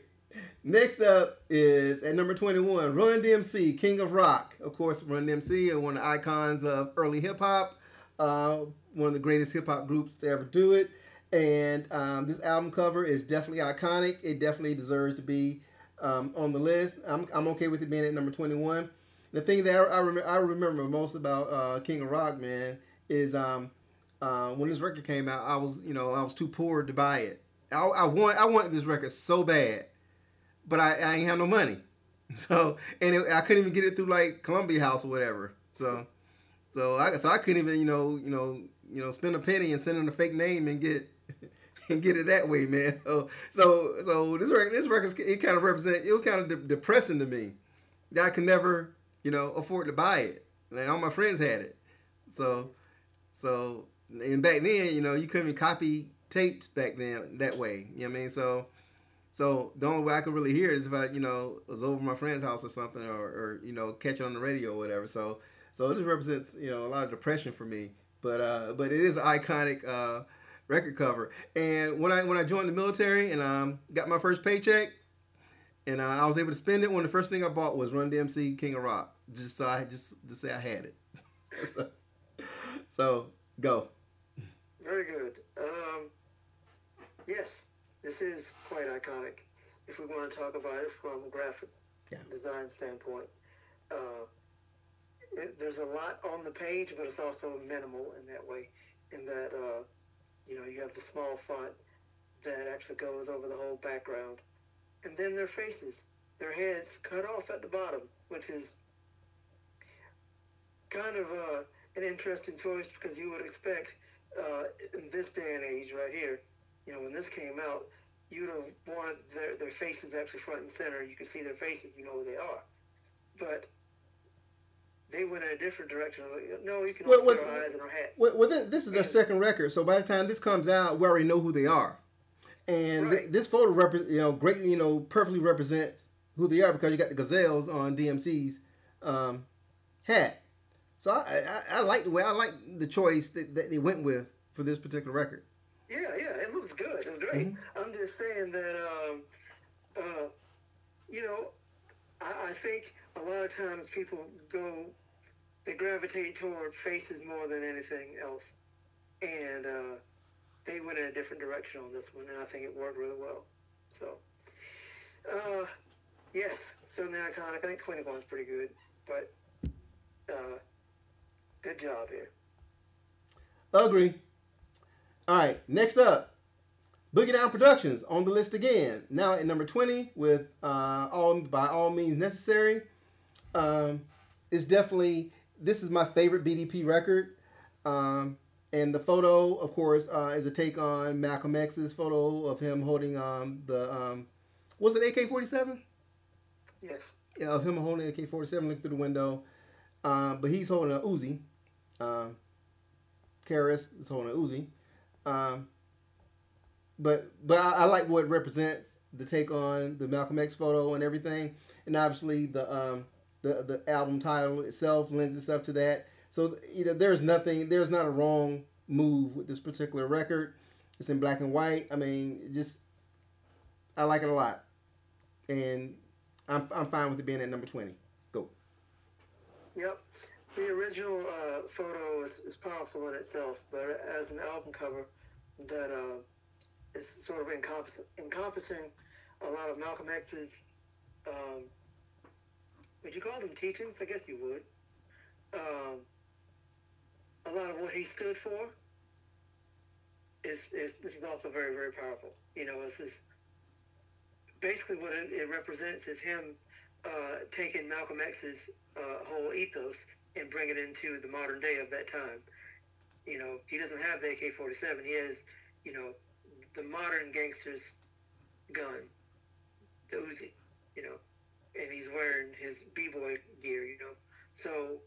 Speaker 1: Next up is at number 21, Run DMC, King of Rock. Of course, Run DMC are one of the icons of early hip hop, uh, one of the greatest hip hop groups to ever do it. And um, this album cover is definitely iconic. It definitely deserves to be um, on the list. I'm, I'm okay with it being at number 21. The thing that I, I, I remember most about uh, King of Rock, man, is um, uh, when this record came out, I was, you know, I was too poor to buy it. I, I want, I wanted this record so bad, but I, I ain't have no money. So, and it, I couldn't even get it through like Columbia House or whatever. So, so I, so I couldn't even, you know, you know, you know, spend a penny and send in a fake name and get, and get it that way, man. So, so, so this record, this record, it kind of represent. It was kind of de- depressing to me that I could never, you know, afford to buy it. Like all my friends had it. So, so and back then, you know, you couldn't even copy tapes back then that way. You know what I mean? So, so the only way I could really hear it is if I, you know, was over my friend's house or something, or, or you know, catch it on the radio or whatever. So, so it just represents, you know, a lot of depression for me. But, uh, but it is an iconic uh, record cover. And when I when I joined the military and um, got my first paycheck, and uh, I was able to spend it, one of the first thing I bought was Run DMC King of Rock, just so I just to say I had it. so, so go.
Speaker 2: Very good. Um, yes, this is quite iconic. If we want to talk about it from a graphic yeah. design standpoint, uh, it, there's a lot on the page, but it's also minimal in that way. In that, uh, you know, you have the small font that actually goes over the whole background, and then their faces, their heads cut off at the bottom, which is kind of uh, an interesting choice because you would expect uh, in this day and age right here, you know, when this came out, you'd have wanted their, their faces actually front and center. You could see their faces, you know who they are. But they went in a different direction. No, you can well, well, see our eyes and our hats.
Speaker 1: Well, well this, this is their second record, so by the time this comes out, we already know who they are. And right. th- this photo, rep- you know, great, you know, perfectly represents who they are because you got the gazelles on DMC's um, hat. So I, I, I, like the way I like the choice that, that they went with for this particular record.
Speaker 2: Yeah, yeah, it looks good. It's great. Mm-hmm. I'm just saying that, um, uh, you know, I, I, think a lot of times people go, they gravitate toward faces more than anything else. and uh, they went in a different direction on this one, and I think it worked really well. So, uh, yes, certainly iconic. I think 21 is pretty good, but uh, good job here.
Speaker 1: Agree. All right, next up, Boogie Down Productions on the list again. Now at number 20 with uh, all by all means necessary. Um, it's definitely this is my favorite BDP record. Um, and the photo, of course, uh, is a take on Malcolm X's photo of him holding um, the um, was it AK forty seven?
Speaker 2: Yes.
Speaker 1: Yeah, of him holding AK forty seven, looking through the window. Um, but he's holding a Uzi. Um, KRS is holding an Uzi. Um, but but I, I, like what it represents the take on the Malcolm X photo and everything, and obviously the um, the the album title itself lends itself to that. So you know, there's nothing, there's not a wrong move with this particular record. It's in black and white. I mean, just I like it a lot, and I'm I'm fine with it being at number twenty. Go.
Speaker 2: Yep. The original uh, photo is, is powerful in itself, but as an album cover, that uh, is sort of encompass, encompassing a lot of Malcolm X's. Um, would you call them teachings? I guess you would. Um, a lot of what he stood for is, is this is also very very powerful. You know, is basically what it, it represents is him uh, taking Malcolm X's uh, whole ethos and bring it into the modern day of that time. You know, he doesn't have the AK-47. He has, you know, the modern gangster's gun, the Uzi. You know, and he's wearing his b-boy gear. You know, so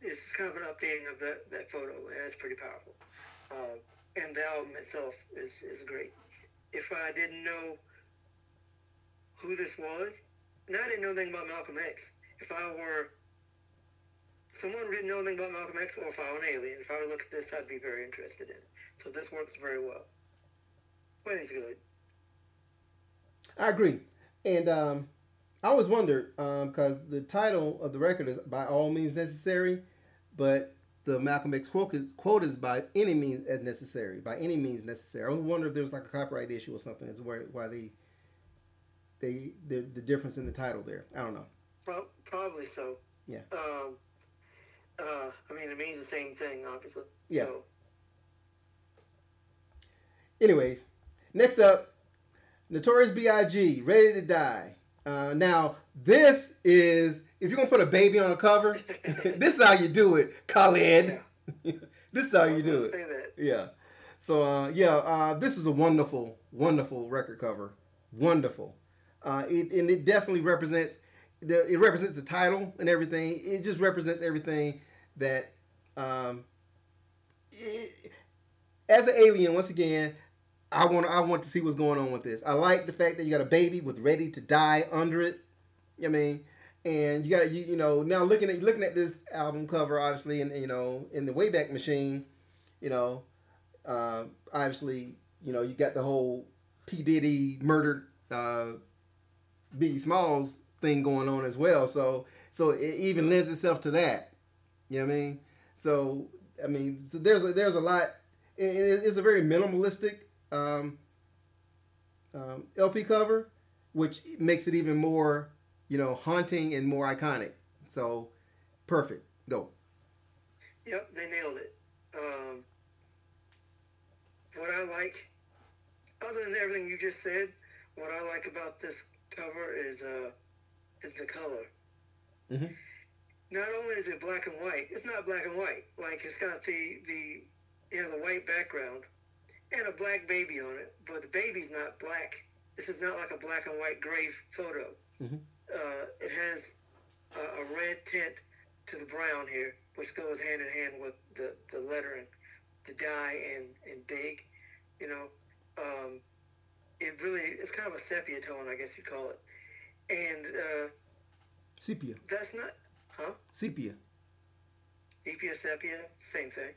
Speaker 2: it's kind of an updating of that, that photo, and it's pretty powerful. Uh, and the album itself is, is great. If I didn't know who this was, and I didn't know anything about Malcolm X, if I were someone didn't know anything about Malcolm X, or were an alien, if I were to look at this, I'd be very interested in it. So this works very well. But it's good.
Speaker 1: I agree. And um, I always wondered because um, the title of the record is "By All Means Necessary," but the Malcolm X quote is, quote is by any means as necessary. By any means necessary. I wonder if there was like a copyright issue or something. Is where why they they the the difference in the title there. I don't know.
Speaker 2: Pro- probably so.
Speaker 1: Yeah.
Speaker 2: Um, uh, I mean, it means the same thing, obviously.
Speaker 1: Yeah. So. Anyways, next up, Notorious B.I.G. Ready to Die. Uh, now, this is if you're gonna put a baby on a cover, this is how you do it, Khaled. Yeah. this is how you do it. Yeah. So uh, yeah, uh, this is a wonderful, wonderful record cover. Wonderful. Uh, it, and it definitely represents the it represents the title and everything. It just represents everything that um, it, as an alien. Once again, I want I want to see what's going on with this. I like the fact that you got a baby with ready to die under it. You know I mean, and you got you, you know now looking at looking at this album cover obviously and you know in the Wayback Machine, you know, uh, obviously you know you got the whole P Diddy murdered uh, Biggie Smalls thing going on as well. So so it even lends itself to that. You know what I mean? So I mean so there's a, there's a lot. it's a very minimalistic um, um, LP cover, which makes it even more, you know, haunting and more iconic. So, perfect. Go.
Speaker 2: Yep, they nailed it. Um, what I like, other than everything you just said, what I like about this cover is uh, is the color. Mm-hmm. Not only is it black and white, it's not black and white. Like it's got the the you know the white background, and a black baby on it, but the baby's not black. This is not like a black and white gray photo. Mm-hmm. Uh, it has a, a, red tint to the brown here, which goes hand in hand with the, the lettering, the die and, and big, you know. Um, it really, it's kind of a sepia tone, I guess you call it. And uh,
Speaker 1: sepia.
Speaker 2: That's not, huh?
Speaker 1: Sepia.
Speaker 2: Sepia, sepia, same thing.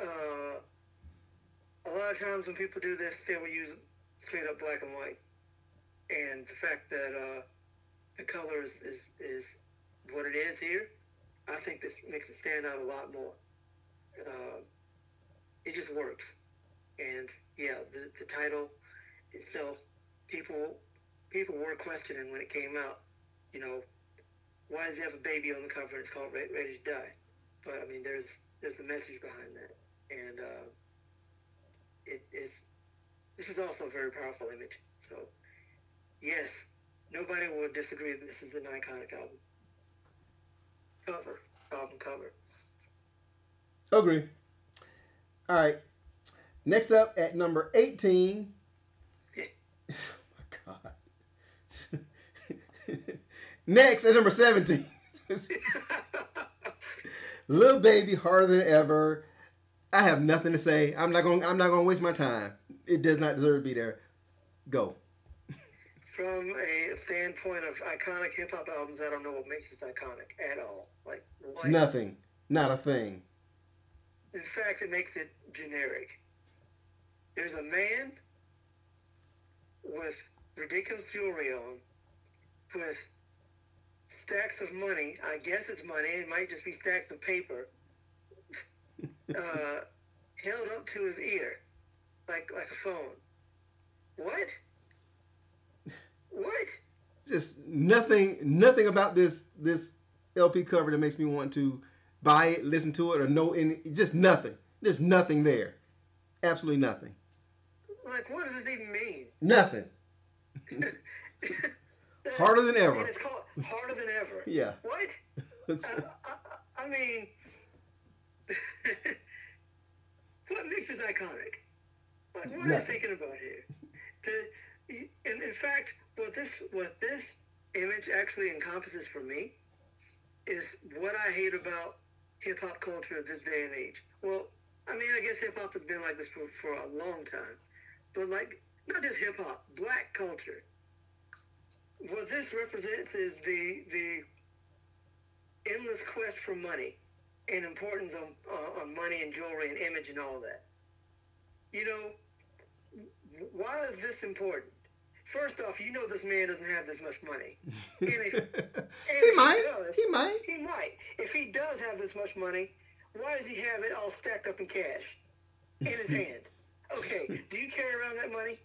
Speaker 2: Uh, a lot of times when people do this, they will use straight up black and white. And the fact that uh, the color is, is, is what it is here, I think this makes it stand out a lot more. Uh, it just works. And yeah, the, the title itself, people people were questioning when it came out. You know, why does he have a baby on the cover and it's called Ready, Ready to Die? But I mean, there's there's a message behind that, and uh, it is. This is also a very powerful image. So, yes, nobody will disagree that this is an iconic album. Cover, album cover.
Speaker 1: Agree. All right. Next up at number 18. oh my God. Next at number 17. Lil Baby harder than ever. I have nothing to say. I'm not going I'm not going to waste my time. It does not deserve to be there. Go.
Speaker 2: From a standpoint of iconic hip hop albums, I don't know what makes this iconic at all. Like what?
Speaker 1: Nothing. Not a thing.
Speaker 2: In fact, it makes it generic. There's a man with ridiculous jewelry on, with stacks of money. I guess it's money. It might just be stacks of paper. uh, held up to his ear, like like a phone. What? What?
Speaker 1: Just nothing. Nothing about this this LP cover that makes me want to buy it, listen to it, or know any. Just nothing. There's nothing there. Absolutely nothing.
Speaker 2: Like, what does this even mean?
Speaker 1: Nothing. Harder than ever.
Speaker 2: And it's called Harder Than Ever.
Speaker 1: Yeah.
Speaker 2: What? uh, I, I, mean, what makes this iconic? What, what am I thinking about here? The, in, in fact, what this what this image actually encompasses for me is what I hate about hip hop culture of this day and age. Well, I mean, I guess hip hop has been like this for, for a long time, but like not just hip hop, black culture. What this represents is the the endless quest for money and importance on uh, on money and jewelry and image and all that. You know, why is this important? First off, you know this man doesn't have this much money.
Speaker 1: If, he might. He, does, he might.
Speaker 2: He might. If he does have this much money, why does he have it all stacked up in cash in his hand? Okay, do you carry around that money?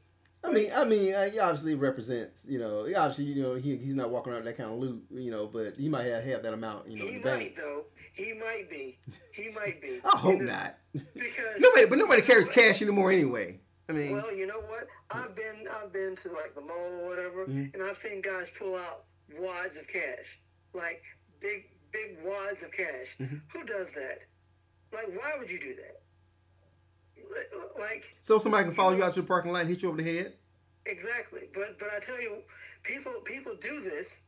Speaker 1: I mean, I mean, uh, he obviously represents, you know, obviously, you know, he, he's not walking around with that kind of loot, you know, but he might have, have that amount, you know.
Speaker 2: He might bank. though. He might be. He might be.
Speaker 1: I hope not. Because nobody, but nobody carries cash anymore anyway. I mean,
Speaker 2: well, you know what? I've been, I've been to like the mall or whatever, mm-hmm. and I've seen guys pull out wads of cash, like big, big wads of cash. Mm-hmm. Who does that? Like, why would you do that? Like,
Speaker 1: so somebody can follow you, out to the parking lot and hit you over the head.
Speaker 2: Exactly, but but I tell you, people people do this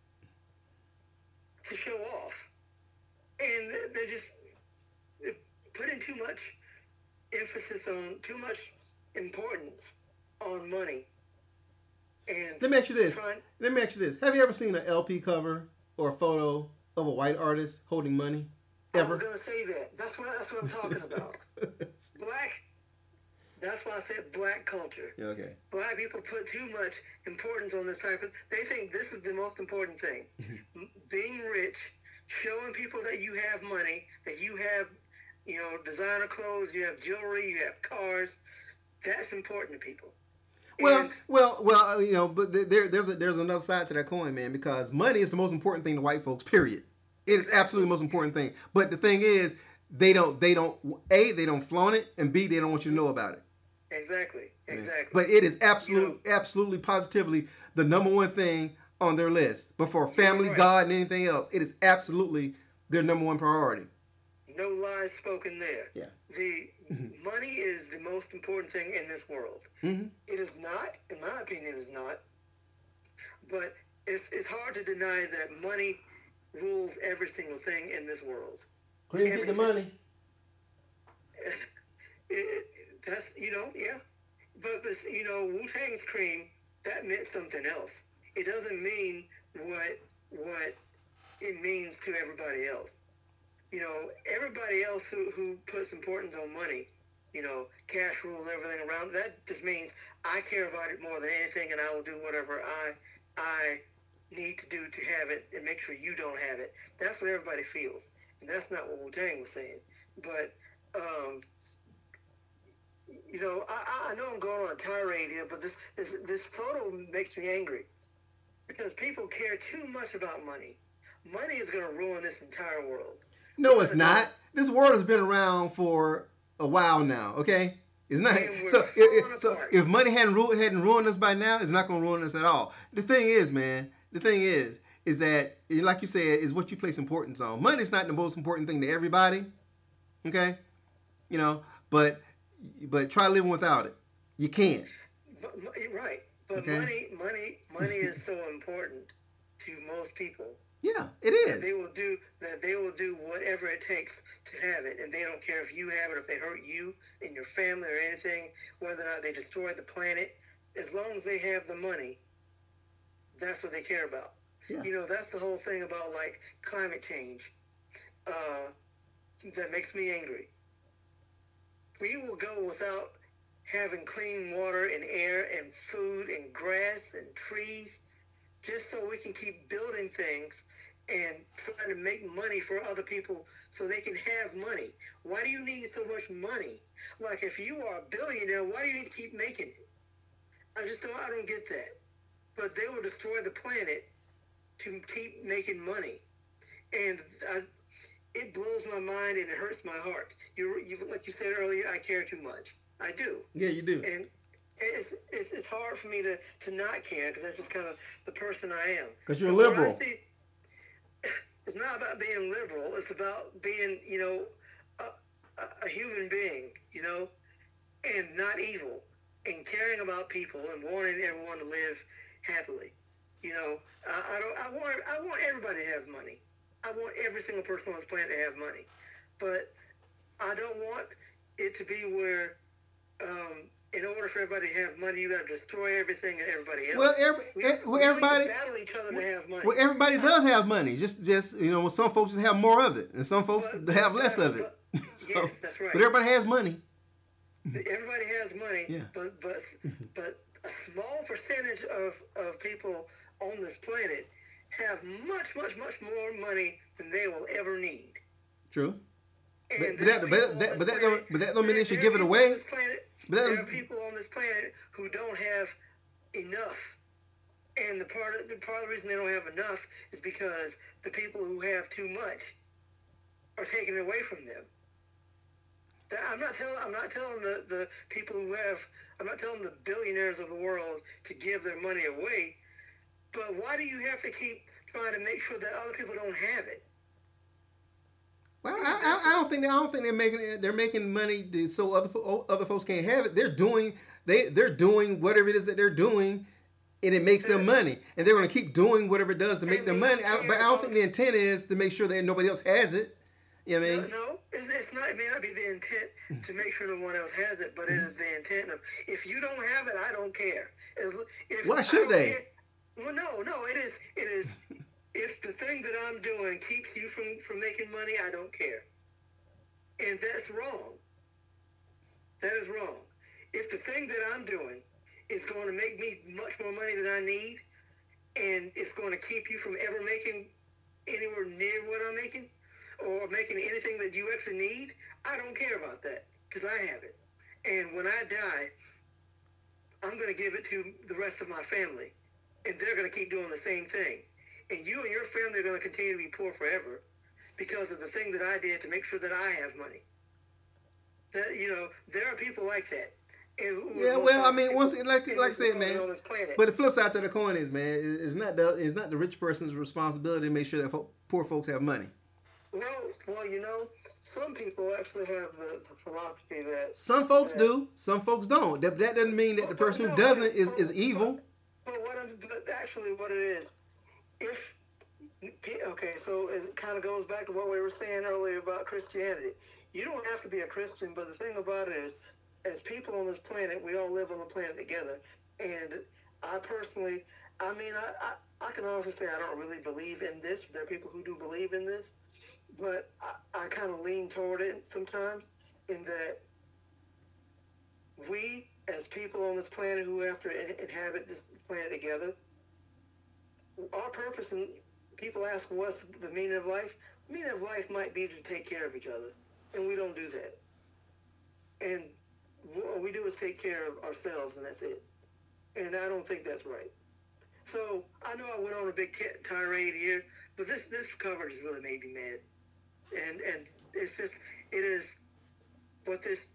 Speaker 2: to show off, and they're just putting too much emphasis on too much importance on money. And
Speaker 1: let me ask you this. Trying, let me ask you this. Have you ever seen an LP cover or a photo of a white artist holding money? Ever? I
Speaker 2: was gonna say that. That's what that's what I'm talking about. black. That's why I said black culture.
Speaker 1: Okay.
Speaker 2: Black people put too much importance on this type of. They think this is the most important thing. Being rich, showing people that you have money, that you have, you know, designer clothes, you have jewelry, you have cars. That's important to people.
Speaker 1: Well, and, well, well, uh, you know, but there, there's a, there's another side to that coin, man. Because money is the most important thing to white folks. Period. It is absolutely the most important thing. But the thing is, they don't they don't a they don't flaunt it, and b they don't want you to know about it.
Speaker 2: Exactly. Exactly.
Speaker 1: But it is absolutely, you know, absolutely, positively the number one thing on their list. Before family, right. God, and anything else, it is absolutely their number one priority.
Speaker 2: No lies spoken there.
Speaker 1: Yeah.
Speaker 2: The mm-hmm. money is the most important thing in this world.
Speaker 1: Mm-hmm.
Speaker 2: It is not, in my opinion, is not. But it's it's hard to deny that money rules every single thing in this world.
Speaker 1: Cream, get the money.
Speaker 2: it, that's you know, yeah. But this, you know, Wu Tang's cream that meant something else. It doesn't mean what what it means to everybody else. You know, everybody else who, who puts importance on money, you know, cash rules everything around. That just means I care about it more than anything, and I will do whatever I I need to do to have it and make sure you don't have it. That's what everybody feels, and that's not what Wu Tang was saying. But um, you know, I, I know I'm going on a tirade here, but this, this this photo makes me angry because people care too much about money. Money is going to ruin this entire world.
Speaker 1: No, it's not. This world has been around for a while now. Okay, it's not. So, if, so if money hadn't ru- hadn't ruined us by now, it's not going to ruin us at all. The thing is, man. The thing is, is that like you said, is what you place importance on. Money is not the most important thing to everybody. Okay, you know, but but try living without it. You can't.
Speaker 2: But, right, but okay? money, money, money is so important to most people.
Speaker 1: Yeah, it is.
Speaker 2: they will do that. They will do whatever it takes to have it, and they don't care if you have it, if they hurt you and your family or anything, whether or not they destroy the planet. As long as they have the money, that's what they care about. Yeah. You know, that's the whole thing about like climate change. Uh, that makes me angry we will go without having clean water and air and food and grass and trees just so we can keep building things and trying to make money for other people so they can have money. Why do you need so much money? Like if you are a billionaire, why do you need to keep making it? I just don't I don't get that. But they will destroy the planet to keep making money. And I, it blows my mind and it hurts my heart. You, you like you said earlier, I care too much. I do.
Speaker 1: Yeah, you do.
Speaker 2: And it's it's, it's hard for me to, to not care because that's just kind of the person I am.
Speaker 1: Because you're so liberal.
Speaker 2: See, it's not about being liberal. It's about being, you know, a, a human being, you know, and not evil, and caring about people and wanting everyone to live happily. You know, I, I don't. I want. I want everybody to have money. I want every single person on this planet to have money, but I don't want it to be where, um, in order for everybody to have money, you got to destroy everything and everybody else.
Speaker 1: Well, every, we, well
Speaker 2: we
Speaker 1: everybody
Speaker 2: battle each other to have money.
Speaker 1: Well, everybody does have money. Just, just you know, some folks just have more of it, and some folks
Speaker 2: but,
Speaker 1: have less of it.
Speaker 2: so, yes, that's right.
Speaker 1: But everybody has money.
Speaker 2: Everybody has money.
Speaker 1: Yeah.
Speaker 2: But but but a small percentage of of people on this planet have much, much, much more money than they will ever need.
Speaker 1: True. But, but, that, but, that, but, that, don't, but that don't mean they should give it away.
Speaker 2: Planet, but that, there are people on this planet who don't have enough. And the part of the part of the reason they don't have enough is because the people who have too much are taking it away from them. I'm not telling I'm not telling the, the people who have I'm not telling the billionaires of the world to give their money away. But why do you have to keep trying to make sure that other people don't have it?
Speaker 1: Well, I, I, I, don't think I don't think they're making they're making money to, so other other folks can't have it. They're doing they they're doing whatever it is that they're doing, and it makes them money, and they're going to keep doing whatever it does to make them money. I, but I don't think the intent is to make sure that nobody else has it. You know what I
Speaker 2: mean? No, no it's, it's, not. It may not be the intent to make sure no one else has it, but it is the intent of if you don't have it, I don't care.
Speaker 1: If, Why should they?
Speaker 2: Care, well, no, no. It is. It is. if the thing that I'm doing keeps you from from making money, I don't care. And that's wrong. That is wrong. If the thing that I'm doing is going to make me much more money than I need, and it's going to keep you from ever making anywhere near what I'm making, or making anything that you actually need, I don't care about that because I have it. And when I die, I'm going to give it to the rest of my family and they're going to keep doing the same thing. And you and your family are going to continue to be poor forever because of the thing that I did to make sure that I have money. That you know, there are people like that.
Speaker 1: Yeah, well, I mean, once like like I said, man. But the flip side to the coin is, man, it's not the it's not the rich person's responsibility to make sure that fo- poor folks have money.
Speaker 2: Well, well, you know, some people actually have the, the philosophy that
Speaker 1: some folks that, do, some folks don't. That that doesn't mean that the person who doesn't is is evil.
Speaker 2: But what I'm, actually what it is, if okay, so it kind of goes back to what we were saying earlier about Christianity. You don't have to be a Christian, but the thing about it is, as people on this planet, we all live on the planet together. And I personally, I mean, I, I, I can honestly say I don't really believe in this. There are people who do believe in this, but I, I kind of lean toward it sometimes in that we, as people on this planet who to inhabit this planet together. Our purpose, and people ask what's the meaning of life. The meaning of life might be to take care of each other, and we don't do that. And what we do is take care of ourselves and that's it. And I don't think that's right. So I know I went on a big tirade here, but this this cover just really made me mad. And and it's just it is what this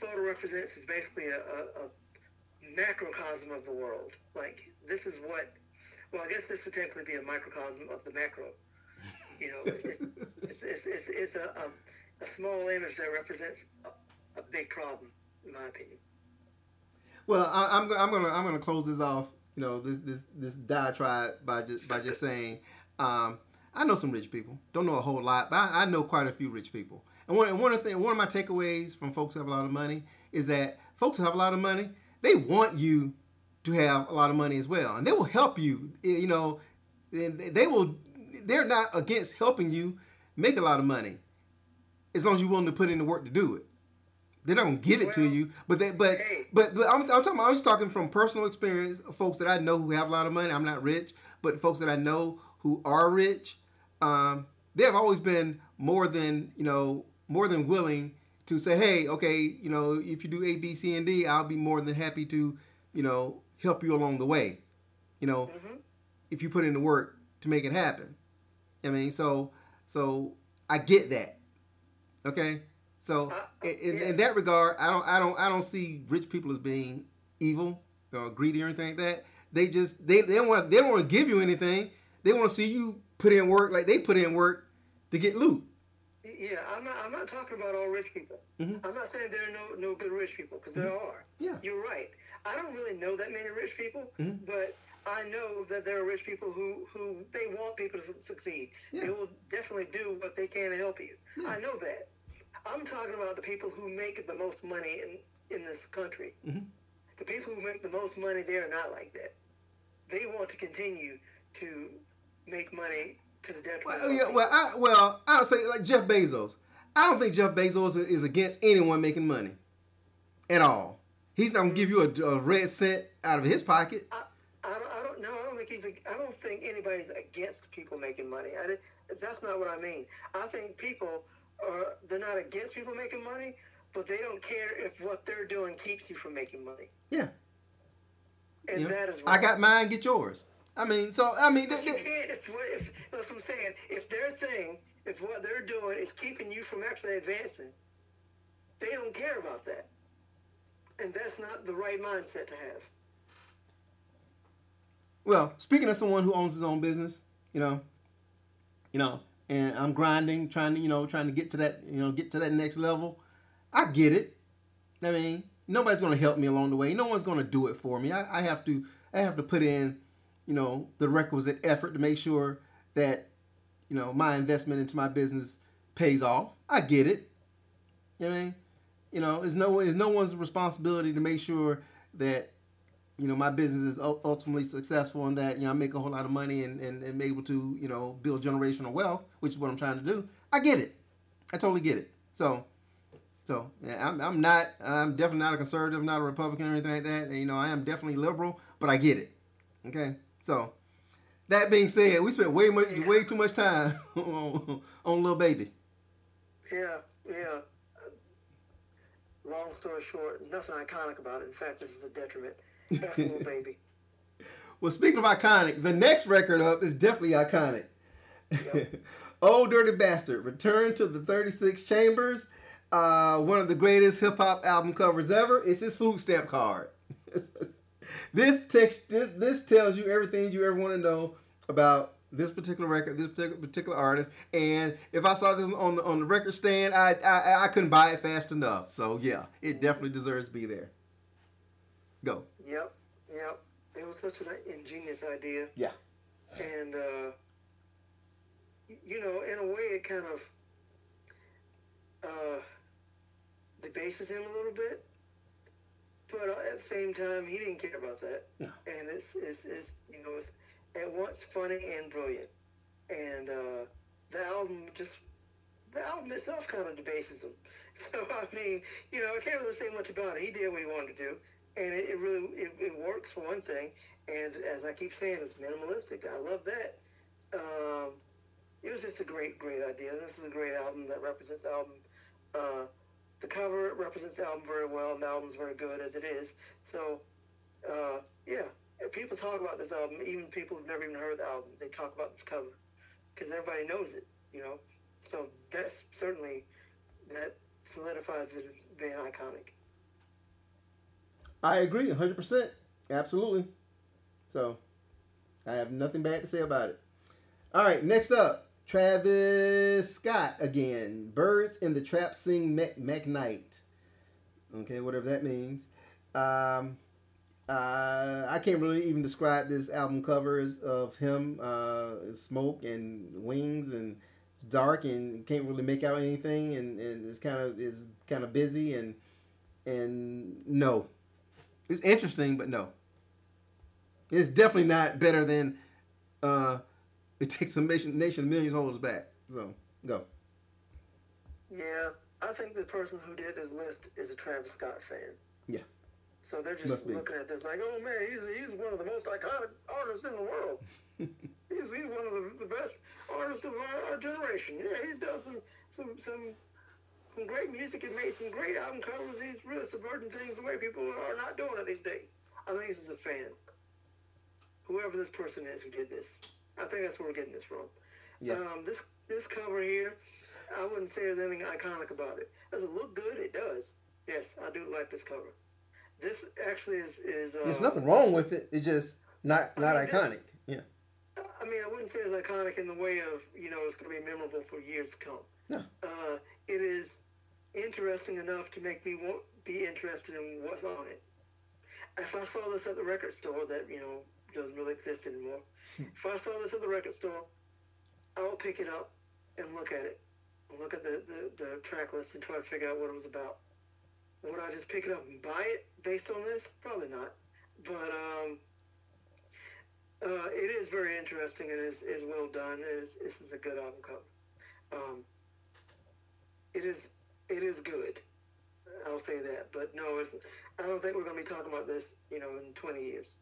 Speaker 2: photo represents is basically a, a, a macrocosm of the world. Like this is what. Well, I guess this would technically be a microcosm of the macro. You know, it's, it's, it's, it's, a, a, a, small image that represents a, a big problem, in my opinion.
Speaker 1: Well, I, am I'm, I'm gonna I'm gonna close this off. You know, this this this diatribe by just by just saying, um, I know some rich people. Don't know a whole lot, but I, I know quite a few rich people. And one, one of the one of my takeaways from folks who have a lot of money is that folks who have a lot of money, they want you to have a lot of money as well, and they will help you. You know, they will. They're not against helping you make a lot of money, as long as you're willing to put in the work to do it. They're not gonna give it well, to you, but they, but, hey. but, but I'm, I'm talking. I'm just talking from personal experience. Folks that I know who have a lot of money. I'm not rich, but folks that I know who are rich, um, they have always been more than you know more than willing to say, hey, okay, you know, if you do A, B, C, and D, I'll be more than happy to, you know, help you along the way. You know, mm-hmm. if you put in the work to make it happen. I mean, so so I get that. Okay, so uh, in, in, that regard, I don't I don't I don't see rich people as being evil or greedy or anything like that. They just they they don't want they don't want to give you anything. They want to see you put in work like they put in work to get loot.
Speaker 2: Yeah, I'm not. I'm not talking about all rich people. Mm-hmm. I'm not saying there are no no good rich people because mm-hmm. there are.
Speaker 1: Yeah,
Speaker 2: you're right. I don't really know that many rich people, mm-hmm. but I know that there are rich people who who they want people to succeed. Yeah. They will definitely do what they can to help you. Yeah. I know that. I'm talking about the people who make the most money in in this country. Mm-hmm. The people who make the most money, they are not like that. They want to continue to make money to the detriment. Well, oh, yeah,
Speaker 1: well, I, well, I would say like Jeff Bezos. I don't think Jeff Bezos is against anyone making money at all. He's not gonna give you a, a red cent out of his pocket.
Speaker 2: I, I don't, I don't know. I don't think he's. I don't think anybody's against people making money. I, that's not what I mean. I think people are. They're not against people making money, but they don't care if what they're doing keeps you from making money.
Speaker 1: Yeah.
Speaker 2: And know, that is.
Speaker 1: I got mine. Get yours. I mean, so I mean,
Speaker 2: if, if, that's what I'm saying. If their thing, if what they're doing is keeping you from actually advancing, they don't care about that, and that's not the right mindset to have.
Speaker 1: Well, speaking of someone who owns his own business, you know, you know, and I'm grinding, trying to, you know, trying to get to that, you know, get to that next level. I get it. I mean, nobody's going to help me along the way. No one's going to do it for me. I, I have to, I have to put in you know, the requisite effort to make sure that, you know, my investment into my business pays off. I get it. You know I mean? You know, it's no it's no one's responsibility to make sure that, you know, my business is ultimately successful and that, you know, I make a whole lot of money and, and, and able to, you know, build generational wealth, which is what I'm trying to do. I get it. I totally get it. So so yeah, I'm, I'm not I'm definitely not a conservative, not a Republican or anything like that. And, you know, I am definitely liberal, but I get it. Okay. So, that being said, we spent way much, yeah. way too much time on, on Lil Baby.
Speaker 2: Yeah, yeah. Long story short, nothing iconic about it. In fact, this is a detriment. That's Lil Baby.
Speaker 1: Well, speaking of iconic, the next record up is definitely iconic. Yep. Ol' Dirty Bastard, Return to the 36 Chambers. Uh, one of the greatest hip hop album covers ever. It's his food stamp card. This text this, this tells you everything you ever want to know about this particular record, this particular, particular artist. And if I saw this on the on the record stand, I, I I couldn't buy it fast enough. So yeah, it definitely deserves to be there. Go.
Speaker 2: Yep, yep. It was such an ingenious idea.
Speaker 1: Yeah.
Speaker 2: And uh, you know, in a way, it kind of uh, debases him a little bit but at the same time, he didn't care about that.
Speaker 1: No.
Speaker 2: And it's, it's, it's you know, it's at once funny and brilliant. And uh, the album just, the album itself kind of debases him. So, I mean, you know, I can't really say much about it. He did what he wanted to do. And it, it really, it, it, works for one thing. And as I keep saying, it's minimalistic. I love that. Um, it was just a great, great idea. This is a great album that represents album, uh, the cover represents the album very well, and the album's very good as it is. So, uh, yeah, people talk about this album, even people who've never even heard the album, they talk about this cover because everybody knows it, you know. So that's certainly that solidifies it as being iconic.
Speaker 1: I agree, hundred percent, absolutely. So, I have nothing bad to say about it. All right, next up, Travis Scott again. Birds in the Trap Sing McKnight. Okay, whatever that means. Um, uh, I can't really even describe this album covers of him, uh, smoke and wings and dark and can't really make out anything and, and it's kind of is kind of busy and and no, it's interesting but no. It's definitely not better than uh, it takes a nation, nation millions holders back. So go.
Speaker 2: Yeah, I think the person who did this list is a Travis Scott fan.
Speaker 1: Yeah.
Speaker 2: So they're just looking at this like, oh man, he's, he's one of the most iconic artists in the world. he's, he's one of the, the best artists of our, our generation. Yeah, he's done some, some some some great music and made some great album covers. He's really subverting things the way people are not doing it these days. I think this is a fan whoever this person is who did this. I think that's where we're getting this from. Yeah. Um, this this cover here, I wouldn't say there's anything iconic about it. Does it look good? It does. Yes, I do like this cover. This actually is is.
Speaker 1: Uh, There's nothing wrong with it. It's just not not I mean, iconic. Yeah.
Speaker 2: I mean, I wouldn't say it's iconic in the way of you know it's going to be memorable for years to come.
Speaker 1: No.
Speaker 2: Uh, it is interesting enough to make me want, be interested in what's on it. If I saw this at the record store that you know doesn't really exist anymore. if I saw this at the record store, I will pick it up and look at it. Look at the, the, the track list and try to figure out what it was about. Would I just pick it up and buy it based on this? Probably not. But um, uh, it is very interesting and is, is well done. It is, this is a good album cover. Um, it is it is good. I'll say that. But no, it's, I don't think we're going to be talking about this, you know, in 20 years.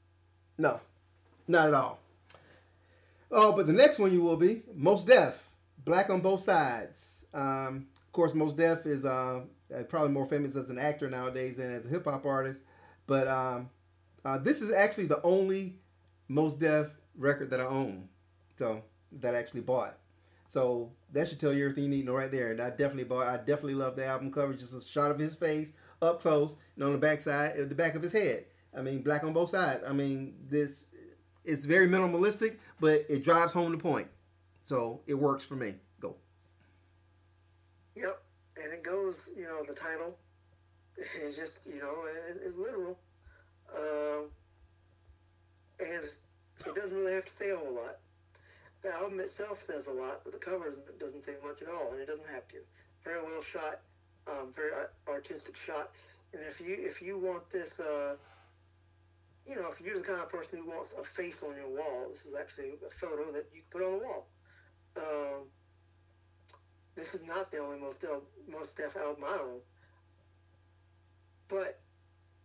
Speaker 1: No, not at all. Oh, but the next one you will be Mos Def, Black on Both Sides. Um, of course, Mos Def is uh, probably more famous as an actor nowadays than as a hip hop artist. But um, uh, this is actually the only Mos Def record that I own, so that I actually bought. So that should tell you everything you need to know right there. And I definitely bought. I definitely love the album cover. Just a shot of his face up close and on the back side, the back of his head. I mean, black on both sides. I mean, this it's very minimalistic, but it drives home the point. So it works for me. Go.
Speaker 2: Yep, and it goes. You know, the title is just you know it's literal, um, and it doesn't really have to say a whole lot. The album itself says a lot, but the cover doesn't say much at all, and it doesn't have to. Very well shot, um, very artistic shot. And if you if you want this. Uh, you know, if you're the kind of person who wants a face on your wall, this is actually a photo that you can put on the wall. Um, this is not the only Mos Def, Mos Def album I own, but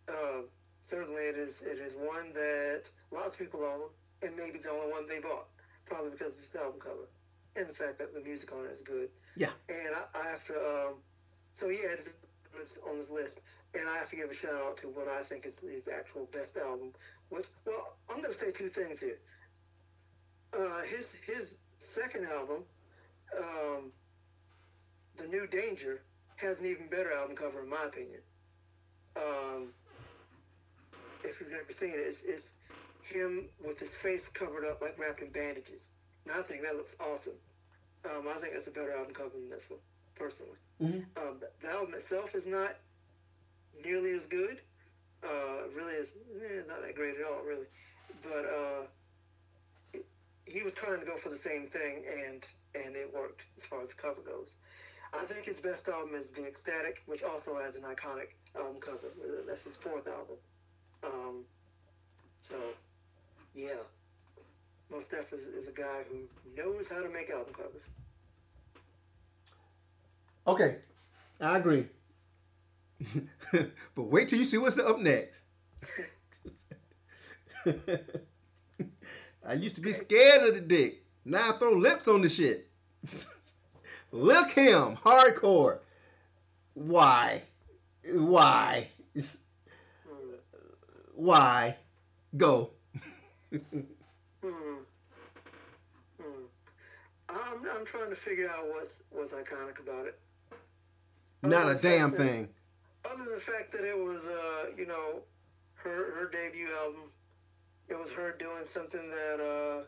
Speaker 2: uh, certainly it is it is one that lots of people own, and maybe the only one they bought, probably because of this album cover and the fact that the music on it is good.
Speaker 1: Yeah.
Speaker 2: And I, I have to, um, so yeah, it's on this list and I have to give a shout out to what I think is his actual best album. Which, well, I'm going to say two things here. Uh, his his second album, um, The New Danger, has an even better album cover, in my opinion. Um, if you've never seen it, it's, it's him with his face covered up like wrapped in bandages. And I think that looks awesome. Um, I think that's a better album cover than this one, personally. Mm-hmm. Um, the album itself is not nearly as good. Uh, really is eh, not that great at all, really. But uh, he was trying to go for the same thing, and and it worked as far as the cover goes. I think his best album is The Ecstatic, which also has an iconic album cover. That's his fourth album. Um, so, yeah. Mos Def is, is a guy who knows how to make album covers.
Speaker 1: Okay, I agree. But wait till you see what's up next. I used to be scared of the dick. Now I throw lips on the shit. Look him, hardcore. Why? Why? Why? Go.
Speaker 2: hmm. Hmm. I'm, I'm trying to figure out what's what's iconic about it.
Speaker 1: Not a damn thing.
Speaker 2: Other than the fact that it was, uh, you know, her her debut album. It was her doing something that. uh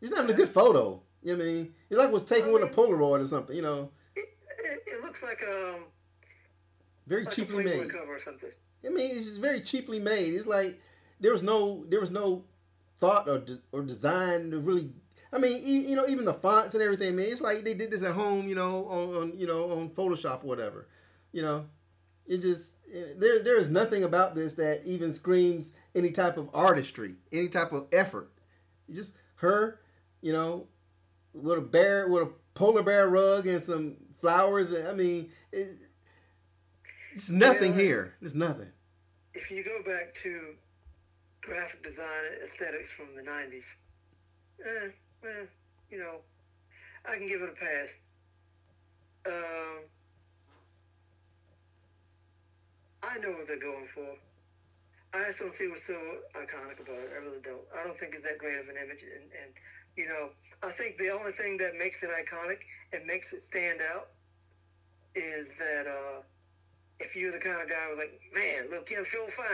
Speaker 1: He's having a good photo. You know what I mean? It's like was taken I mean, with a Polaroid or something. You know.
Speaker 2: It, it, it looks like um.
Speaker 1: Very like cheaply made.
Speaker 2: Cover or something.
Speaker 1: I mean, it's just very cheaply made. It's like there was no there was no thought or de- or design to really. I mean, you, you know, even the fonts and everything. Man, it's like they did this at home. You know, on, on you know on Photoshop or whatever. You know, it just there there is nothing about this that even screams any type of artistry, any type of effort. Just her, you know, with a bear with a polar bear rug and some flowers. I mean, it, it's nothing here. There's nothing.
Speaker 2: If you go back to graphic design aesthetics from the '90s, eh, eh, you know, I can give it a pass. Um, I know what they're going for. I just don't see what's so iconic about it. I really don't. I don't think it's that great of an image. And, and you know, I think the only thing that makes it iconic and makes it stand out is that uh, if you're the kind of guy who's like, man, Lil Kim sure fine,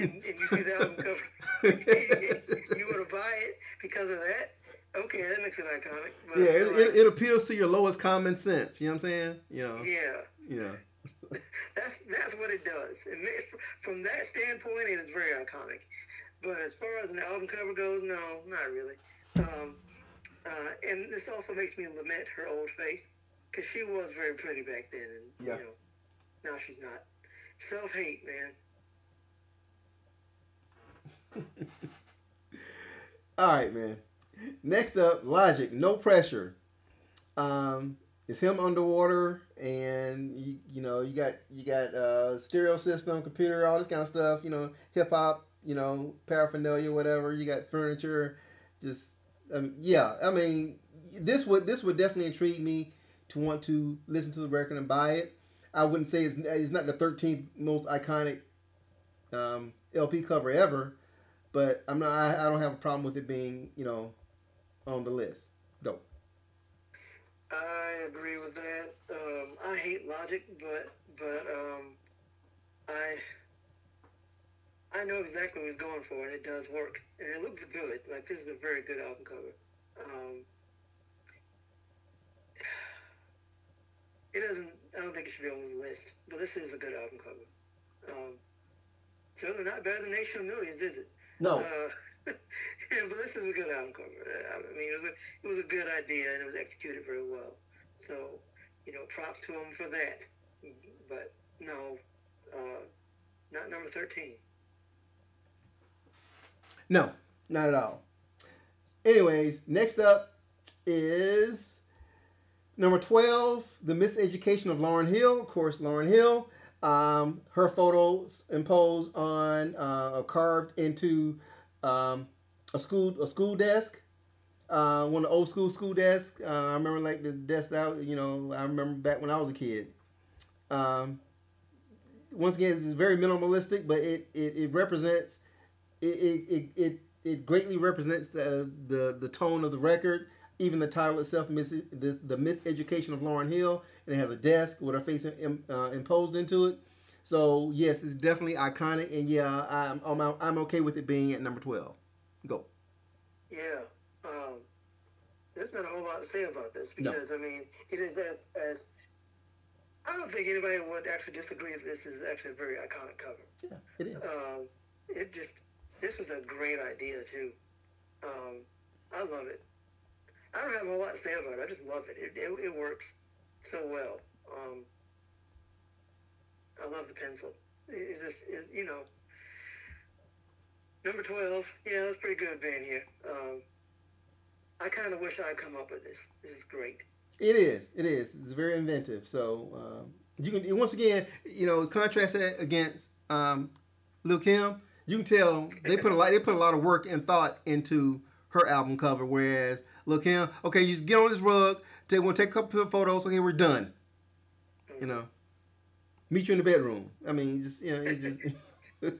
Speaker 2: and, and you see the album cover, you want to buy it because of that. Okay, that makes it iconic.
Speaker 1: But, yeah, it, it, it, appeals to your lowest common sense. You know what I'm saying? You know.
Speaker 2: Yeah.
Speaker 1: Yeah.
Speaker 2: that's that's what it does. And from that standpoint, it is very iconic. But as far as an album cover goes, no, not really. Um, uh, and this also makes me lament her old face because she was very pretty back then, and yeah. you know, now she's not. Self hate,
Speaker 1: man. All right, man. Next up, Logic, no pressure. Um, it's him underwater, and you you know you got you got uh, stereo system, computer, all this kind of stuff. You know, hip hop, you know, paraphernalia, whatever. You got furniture, just um, yeah. I mean, this would this would definitely intrigue me to want to listen to the record and buy it. I wouldn't say it's, it's not the 13th most iconic um, LP cover ever, but I'm not. I, I don't have a problem with it being you know on the list.
Speaker 2: I agree with that. Um, I hate Logic, but but um, I I know exactly what he's going for, and it does work, and it looks good. Like this is a very good album cover. Um, it doesn't. I don't think it should be on the list, but this is a good album cover. Um, certainly not better than Nation of Millions, is it?
Speaker 1: No. Uh,
Speaker 2: yeah, but this is a good album cover. I mean, it was a it was a good idea and it was executed very well. So, you know, props to him for that. But no, uh, not number thirteen.
Speaker 1: No, not at all. Anyways, next up is number 12, The Miseducation of Lauryn Hill. Of course, Lauryn Hill. Um, her photos imposed on uh, carved into um, a school a school desk, uh, one of the old school school desks. Uh, I remember like the desk out. You know, I remember back when I was a kid. Um, once again, it's very minimalistic, but it it, it represents it, it it it greatly represents the the the tone of the record. Even the title itself, mis- the, the miseducation of Lauryn Hill, and it has a desk with her face in, uh, imposed into it. So yes, it's definitely iconic, and yeah, I'm I'm, I'm okay with it being at number twelve. Go.
Speaker 2: Yeah, um, there's not a whole lot to say about this because no. I mean it is as as I don't think anybody would actually disagree that this is actually a very iconic cover.
Speaker 1: Yeah, it is.
Speaker 2: Um, it just this was a great idea too. Um, I love it. I don't have a whole lot to say about it. I just love it. It, it, it works so well. Um, I love the pencil. It's just, it's, you know, number 12. Yeah, that's pretty good being here. Um, I kind of wish I'd come up with this. This is great.
Speaker 1: It is. It is. It's very inventive. So um, you can once again, you know, contrast that against um, Lil Kim. You can tell they put a lot. They put a lot of work and thought into her album cover. Whereas Lil Kim, okay, you just get on this rug. Take, we'll take a couple of photos. Okay, we're done. You know. Meet you in the bedroom. I mean, just you know, it just.
Speaker 2: I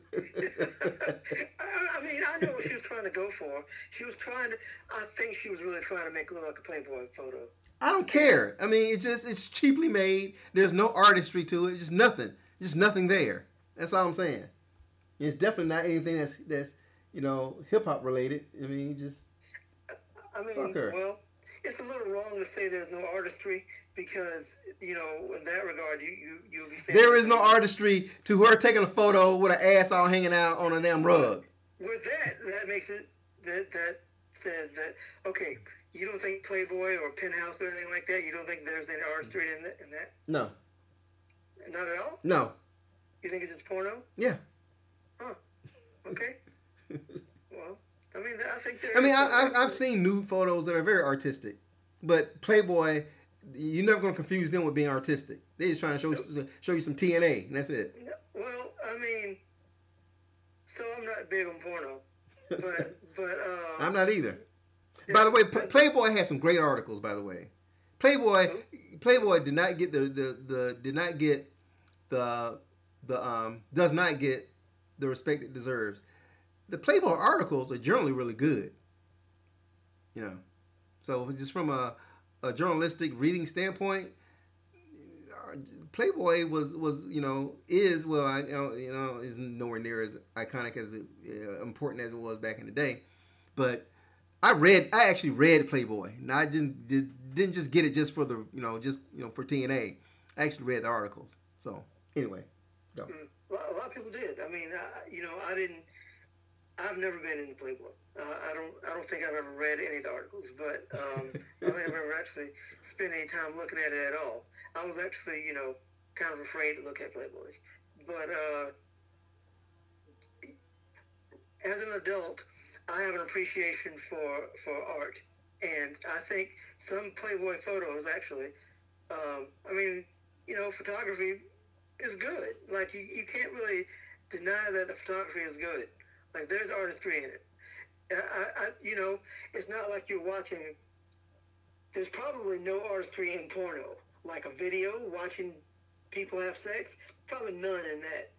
Speaker 2: mean, I know what she was trying to go for. She was trying to. I think she was really trying to make it look like a Playboy photo.
Speaker 1: I don't care. I mean, it just it's cheaply made. There's no artistry to it. Just nothing. Just nothing there. That's all I'm saying. It's definitely not anything that's that's you know hip hop related. I mean, just.
Speaker 2: I mean, well, it's a little wrong to say there's no artistry because you know in that regard you you you'll be saying
Speaker 1: there is no artistry to her taking a photo with her ass all hanging out on a damn rug.
Speaker 2: With that, that makes it that that says that okay, you don't think Playboy or Penthouse or anything like that. You don't think there's any artistry in that? In that?
Speaker 1: No.
Speaker 2: Not at all.
Speaker 1: No.
Speaker 2: You think it's just porno?
Speaker 1: Yeah.
Speaker 2: Huh. Okay. well, I mean, I think.
Speaker 1: I mean, I, I've, I've seen nude photos that are very artistic, but Playboy you're never going to confuse them with being artistic. They're just trying to show you, show you some TNA, and that's it.
Speaker 2: Well, I mean, so I'm not big on porno, but but uh,
Speaker 1: I'm not either. Yeah, by the way, Playboy has some great articles. By the way, Playboy Playboy did not get the, the, the did not get the the um does not get the respect it deserves. The Playboy articles are generally really good. You know, so just from a a journalistic reading standpoint, Playboy was was you know is well I you know is nowhere near as iconic as uh, important as it was back in the day, but I read I actually read Playboy. and I didn't didn't just get it just for the you know just you know for TNA. I actually read the articles. So anyway,
Speaker 2: go. Mm, well, a lot of people did. I mean, I, you know, I didn't. I've never been in Playboy. Uh, I don't. I don't think I've ever read any of the articles, but um, I don't think I've ever actually spent any time looking at it at all. I was actually, you know, kind of afraid to look at Playboys. But uh, as an adult, I have an appreciation for for art, and I think some Playboy photos actually. Um, I mean, you know, photography is good. Like you, you can't really deny that the photography is good. Like there's artistry in it. I, I, you know, it's not like you're watching. There's probably no artistry in porno, like a video watching people have sex. Probably none in that.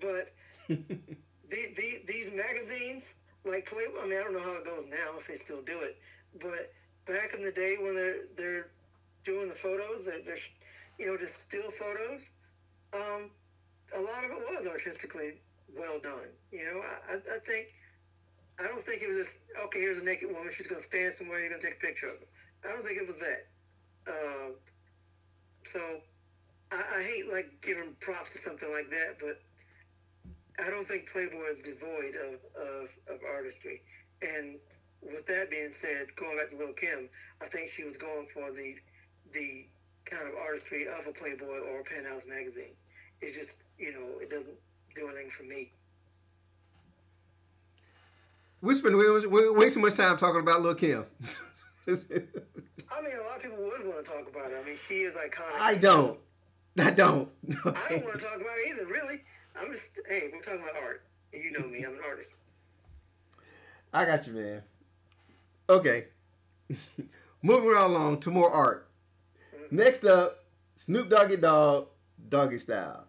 Speaker 2: But the, the, these magazines, like Play, I mean, I don't know how it goes now if they still do it, but back in the day when they're they're doing the photos, they're, they're you know just still photos. Um, a lot of it was artistically well done. You know, I, I think I don't think it was just okay. Here's a naked woman. She's gonna stand somewhere. You're gonna take a picture of her. I don't think it was that. Uh, so I, I hate like giving props to something like that, but I don't think Playboy is devoid of, of, of artistry. And with that being said, going back to Lil Kim, I think she was going for the the kind of artistry of a Playboy or a Penthouse magazine. It just you know it doesn't do anything for me
Speaker 1: we spend way, way, way, too much time talking about Lil Kim.
Speaker 2: I mean, a lot of people would want to talk about her. I mean, she is iconic.
Speaker 1: I don't. I don't.
Speaker 2: I don't want to talk about it either, really. I'm just, hey, we're talking about art. And you know me, I'm an artist.
Speaker 1: I got you, man. Okay. Moving right along to more art. Mm-hmm. Next up, Snoop Doggy Dogg, Doggy Style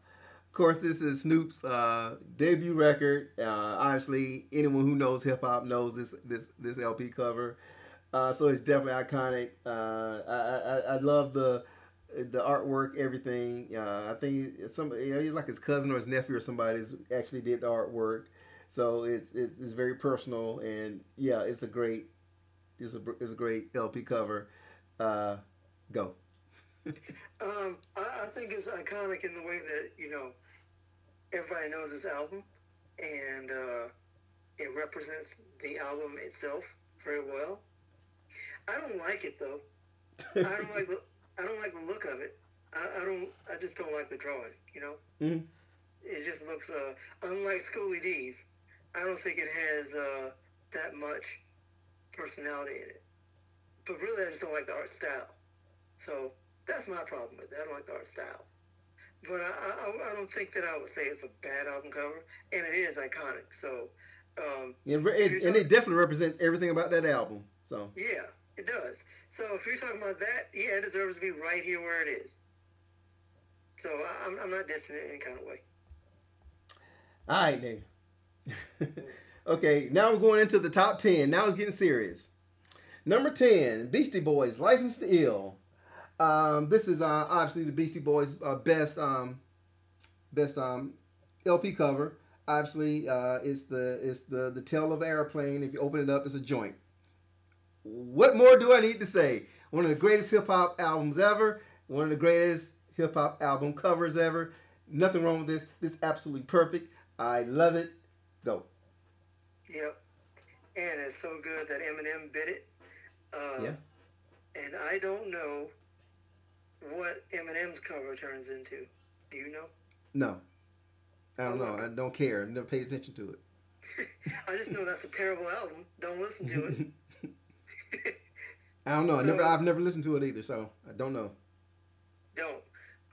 Speaker 1: course, this is Snoop's uh, debut record. Uh, obviously, anyone who knows hip hop knows this this this LP cover. Uh, so it's definitely iconic. Uh, I, I, I love the the artwork, everything. Uh, I think somebody, you know, like his cousin or his nephew or somebody actually did the artwork. So it's, it's, it's very personal and yeah, it's a great it's a it's a great LP cover. Uh, go.
Speaker 2: um, I, I think it's iconic in the way that you know everybody knows this album, and uh, it represents the album itself very well. I don't like it though. I don't like the, I don't like the look of it. I, I don't. I just don't like the drawing. You know. Mm-hmm. It just looks uh, unlike Schoolly D's. I don't think it has uh, that much personality in it. But really, I just don't like the art style. So that's my problem with it. I don't like the art style but I, I, I, don't think that I would say it's a bad album cover, and it is iconic. So, um,
Speaker 1: yeah, it, and it definitely represents everything about that album. So
Speaker 2: yeah, it does. So if you're talking about that, yeah, it deserves to be right here where it is. So I'm, I'm not dissing it in any kind of way.
Speaker 1: All right, then. okay, now we're going into the top 10. Now it's getting serious. Number 10, Beastie Boys, License to Ill. Um, this is uh, obviously the Beastie Boys' uh, best um, best um, LP cover. Obviously, uh, it's the it's the the tail of airplane. If you open it up, it's a joint. What more do I need to say? One of the greatest hip hop albums ever. One of the greatest hip hop album covers ever. Nothing wrong with this. This is absolutely perfect. I love it. Go.
Speaker 2: Yep. And it's so good that Eminem bit it. Uh, yeah. And I don't know what Eminem's cover turns into. Do you know?
Speaker 1: No. I don't know. I don't care. I never paid attention to it.
Speaker 2: I just know that's a terrible album. Don't listen to it.
Speaker 1: I don't know. So, I never. I've never listened to it either, so I don't know.
Speaker 2: Don't.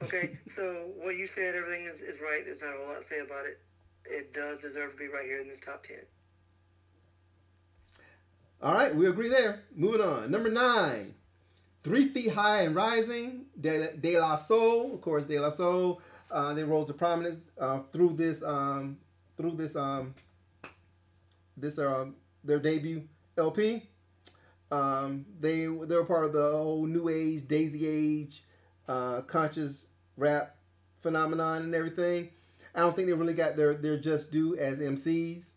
Speaker 2: Okay. so what you said, everything is, is right. There's not a whole lot to say about it. It does deserve to be right here in this top ten.
Speaker 1: All right, we agree there. Moving on. Number nine, Three Feet High and Rising, De, De La Soul. Of course, De La Soul. Uh, they rose to prominence uh, through this um, through this um, this uh, their debut LP. Um, they they were part of the whole new age, Daisy Age, uh, conscious rap phenomenon and everything. I don't think they really got their their just due as MCs.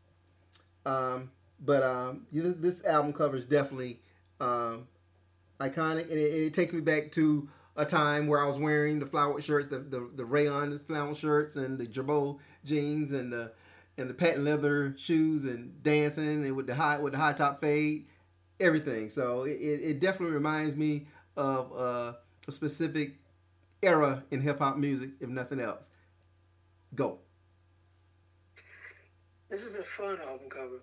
Speaker 1: Um, but um, this, this, album cover is definitely um, iconic, and it, it, takes me back to a time where I was wearing the flower shirts, the the, the rayon flannel shirts, and the Girbaud jeans, and the and the patent leather shoes, and dancing, and with the high with the high top fade, everything. So it, it definitely reminds me of uh, a specific era in hip hop music, if nothing else. Go.
Speaker 2: This is a fun album cover.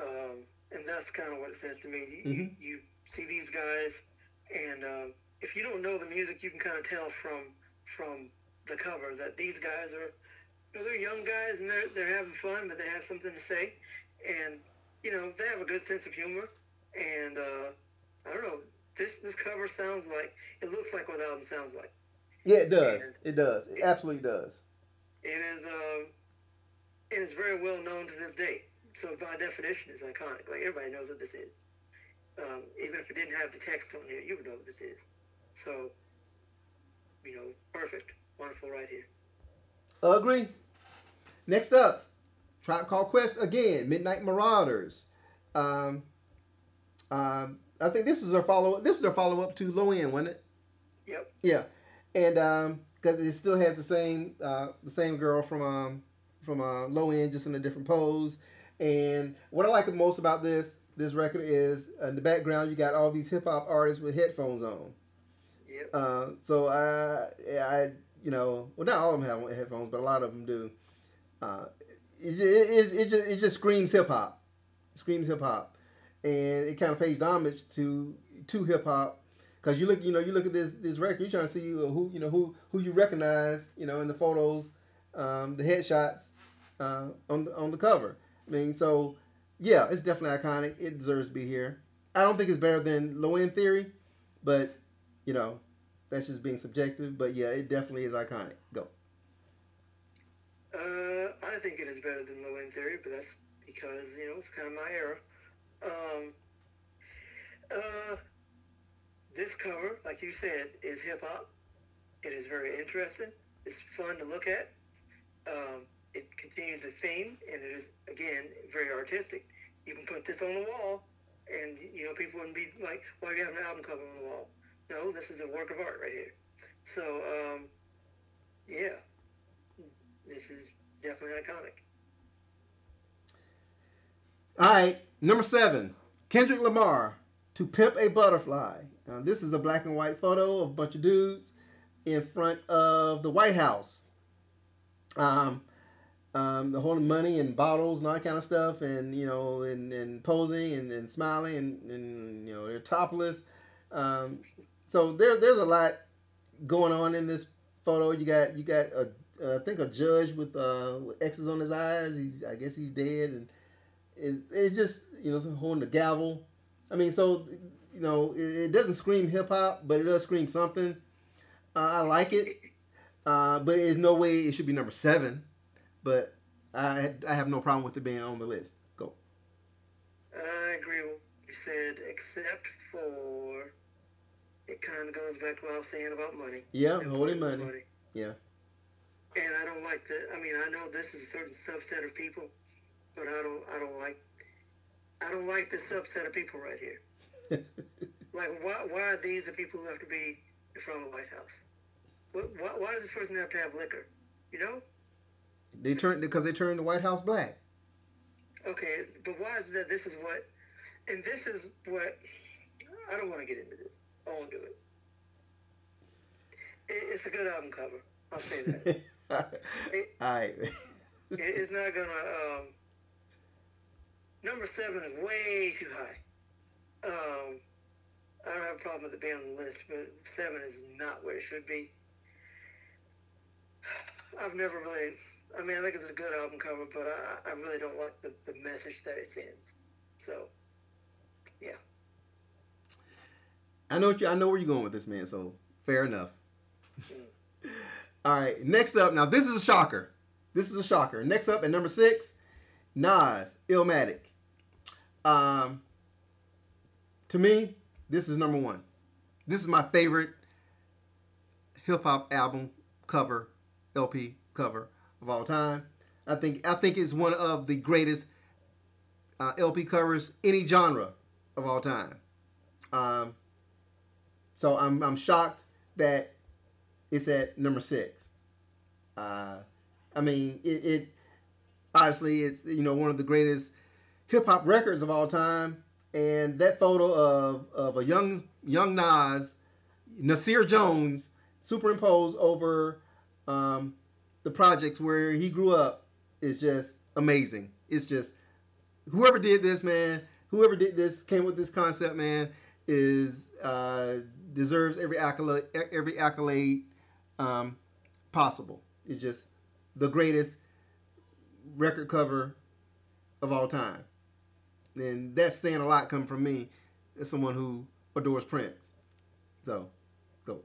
Speaker 2: Um, and that's kind of what it says to me. You, mm-hmm. you, you, see these guys, and um, if you don't know the music, you can kind of tell from from the cover that these guys are you know, they're young guys and they're they're having fun, but they have something to say, and you know they have a good sense of humor, and uh, I don't know. This this cover sounds like it looks like what the album sounds like.
Speaker 1: Yeah, it does. And it does. It, it absolutely does.
Speaker 2: It is. Um, it is very well known to this day. So by definition, it's iconic. Like everybody knows what this is. Um, even if it didn't have the text on here, you would know what this is. So, you know, perfect, wonderful, right here.
Speaker 1: Agree. Next up, Tribe Called Quest again, Midnight Marauders. Um, um, I think this is their follow. Up this is their follow up to Low End, wasn't it?
Speaker 2: Yep.
Speaker 1: Yeah, and um, because it still has the same uh, the same girl from um, from uh, Low End, just in a different pose. And what I like the most about this this record is in the background you got all these hip hop artists with headphones on. Uh, so I I you know well not all of them have headphones but a lot of them do. Uh, it, it, it, just it just screams hip hop, screams hip hop, and it kind of pays homage to to hip hop because you look you know you look at this this record you're trying to see who you know who who you recognize you know in the photos, um, the headshots uh, on the on the cover I mean, so yeah, it's definitely iconic. It deserves to be here. I don't think it's better than Low End Theory, but you know, that's just being subjective. But yeah, it definitely is iconic. Go.
Speaker 2: Uh, I think it is better than Low End Theory, but that's because you know it's kind of my era. Um, uh, this cover, like you said, is hip hop. It is very interesting. It's fun to look at. Um, it continues the theme, and it is again very artistic. You can put this on the wall, and you know people wouldn't be like, "Why do you have an album cover on the wall?" No, this is a work of art right here. So, um, yeah, this is definitely iconic.
Speaker 1: All right, number seven, Kendrick Lamar, "To Pimp a Butterfly." Now, this is a black and white photo of a bunch of dudes in front of the White House. Um, um, the holding money and bottles and all that kind of stuff, and you know, and, and posing and, and smiling, and, and you know, they're topless. Um, so there, there's a lot going on in this photo. You got you got a uh, I think a judge with uh, with X's on his eyes. He's I guess he's dead, and it's, it's just you know holding the gavel. I mean, so you know, it, it doesn't scream hip hop, but it does scream something. Uh, I like it. Uh, but there's no way it should be number seven. But I I have no problem with it being on the list. Go.
Speaker 2: I agree with what you said, except for it kind of goes back to what I was saying about money.
Speaker 1: Yeah, holding money. money. Yeah.
Speaker 2: And I don't like the. I mean, I know this is a certain subset of people, but I don't. I don't like. I don't like this subset of people right here. like, why? Why are these the people who have to be in front of the White House? Why, why does this person have to have liquor? You know.
Speaker 1: They turned because they turned the White House black.
Speaker 2: Okay, but why is that? This is what, and this is what. I don't want to get into this. Won't do it. it it's a good album cover. I'll say that.
Speaker 1: it, All right. it,
Speaker 2: it's not gonna. Um, number seven is way too high. Um, I don't have a problem with it being on the list, but seven is not where it should be. I've never really. I mean, I think it's a good album cover, but I, I really don't like the, the message that it sends. So, yeah.
Speaker 1: I know what you, I know where you're going with this, man. So fair enough. All right, next up. Now this is a shocker. This is a shocker. Next up at number six, Nas, Illmatic. Um, to me, this is number one. This is my favorite hip hop album cover, LP cover of all time. I think I think it's one of the greatest uh, LP covers any genre of all time. Um, so I'm I'm shocked that it's at number six. Uh, I mean, it, it obviously it's you know one of the greatest hip hop records of all time, and that photo of of a young young Nas, Nasir Jones, superimposed over um, the projects where he grew up is just amazing. It's just whoever did this, man, whoever did this came with this concept, man, is uh, deserves every accolade, every accolade um, possible. It's just the greatest record cover of all time, and that's saying a lot coming from me as someone who adores Prince. So, go.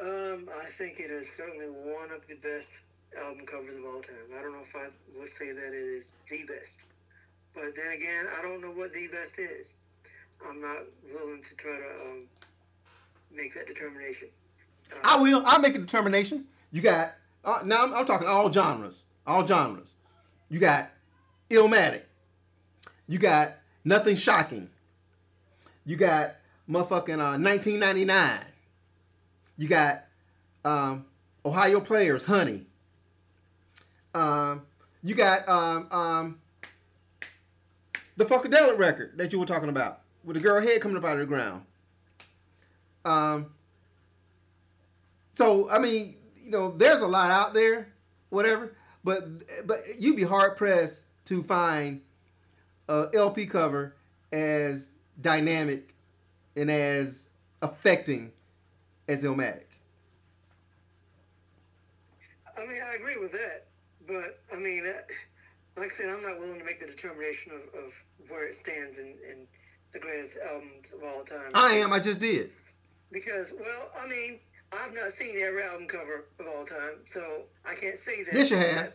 Speaker 2: Um, I think it is certainly one of the best album covers of all time. I don't know if I would say that it is the best, but then again, I don't know what the best is. I'm not willing to try to um, make that determination.
Speaker 1: Uh, I will. I'll make a determination. You got uh, now. I'm, I'm, talking all genres. All genres. You got Illmatic. You got Nothing Shocking. You got motherfucking uh, 1999. You got um, Ohio Players, Honey. Um, you got um, um, the Funkadelic record that you were talking about with a girl head coming up out of the ground. Um. So I mean, you know, there's a lot out there, whatever. But but you'd be hard pressed to find a LP cover as dynamic and as affecting as Illmatic.
Speaker 2: I mean, I agree with that, but I mean, like I said, I'm not willing to make the determination of, of where it stands and, in the greatest albums of all time.
Speaker 1: I am. I just did.
Speaker 2: Because, well, I mean, I've not seen every album cover of all time, so I can't say that.
Speaker 1: Yes, you have.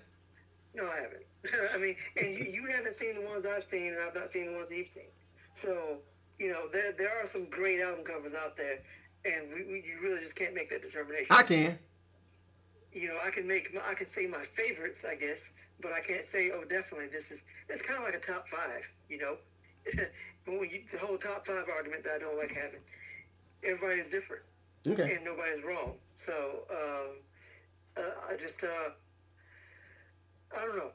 Speaker 2: no, I haven't. I mean, and you, you haven't seen the ones I've seen, and I've not seen the ones you've seen. So, you know, there there are some great album covers out there, and we, we, you really just can't make that determination.
Speaker 1: I can.
Speaker 2: You know, I can make my, I can say my favorites, I guess, but I can't say, oh, definitely this is. It's kind of like a top five, you know. the whole top five argument that I don't like having, everybody is different,
Speaker 1: okay.
Speaker 2: and nobody's wrong. So um, uh, I just uh, I don't know.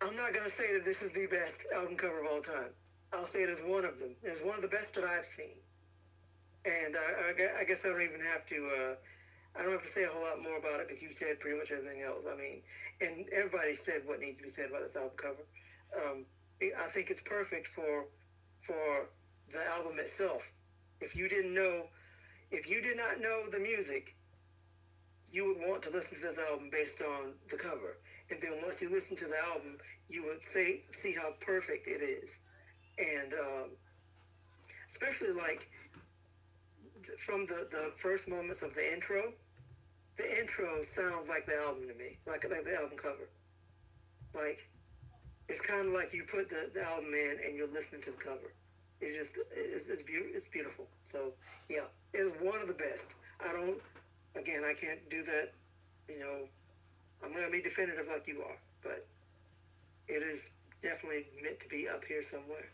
Speaker 2: I'm not gonna say that this is the best album cover of all time. I'll say it is one of them. It's one of the best that I've seen, and I, I, I guess I don't even have to. Uh, I don't have to say a whole lot more about it because you said pretty much everything else. I mean, and everybody said what needs to be said about this album cover. Um, I think it's perfect for for the album itself. If you didn't know, if you did not know the music, you would want to listen to this album based on the cover. And then once you listen to the album, you would say, see how perfect it is. And um, especially like from the the first moments of the intro, the intro sounds like the album to me, like like the album cover. Like it's kind of like you put the, the album in and you're listening to the cover. It just it's it's, be- it's beautiful. So yeah, it's one of the best. I don't. Again, I can't do that. You know, I'm gonna be definitive like you are, but it is definitely meant to be up here somewhere.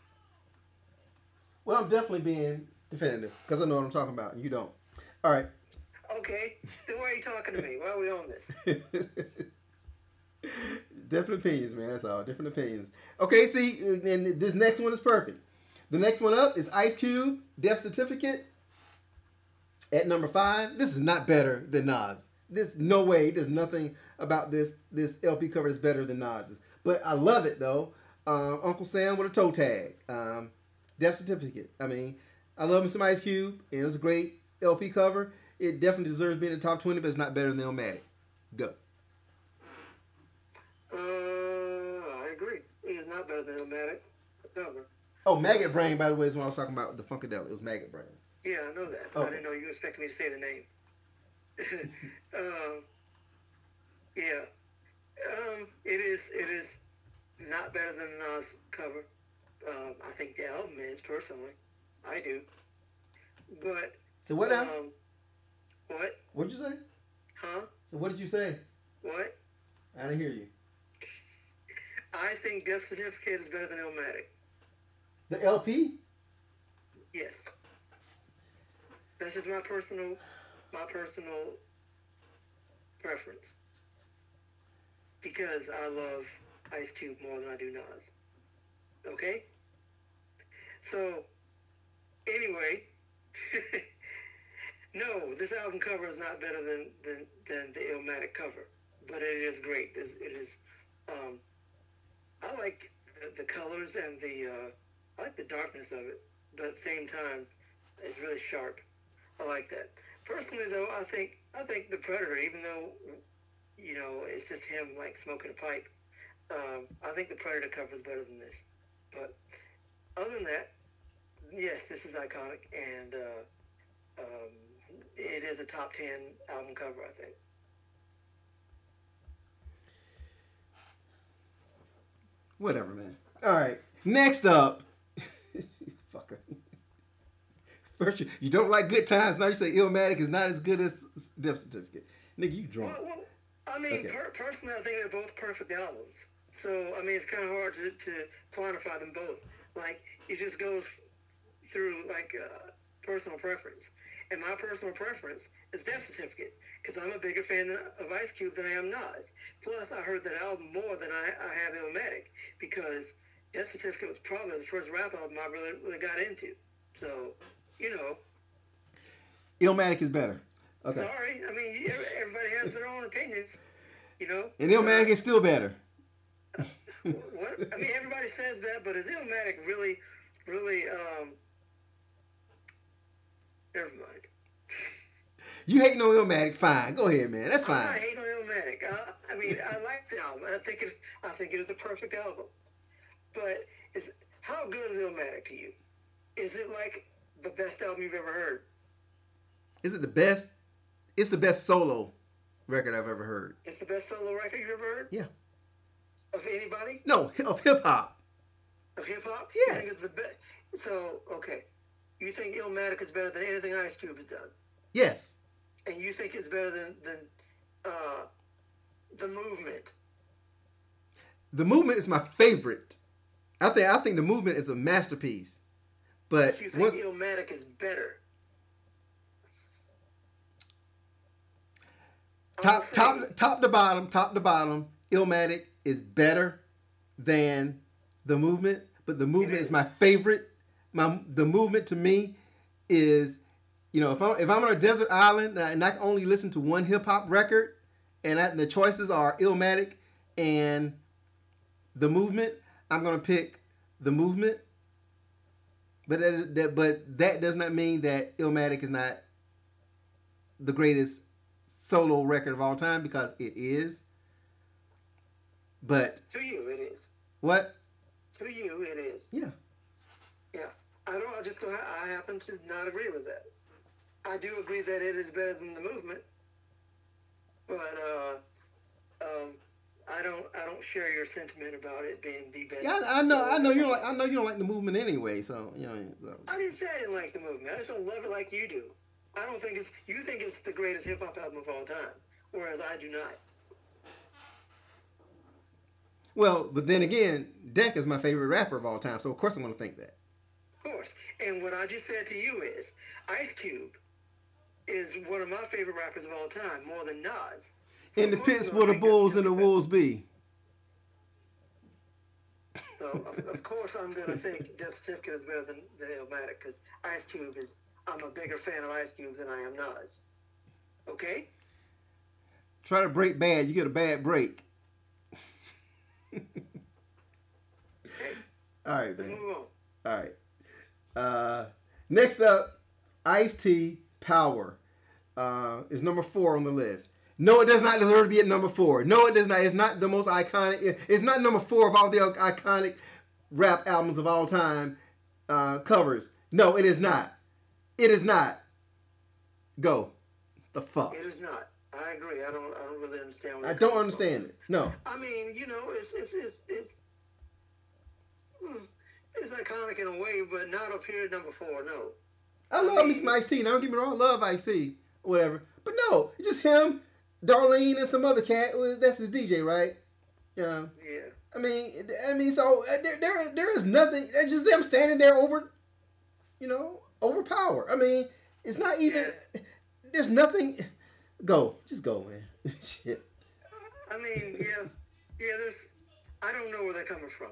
Speaker 1: Well, I'm definitely being definitive because I know what I'm talking about, and you don't. All right.
Speaker 2: Okay, then why are you talking to me? Why are we on this?
Speaker 1: Different opinions, man. That's all. Different opinions. Okay, see, and this next one is perfect. The next one up is Ice Cube, Death Certificate. At number five, this is not better than Nas. This no way. There's nothing about this this LP cover is better than Nas's. But I love it though. Um, Uncle Sam with a toe tag. Um, Death Certificate. I mean, I love me some Ice Cube, and it's a great LP cover. It definitely deserves being in the top twenty, but it's not better than Illmatic. Go.
Speaker 2: Better than Illmatic. Cover.
Speaker 1: Oh, Maggot Brain, by the way, is what I was talking about the Funkadelic. It was Maggot Brain.
Speaker 2: Yeah, I know that.
Speaker 1: Oh.
Speaker 2: I didn't know you expected me to say the name. um, yeah. Um, it is. It is not better than the Nas cover. Um, I think the album is personally. I do. But
Speaker 1: So what
Speaker 2: um, what?
Speaker 1: What'd you say?
Speaker 2: Huh?
Speaker 1: So what did you say?
Speaker 2: What?
Speaker 1: I didn't hear you.
Speaker 2: I think Death Certificate is better than Illmatic.
Speaker 1: The LP?
Speaker 2: Yes. That's just my personal, my personal preference. Because I love Ice Cube more than I do Nas. Okay? So, anyway, no, this album cover is not better than, than, than the Illmatic cover, but it is great. It's, it is, um, I like the, colors and the, uh, I like the darkness of it, but at the same time, it's really sharp. I like that. Personally, though, I think I think the Predator, even though you know it's just him like smoking a pipe, um, I think the Predator cover is better than this. But other than that, yes, this is iconic, and uh, um, it is a top ten album cover. I think.
Speaker 1: Whatever, man. All right. Next up. Fucker. First, you, you don't like good times. Now you say Illmatic is not as good as Death Certificate. Nigga, you drunk.
Speaker 2: Well, well I mean,
Speaker 1: Okay.
Speaker 2: per- personally, I think they're both perfect albums. So, I mean, it's kind of hard to, to quantify them both. Like, it just goes through, like, uh, personal preference. And my personal preference is Death Certificate because I'm a bigger fan of Ice Cube than I am Nas. Plus, I heard that album more than I, I have Illmatic because Death Certificate was probably the first rap album I really, really got into. So, you know,
Speaker 1: Illmatic is better. Okay.
Speaker 2: sorry. I mean, everybody has their own opinions, you know.
Speaker 1: And Illmatic is still better.
Speaker 2: What? I mean, everybody says that, but is Illmatic really, really, um, never mind.
Speaker 1: You hating on Illmatic, fine. Go ahead, man. That's fine.
Speaker 2: I'm not
Speaker 1: fine.
Speaker 2: hating on Illmatic. I, I mean, I like the album. I think it's, I think it is a perfect album. But is how good is Illmatic to you? Is it like the best album you've ever heard?
Speaker 1: Is it the best? It's the best solo record I've ever heard.
Speaker 2: It's the best solo record you've ever heard?
Speaker 1: Yeah.
Speaker 2: Of anybody?
Speaker 1: No, of hip hop.
Speaker 2: Of hip hop?
Speaker 1: Yes.
Speaker 2: It's the best? So, okay. You think Illmatic is better than anything Ice Cube has done?
Speaker 1: Yes.
Speaker 2: And you think it's better than than uh, the movement.
Speaker 1: The movement is my favorite. I think I think the movement is a masterpiece. But
Speaker 2: But you think
Speaker 1: once,
Speaker 2: Illmatic is better.
Speaker 1: Top
Speaker 2: saying-
Speaker 1: top top to bottom, top to bottom, Illmatic is better than the movement, but the movement is my favorite. My the movement to me is, you know, if I'm if I'm on a desert island and I can only listen to one hip hop record, and, I, and the choices are Illmatic and the movement, I'm gonna pick the movement. But that, that but that does not mean that Illmatic is not the greatest solo record of all time because it is. But
Speaker 2: to you it is.
Speaker 1: what?
Speaker 2: To you it is.
Speaker 1: Yeah.
Speaker 2: Yeah. I don't. I just don't. I happen to not agree with that. I do agree that it is better than the movement, but uh, um, I don't I don't share your sentiment about it being the best.
Speaker 1: Yeah, I, I know, I know you don't like, I know you don't like the movement anyway. So you know. So.
Speaker 2: I didn't say I didn't like the movement. I just don't love it like you do. I don't think it's you think it's the greatest hip hop album of all time, whereas I do not.
Speaker 1: Well, but then again, Deck is my favorite rapper of all time, so of course I'm going to think that.
Speaker 2: Of course. And what I just said to you is Ice Cube is one of my favorite rappers of all time, more than Nas.
Speaker 1: So in the pits where the bulls and the wolves be.
Speaker 2: So, of, of course, I'm going to think Death Certificate is better than, than Illmatic because Ice Cube is, I'm a bigger fan of Ice Cube than I am Nas. Okay?
Speaker 1: Try to break bad, you get a bad break. okay. All right, man. All right. Uh, next up, Ice T Power uh, is number four on the list. No, it does not deserve to be at number four. No, it does not. It's not the most iconic. It's not number four of all the iconic rap albums of all time uh, covers. No, it is not. It is not. Go. The fuck.
Speaker 2: It is not. I agree. I don't. I don't really understand.
Speaker 1: I don't understand from. it. No.
Speaker 2: I mean, you know, it's it's it's it's. Hmm, it's iconic in a way, but not up here at number four. No.
Speaker 1: I love me some Ice T. Now don't get me wrong. I love Ice T. Whatever. But no, it's just him, Darlene, and some other cat. That's his DJ, right?
Speaker 2: Yeah. Yeah.
Speaker 1: I mean, I mean, so uh, there, there, there is nothing. It's just them standing there over, you know, overpower. I mean, it's not even. Yeah. There's nothing. Go, just go, man. Shit.
Speaker 2: I mean, yeah, yeah. There's. I don't know where they're coming from.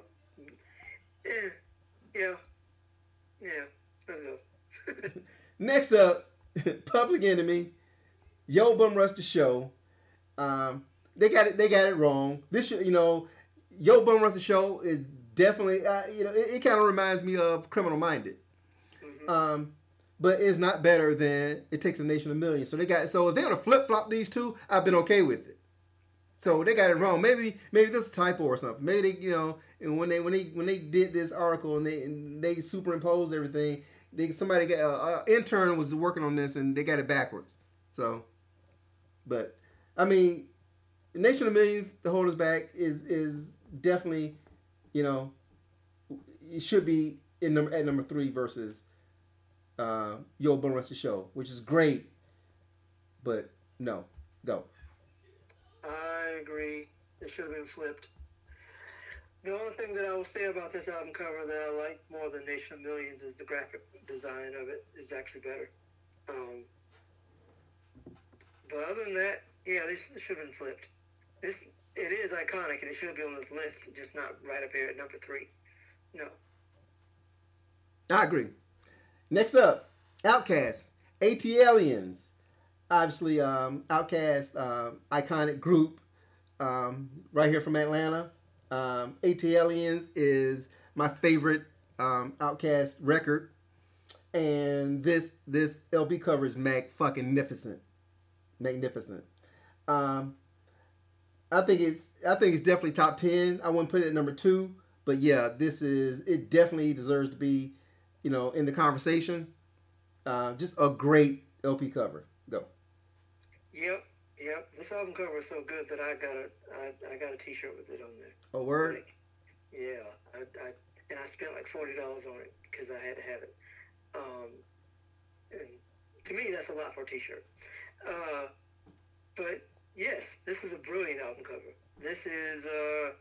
Speaker 2: Yeah, yeah, yeah. Let's go.
Speaker 1: Next up, Public Enemy, Yo Bum Rush the Show. Um, they got it. They got it wrong. This, you know, Yo Bum Rush the Show is definitely, uh, you know, it, it kind of reminds me of Criminal Minded. Mm-hmm. Um, but it's not better than It Takes a Nation of Millions. So they got so if they're gonna flip flop these two, I've been okay with it. So they got it wrong. Maybe maybe this is typo or something. Maybe they you know and when they when they when they did this article and they and they superimposed everything, they somebody got uh, intern was working on this and they got it backwards. So, but I mean, Nation of Millions, the Hold Us Back is is definitely, you know, it should be in number at number three versus uh, Yo Bum Rush the Show, which is great, but no, go.
Speaker 2: I agree. It should have been flipped. The only thing that I will say about this album cover that I like more than Nation of Millions is the graphic design of it is actually better. Um, but other than that, yeah, this should have been flipped. This it is iconic and it should be on this list, just not right up here at number three. No.
Speaker 1: I agree. Next up, OutKast, ATLiens. Obviously, um, OutKast, um, iconic group, um, right here from Atlanta. Um, ATLiens is my favorite um, OutKast record, and this this LP cover is mag fucking magnificent, magnificent. Um, I think it's I think it's definitely top ten. I wouldn't put it at number two, but yeah, this is it definitely deserves to be you know, in the conversation. Uh, just a great LP cover. Go.
Speaker 2: Yep, yep. This album cover is so good that I got a I, I got a T-shirt with it on there.
Speaker 1: A word.
Speaker 2: Like, yeah, I, I and I spent like forty dollars on it because I had to have it. Um, and to me, that's a lot for a T-shirt. Uh, but yes, this is a brilliant album cover. This is uh,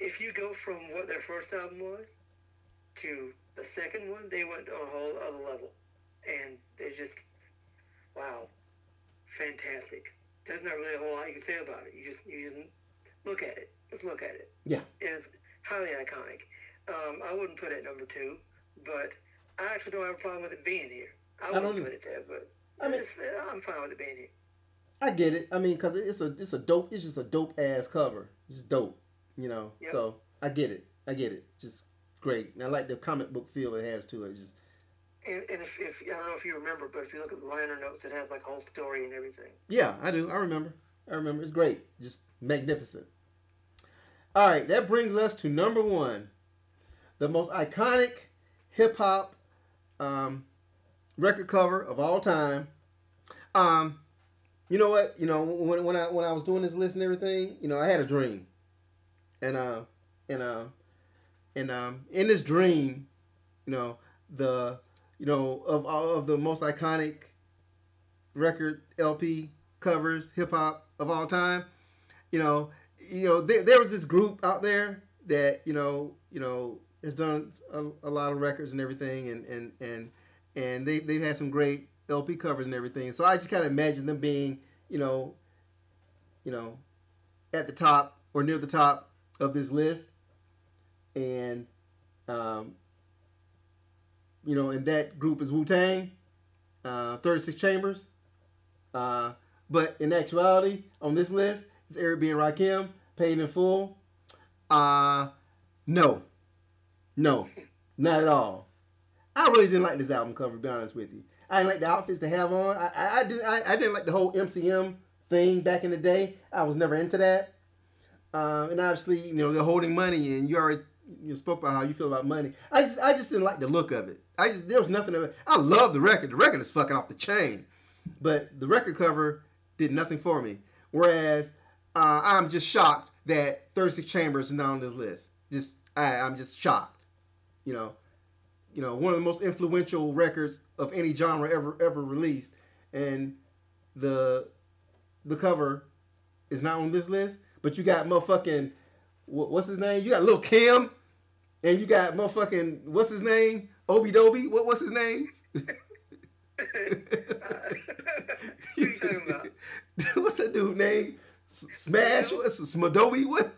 Speaker 2: if you go from what their first album was to the second one, they went to a whole other level, and they just wow, fantastic. There's not really a whole lot you can say about it. You just you just look at it. Just look at it.
Speaker 1: Yeah.
Speaker 2: And it's highly iconic. Um, I wouldn't put it number two, but I actually don't have a problem with it being here. I, I wouldn't put it there, but I mean, I'm fine with it being here.
Speaker 1: I get it. I mean, cause it's a it's a dope. It's just a dope ass cover. It's dope, you know. Yep. So I get it. I get it. Just great. And I like the comic book feel it has to it. Just
Speaker 2: and, and if, if, I don't know if you remember, but if you look at the liner notes, it has like a whole story and everything.
Speaker 1: Yeah, I do. I remember. I remember. It's great. Just magnificent. All right, that brings us to number one, the most iconic hip hop um, record cover of all time. Um, you know what? You know when, when I when I was doing this list and everything, you know, I had a dream, and uh, and uh, and um, in this dream, you know, the you know of all of the most iconic record LP covers hip hop of all time, you know, you know there, there was this group out there that you know you know has done a, a lot of records and everything, and and and and they they've had some great LP covers and everything. So I just kind of imagine them being, you know, you know, at the top or near the top of this list, and um, you know, and that group is Wu Tang, uh, Thirty Six Chambers, uh, but in actuality, on this list, it's Eric B and Rakim, paid in full. Uh, no, no, not at all. I really didn't like this album cover. To be honest with you, I didn't like the outfits they have on. I, I, I didn't. I, I, didn't like the whole MCM thing back in the day. I was never into that. Um, and obviously, you know, they're holding money, and you already you spoke about how you feel about money. I just, I just didn't like the look of it. I just, there was nothing it. I love the record. The record is fucking off the chain, but the record cover did nothing for me. Whereas, uh, I'm just shocked that 36 Chambers is not on this list. Just, I, I'm just shocked. You know, you know, one of the most influential records of any genre ever ever released, and the the cover is not on this list. But you got motherfucking what's his name? You got Lil Kim, and you got motherfucking what's his name? Obi Dobi. What what's his name? what's that dude name? Smash? What's Smadobi? What?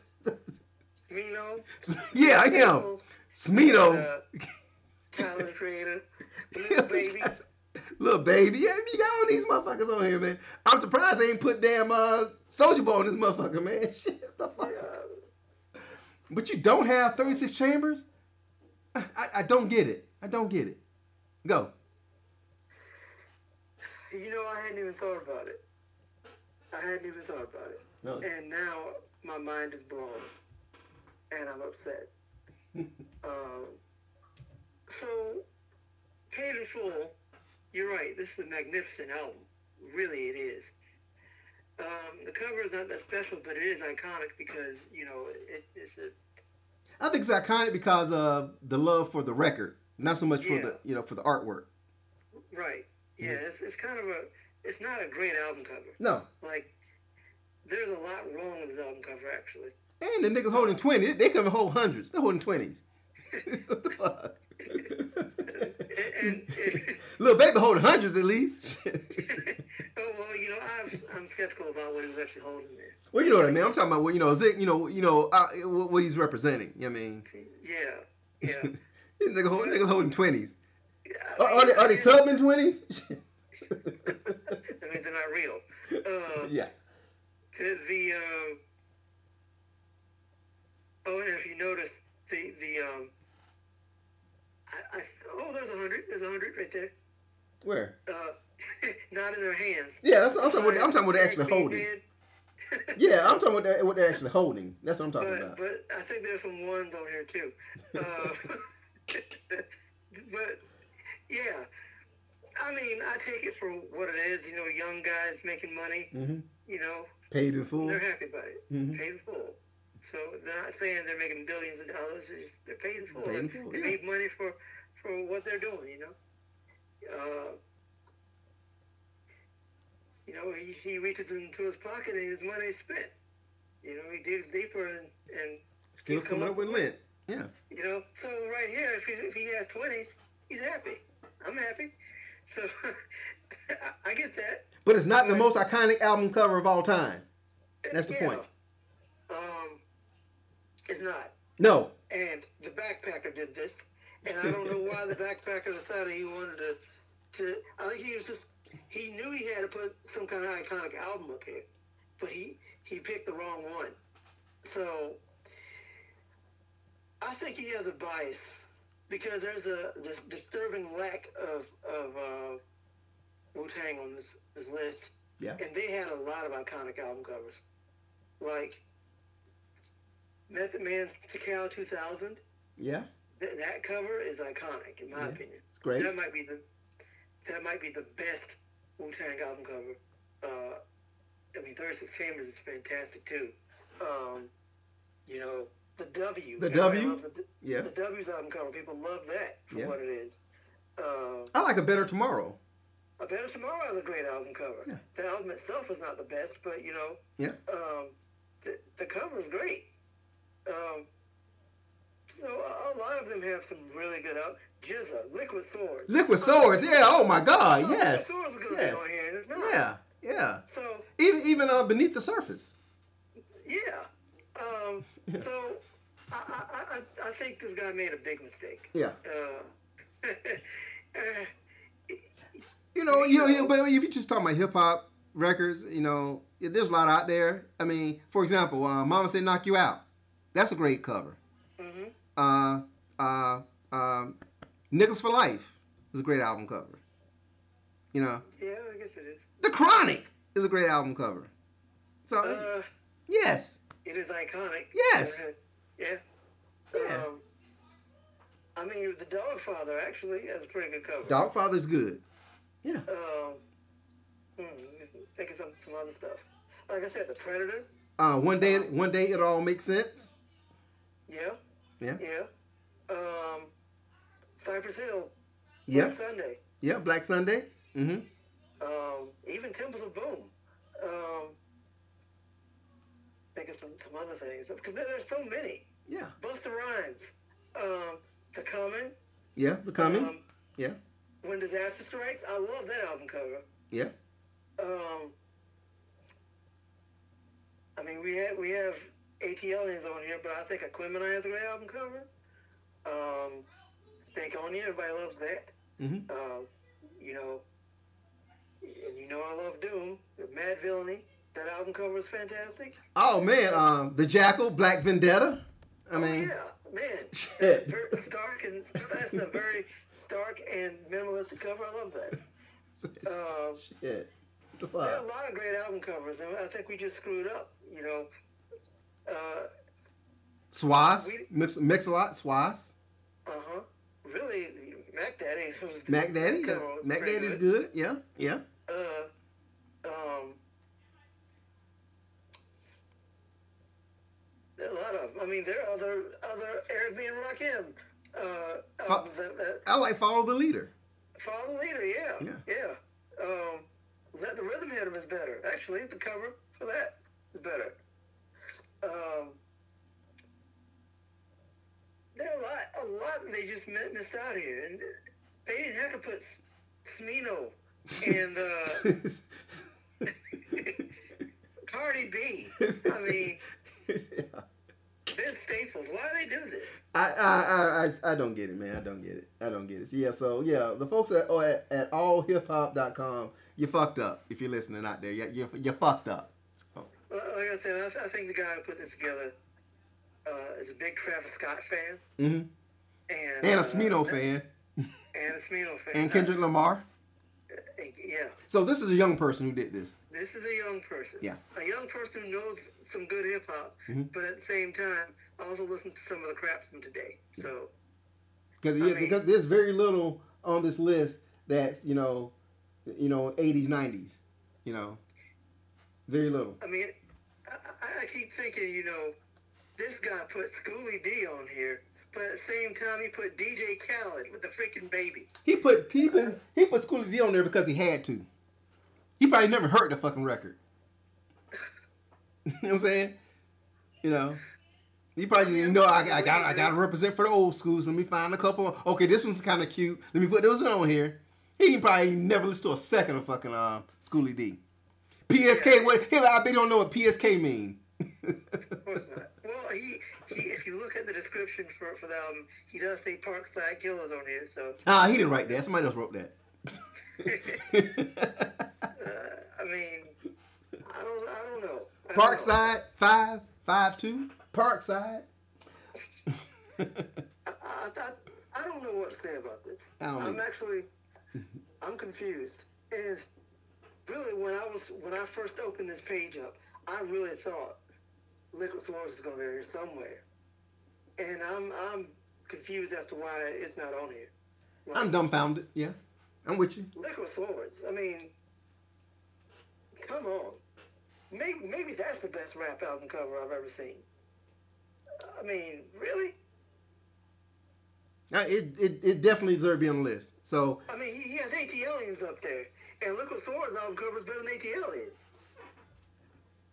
Speaker 2: Smino.
Speaker 1: Yeah, I am. Smino.
Speaker 2: Tyler Creator. Lil Baby.
Speaker 1: Lil Baby. Yeah, you got all these motherfuckers on here, man. I'm surprised they ain't put damn uh Soulja Boy on this motherfucker, man. Shit, what the fuck? Yeah. But you don't have 36 chambers? I, I don't get it. I don't get it. Go.
Speaker 2: You know, I hadn't even thought about it. I hadn't even thought about it. No. And now my mind is blown. And I'm upset. um, so, Paid in Full, you're right. This is a magnificent album. Really, it is. Um, the cover is not that special, but it is iconic because you know it, it's a.
Speaker 1: I think it's iconic because of the love for the record, not so much for yeah. the you know for the artwork.
Speaker 2: Right. Yeah, mm-hmm. it's, it's kind of a it's not a great album cover.
Speaker 1: No.
Speaker 2: Like there's a lot wrong with this album cover actually.
Speaker 1: And the niggas holding twenty, they come hold hundreds. They're holding twenties. what the fuck? and, and, Lil Baby holding hundreds at least.
Speaker 2: oh well, you know, I'm, I'm skeptical about what he was actually holding there.
Speaker 1: Well, you know what I mean. I'm talking about what you know. Is it you know you know uh, what he's representing? You know I mean.
Speaker 2: Yeah, yeah.
Speaker 1: Niggas, hold, niggas holding twenties. Yeah, are, are, they are they Tubman twenties?
Speaker 2: that means they're not real. Uh,
Speaker 1: yeah.
Speaker 2: The, the uh, oh, and if you notice the the um, I, I, oh, there's a hundred. There's a hundred right there.
Speaker 1: Where?
Speaker 2: Uh, not in their hands.
Speaker 1: Yeah, that's what I'm talking about. I'm talking about what they're actually holding. yeah, I'm talking about what they're actually holding. That's what I'm talking
Speaker 2: but,
Speaker 1: about.
Speaker 2: But I think there's some ones on here too. Uh, but yeah, I mean, I take it for what it is. You know, young guys making money.
Speaker 1: Mm-hmm.
Speaker 2: You know,
Speaker 1: paid in full.
Speaker 2: They're happy about it. Mm-hmm. Paid in full. So they're not saying they're making billions of dollars. They're, just, they're paid in full. Paid in full they yeah. make money for for what they're doing. You know. Uh, you know, he, he reaches into his pocket and his money is spent. You know, he digs deeper and, and
Speaker 1: still coming up with lint. Yeah.
Speaker 2: You know, so right here, if he, if he has twenties, he's happy. I'm happy. So I get that.
Speaker 1: But it's not but, the most iconic album cover of all time. That's the yeah. point.
Speaker 2: Um, it's not.
Speaker 1: No.
Speaker 2: And the backpacker did this, and I don't know why the backpacker decided he wanted to. To I think he was just he knew he had to put some kind of iconic album up here, but he he picked the wrong one. So I think he has a bias because there's a this disturbing lack of of uh, Wu Tang on this this list.
Speaker 1: Yeah.
Speaker 2: And they had a lot of iconic album covers, like Method Man's Tical 2000.
Speaker 1: Yeah.
Speaker 2: Th- that cover is iconic in my yeah. opinion.
Speaker 1: It's great.
Speaker 2: That might be the that might be the best Wu Tang album cover. Uh, I mean, 36 Chambers is fantastic too. Um, you know, the W.
Speaker 1: The
Speaker 2: Everybody
Speaker 1: W?
Speaker 2: The,
Speaker 1: Yeah.
Speaker 2: the W's album cover. People love that for
Speaker 1: Yeah.
Speaker 2: what it is. Uh,
Speaker 1: I like a better tomorrow.
Speaker 2: a Better Tomorrow is a great album cover.
Speaker 1: Yeah.
Speaker 2: The album itself is not the best, but you know,
Speaker 1: Yeah.
Speaker 2: um, the, the cover is great. Um, so a, a lot of them have some really good albums. GZA, Liquid Swords.
Speaker 1: Liquid Swords. Yeah. Oh my God.
Speaker 2: Oh,
Speaker 1: Yes.
Speaker 2: Liquid Swords is to
Speaker 1: Yes.
Speaker 2: be on here, and it's not.
Speaker 1: Yeah. Yeah.
Speaker 2: So
Speaker 1: Even even uh, beneath the surface.
Speaker 2: yeah. Um,
Speaker 1: Yeah.
Speaker 2: so I, I, I, I think this guy made a big mistake.
Speaker 1: Yeah.
Speaker 2: Uh, uh,
Speaker 1: You know, you know, you know, but if you just talk about hip hop records, you know, there's a lot out there. I mean, for example, uh, "Mama Said Knock You Out," that's a great cover.
Speaker 2: mhm.
Speaker 1: Uh, uh, um, "Niggas for Life" is a great album cover. You know,
Speaker 2: Yeah, I guess it is.
Speaker 1: "The Chronic" is a great album cover. So,
Speaker 2: Uh,
Speaker 1: yes,
Speaker 2: it is iconic.
Speaker 1: Yes.
Speaker 2: Yeah.
Speaker 1: Yeah.
Speaker 2: Um, I mean, the Doggfather actually has a pretty good cover.
Speaker 1: Doggfather's good. Yeah,
Speaker 2: Um, hmm, think of some some other stuff. Like I said, the Predator.
Speaker 1: uh, one day, one day it all makes sense.
Speaker 2: Yeah.
Speaker 1: Yeah.
Speaker 2: Yeah. Um, Cypress Hill.
Speaker 1: Yeah,
Speaker 2: Black Sunday.
Speaker 1: yeah, Black Sunday. Mm-hmm.
Speaker 2: Um, even Temples of Boom. Um, think of some, some other things because there, there's so many.
Speaker 1: Yeah,
Speaker 2: Busta Rhymes. Um, The Coming.
Speaker 1: yeah, The Coming.
Speaker 2: Um,
Speaker 1: Yeah.
Speaker 2: When Disaster Strikes. I love that album cover.
Speaker 1: Yeah.
Speaker 2: Um, I mean, we have we have ATLiens on here, but I think Aquemini has a great album cover. Um, Stankonia, everybody loves that.
Speaker 1: Mm-hmm.
Speaker 2: Um, you know, and you know I love Doom. Madvillainy. That album cover is fantastic.
Speaker 1: Oh man, um, The Jackal, Black Vendetta. I
Speaker 2: oh,
Speaker 1: mean,
Speaker 2: yeah, man.
Speaker 1: shit.
Speaker 2: Very stark and that's a very stark and minimalistic cover. I love that. Um,
Speaker 1: shit.
Speaker 2: There are a lot of great album covers, and I think we just screwed up. You know, uh
Speaker 1: Swass,
Speaker 2: We-
Speaker 1: mix, mix a lot. Swass,
Speaker 2: huh. Really, Mac Daddy. was-
Speaker 1: Mac Daddy. Yeah. Mac Daddy's good. Yeah, yeah.
Speaker 2: Uh, um, there are a lot of. I mean, there are other other Eric B and Rakim uh,
Speaker 1: Fo-
Speaker 2: that, that
Speaker 1: I like Follow the Leader.
Speaker 2: follow the leader. Yeah,
Speaker 1: Yeah.
Speaker 2: yeah. Um, let the rhythm hit him is better. Actually, the cover for that is better. Um, there are a lot, a lot they just mi- missed out here, and they didn't have to put S- Smino and. Uh, Cardi B. I mean, Vince Staples. Why do they do this?
Speaker 1: I, I, I, I, don't get it, man. I don't get it. I don't get it. So, yeah, so yeah, the folks at oh, at, at allhiphop.com, you fucked up if you're listening out there. You, you, you fucked up. So,
Speaker 2: Well, Like I said, I, I think the guy who put this together uh, is a big Travis Scott fan,
Speaker 1: hmm
Speaker 2: and
Speaker 1: And a
Speaker 2: uh,
Speaker 1: Smino fan,
Speaker 2: and a Smino fan,
Speaker 1: and Kendrick Lamar.
Speaker 2: Uh, yeah,
Speaker 1: So this is a young person who did this.
Speaker 2: this is a young person.
Speaker 1: Yeah.
Speaker 2: a young person who knows some good hip hop,
Speaker 1: Mhm.
Speaker 2: but at the same time also listens to some of the crap from today. So
Speaker 1: Because yeah, because there's very little on this list that's you know, you know, 80s, 90s. You know, very little.
Speaker 2: I mean, I, I- I keep thinking, you know, this guy put Schoolly D on here, but at the same time he put DJ Khaled with the freaking baby.
Speaker 1: He put he put he put Schoolly D on there because he had to. He probably never heard the fucking record. you know what I'm saying? You know. He probably you know I, I got I got to represent for the old schools. Let me find a couple. Okay, this one's kind of cute. Let me put those on here. He probably never listened to a second of fucking um Schoolly D. PSK. What? Hey, I bet he don't know what PSK mean.
Speaker 2: Of course not. Well, he, he if you look at the description for, for the album, he does say Parkside Killers on here, so
Speaker 1: ah, he didn't write that. Somebody else wrote that.
Speaker 2: uh, I mean, I don't I don't know. I don't know.
Speaker 1: Parkside five five two. Parkside.
Speaker 2: I, I, I, don't know what to say about this.
Speaker 1: I don't
Speaker 2: I'm actually, I'm confused. And really, when I was when I first opened this page up, I really thought Liquid Swords is going to be here somewhere, and I'm I'm confused as to why it's not on here. Like,
Speaker 1: I'm dumbfounded. Yeah. I'm with you.
Speaker 2: Liquid Swords. I mean, come on. Maybe maybe that's the best rap album cover I've ever seen. I mean, really?
Speaker 1: It, it, it definitely deserves to be on the list. So
Speaker 2: I mean, he, has ATLiens up there, and Liquid Swords album cover is better than ATLiens.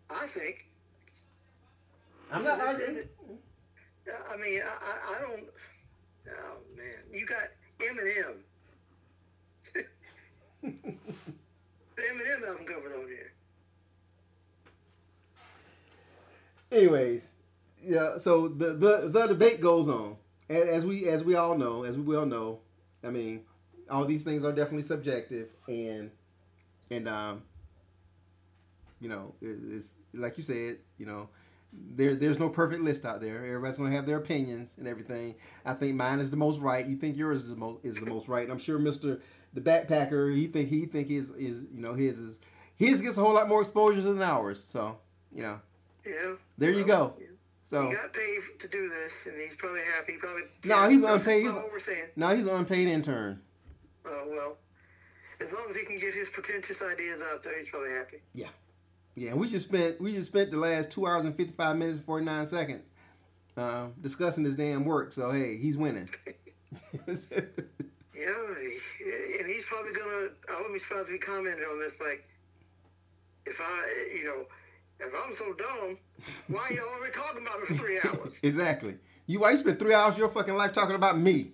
Speaker 2: I think.
Speaker 1: I'm not arguing.
Speaker 2: I mean, I, I, I don't. Oh man, you got Eminem. the Eminem album cover on here.
Speaker 1: Anyways, yeah. So the the the debate goes on, as, as we as we all know, as we well know. I mean, all these things are definitely subjective, and and um, you know, it, it's like you said, you know. There, there's no perfect list out there. Everybody's gonna have their opinions and everything. I think mine is the most right. You think yours is the most is the most right. And I'm sure Mister the backpacker, he think he think his is you know his is his gets a whole lot more exposure than ours. So you know,
Speaker 2: Yeah.
Speaker 1: there you go. So
Speaker 2: He got paid to do this, and he's probably happy. He Probably.
Speaker 1: No, he's unpaid. He's-
Speaker 2: Not what we're saying.
Speaker 1: now he's an unpaid intern.
Speaker 2: Oh well. As long as he can get his pretentious ideas out there, he's probably happy.
Speaker 1: Yeah, and we just spent we just spent the last two hours and fifty five minutes and forty nine seconds uh, discussing this damn work. So hey, he's winning.
Speaker 2: Yeah, and he's probably gonna. I wouldn't be surprised if he commented on this. Like, if I, you know, if I'm so dumb, why are you already talking about it for three hours?
Speaker 1: exactly. You why you spent three hours of your fucking life talking about me?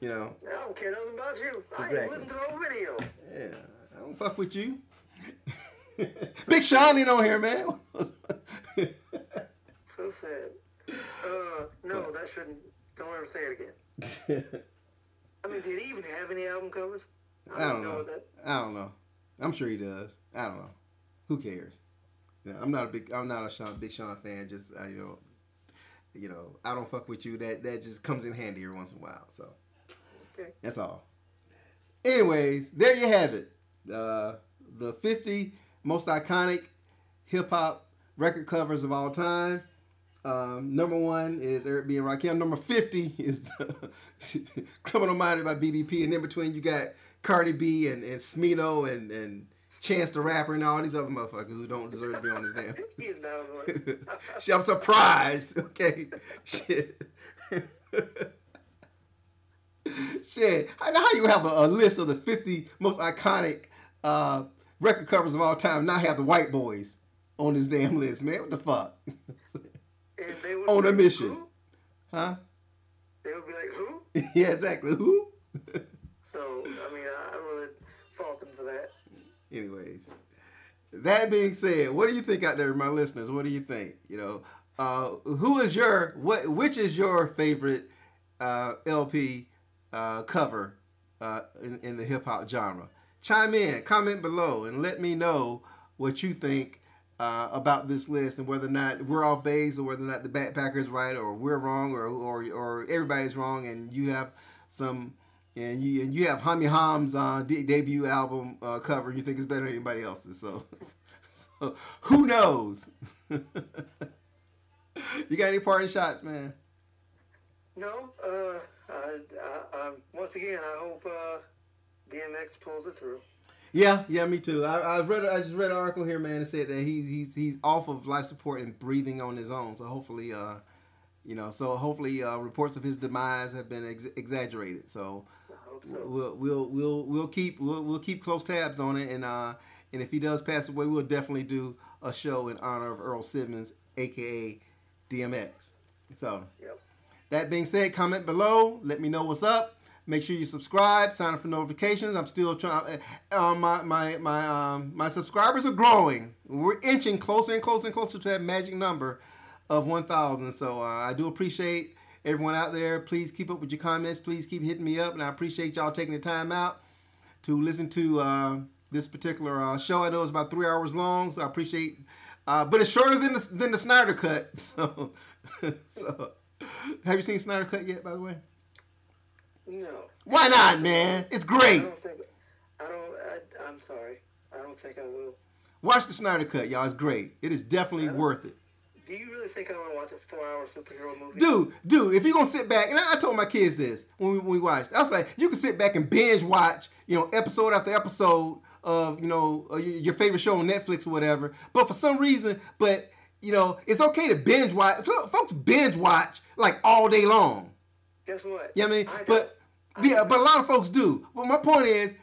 Speaker 1: You know.
Speaker 2: I don't care nothing about you. I
Speaker 1: Exactly.
Speaker 2: ain't listened to the whole video.
Speaker 1: Yeah, I don't fuck with you. Big Sean ain't on here, man.
Speaker 2: So sad. Uh, no, that shouldn't. Don't ever say it again. I mean, did he even have any album covers?
Speaker 1: I don't
Speaker 2: even
Speaker 1: know.
Speaker 2: That.
Speaker 1: I don't know. I'm sure he does. I don't know. Who cares? Yeah, I'm not a big. I'm not a Sean, big Sean fan. Just uh, you know, you know, I don't fuck with you. That that just comes in handy every once in a while. So
Speaker 2: Okay.
Speaker 1: that's all. Anyways, there you have it. Uh, the 50 most iconic hip hop record covers of all time. Um, number one is Eric B. and Rakim. Number 50 is Criminal Minded by BDP. And in between, you got Cardi B and, and Smino and, and Chance the Rapper and all these other motherfuckers who don't deserve to be on this damn.
Speaker 2: He's not.
Speaker 1: Shit, I'm surprised. Okay. Shit. Shit. How, how you have a, a list of the 50 most iconic uh, record covers of all time not have the white boys on this damn list, man? What the fuck?
Speaker 2: And they would
Speaker 1: On a mission.
Speaker 2: Who?
Speaker 1: huh?
Speaker 2: They would be like, who?
Speaker 1: yeah, exactly. Who?
Speaker 2: So, I mean, I don't really fault them for that.
Speaker 1: Anyways, that being said, what do you think out there, my listeners? What do you think? You know, uh, who is your what? Which is your favorite uh, LP uh, cover uh, in, in the hip hop genre? Chime in, comment below, and let me know what you think uh, about this list and whether or not we're off base or whether or not the backpackers right or we're wrong or or, or everybody's wrong and you have some and you and you have Hami Ham's uh, de- debut album uh, cover. You think it's better than anybody else's. So, so who knows? you got any parting shots, man?
Speaker 2: No, uh, I, I, um, once again, I hope uh, DMX pulls it through.
Speaker 1: Yeah, yeah, me too. I, I read, I just read an article here, man, that said that he's he's he's off of life support and breathing on his own. So hopefully, uh, you know, so hopefully, uh, reports of his demise have been ex- exaggerated. So
Speaker 2: I hope so.
Speaker 1: we'll we'll we'll we'll keep we'll, we'll keep close tabs on it, and uh, and if he does pass away, we'll definitely do a show in honor of Earl Simmons, aka DMX. So.
Speaker 2: Yep.
Speaker 1: That being said, comment below. Let me know what's up. Make sure you subscribe. Sign up for notifications. I'm still trying. Uh, my my my um my subscribers are growing. We're inching closer and closer and closer to that magic number of 1,000. So uh, I do appreciate everyone out there. Please keep up with your comments. Please keep hitting me up, and I appreciate y'all taking the time out to listen to uh, this particular uh, show. I know it's about three hours long, so I appreciate. Uh, but it's shorter than the, than the Snyder cut. So, so have you seen Snyder cut yet? By the way,
Speaker 2: No.
Speaker 1: why not, man? It's great.
Speaker 2: I don't think. I don't. I, I'm sorry. I don't think I will.
Speaker 1: Watch the Snyder cut, y'all. It's great. It is definitely worth it.
Speaker 2: do you really think I want to watch a four-hour superhero movie?
Speaker 1: Dude, dude, if you're gonna sit back, and I, I told my kids this when we, when we watched, I was like, you can sit back and binge watch, you know, episode after episode of, you know, uh, your, favorite show on Netflix or whatever. But for some reason, but you know, it's okay to binge watch. Folks binge watch like all day long.
Speaker 2: Guess what?
Speaker 1: You know what I mean? I but yeah, but a lot of folks do. But my point is,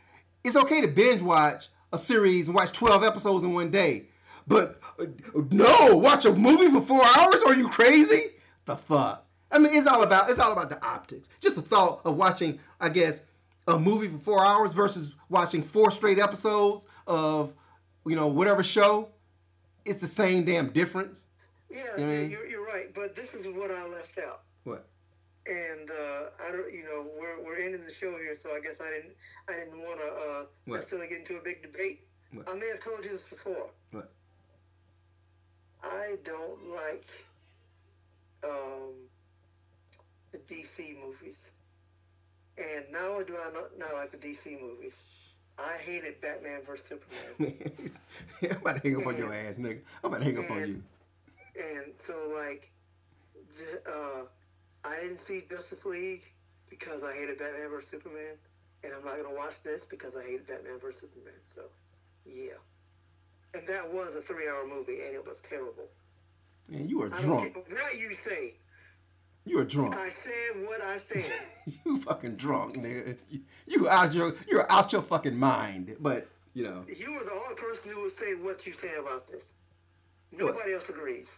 Speaker 1: it's okay to binge watch a series and watch 12 episodes in one day. But uh, no, watch a movie for four hours? Are you crazy? The fuck? I mean, it's all about it's all about the optics. Just the thought of watching, I guess, a movie for four hours versus watching four straight episodes of, you know, whatever show. It's the same damn difference.
Speaker 2: Yeah, you know you're, you're right. But this is what I left out.
Speaker 1: What?
Speaker 2: And uh, I don't, you know, we're, we're ending the show here, so I guess I didn't I didn't want to uh, necessarily get into a big debate. What? I may have told you this before.
Speaker 1: What?
Speaker 2: I don't like um, the DC movies, and not only do I not, not like the DC movies, I hated Batman vs Superman.
Speaker 1: I'm about to hang up and, on your ass, nigga. I'm about to hang and, up on you.
Speaker 2: And so, like, uh, I didn't see Justice League because I hated Batman vs Superman, and I'm not gonna watch this because I hated Batman vs Superman. So, yeah. And that was a three-hour movie, and it was terrible.
Speaker 1: Man, you are drunk.
Speaker 2: What you say?
Speaker 1: You are drunk.
Speaker 2: I said what I said.
Speaker 1: you fucking drunk, nigga. You, you out your you're out your fucking mind. But you know.
Speaker 2: You were the only person who would say what you say about this. Nobody what? else agrees.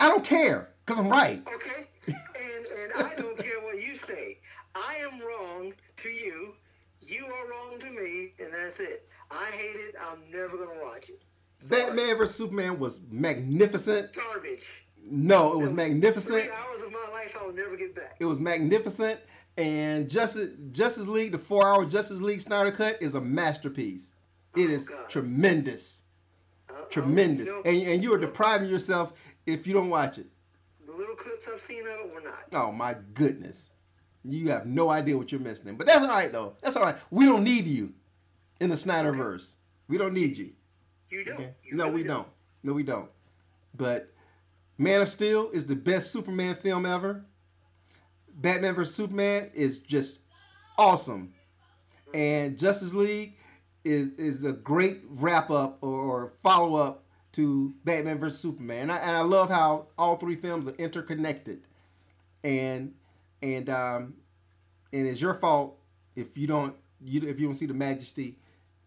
Speaker 1: I don't care, cause I'm right.
Speaker 2: Okay, and and I don't care what you say. I am wrong to you. You are wrong to me, and that's it. I hate it. I'm never gonna watch it.
Speaker 1: Sorry. Batman vs Superman was magnificent.
Speaker 2: Garbage.
Speaker 1: No, it was magnificent.
Speaker 2: Three hours of my life I'll never get back.
Speaker 1: It was magnificent, and Justice Justice League, the four-hour Justice League Snyder Cut, is a masterpiece. It oh, is God. tremendous, uh, tremendous, you know, and and you are depriving yourself if you don't watch it.
Speaker 2: The little clips I've seen of it were not.
Speaker 1: Oh my goodness, you have no idea what you're missing. But that's all right though. That's all right. We don't need you in the Snyderverse. We don't need you.
Speaker 2: You don't. Okay? You
Speaker 1: no,
Speaker 2: really
Speaker 1: we don't. don't. No, we don't. But Man of Steel is the best Superman film ever. Batman vs Superman is just awesome, and Justice League is is a great wrap up or follow up to Batman vs Superman. And I, and I love how all three films are interconnected, and and um, and it's your fault if you don't you if you don't see the majesty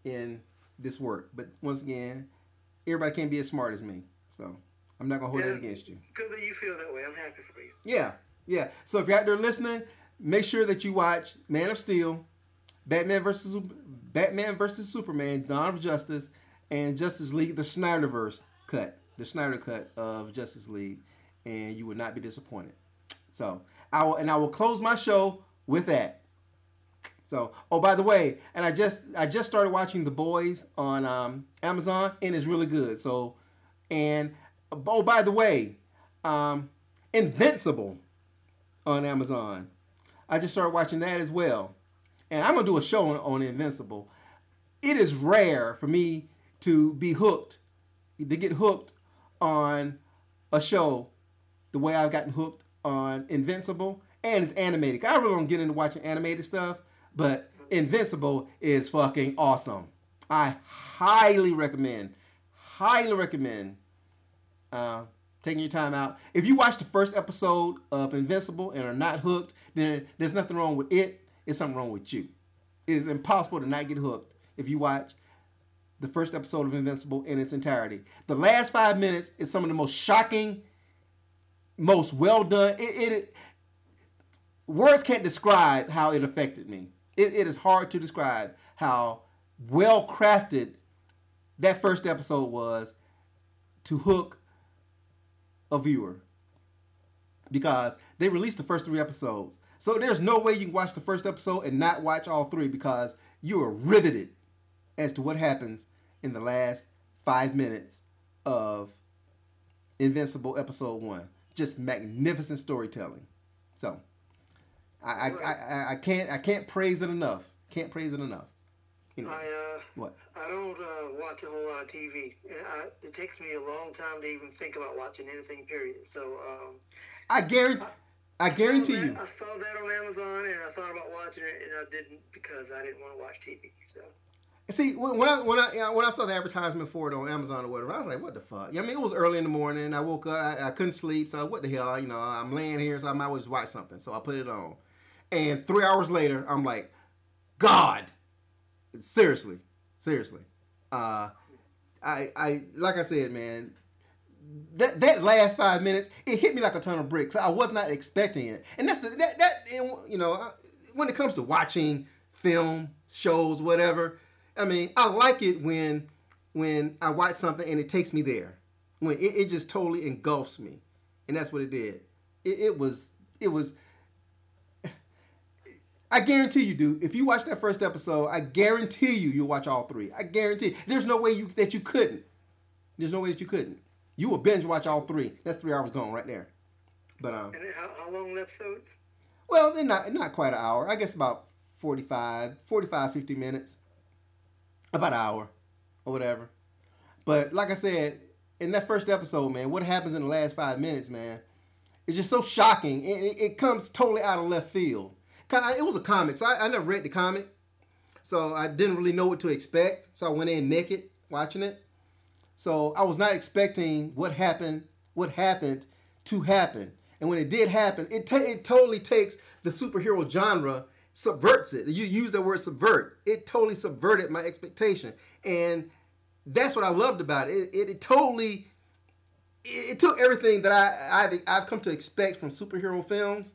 Speaker 1: in this work. But once again, everybody can't be as smart as me, so I'm not gonna hold yeah, that against you.
Speaker 2: Good that you feel that way. I'm happy for you.
Speaker 1: Yeah, yeah. So if you're out there listening, make sure that you watch Man of Steel, Batman versus Batman versus Superman, Dawn of Justice, and Justice League, the Snyderverse cut, the Snyder cut of Justice League, and you would not be disappointed. So I will, and I will close my show with that. So, oh, by the way, and I just I just started watching The Boys on um, Amazon, and it's really good. So, and oh, by the way, um, Invincible on Amazon. I just started watching that as well, and I'm gonna do a show on, on Invincible. It is rare for me to be hooked, to get hooked on a show the way I've gotten hooked on Invincible, and it's animated. I really don't get into watching animated stuff but Invincible is fucking awesome. I highly recommend, highly recommend uh, taking your time out. If you watch the first episode of Invincible and are not hooked, then there's nothing wrong with it. It's something wrong with you. It is impossible to not get hooked if you watch the first episode of Invincible in its entirety. The last five minutes is some of the most shocking, most well done. It, it, words can't describe how it affected me it, it is hard to describe how well crafted that first episode was to hook a viewer because they released the first three episodes. So there's no way you can watch the first episode and not watch all three because you are riveted as to what happens in the last five minutes of Invincible episode one. Just magnificent storytelling. So I, I, I, I can't I can't praise it enough. Can't praise it enough.
Speaker 2: You know, I uh, what? I don't uh, watch a whole lot of TV. I, it takes me a long time to even think about watching anything. Period. So um,
Speaker 1: I guarantee. I, I guarantee
Speaker 2: that,
Speaker 1: you.
Speaker 2: I saw that on Amazon and I thought about watching it and I didn't because I didn't want to watch TV. So.
Speaker 1: See, when I when I when I saw the advertisement for it on Amazon or whatever, I was like, "What the fuck?" I mean, it was early in the morning. I woke up, I, I couldn't sleep, so what the hell? You know, I'm laying here, so I might as well watch something. So I put it on, and three hours later, I'm like, "God, seriously, seriously." Uh, I I like I said, man, that that last five minutes, it hit me like a ton of bricks. I was not expecting it, and that's the that that you know, when it comes to watching film shows, whatever I mean, I like it when when I watch something and it takes me there. When it, it just totally engulfs me. And that's what it did. It, it was it was I guarantee you, dude, if you watch that first episode, I guarantee you you'll watch all three. I guarantee. There's no way you that you couldn't. There's no way that you couldn't. You will binge watch all three. That's three hours gone right there. But um
Speaker 2: And how, how long episodes?
Speaker 1: Well, they're not not quite an hour. I guess about 45, 45, 50 minutes about an hour or whatever. But like I said, in that first episode, man, what happens in the last five minutes, man, is just so shocking. It, it, comes totally out of left field. It was a comic, so I, I never read the comic, so I didn't really know what to expect. So I went in naked watching it. So I was not expecting what happened, what happened to happen. And when it did happen, it, t- it totally takes the superhero genre subverts it. You use the word subvert. It totally subverted my expectation, and that's what I loved about it. It, it, it totally it, it, took everything that I I've, I've come to expect from superhero films,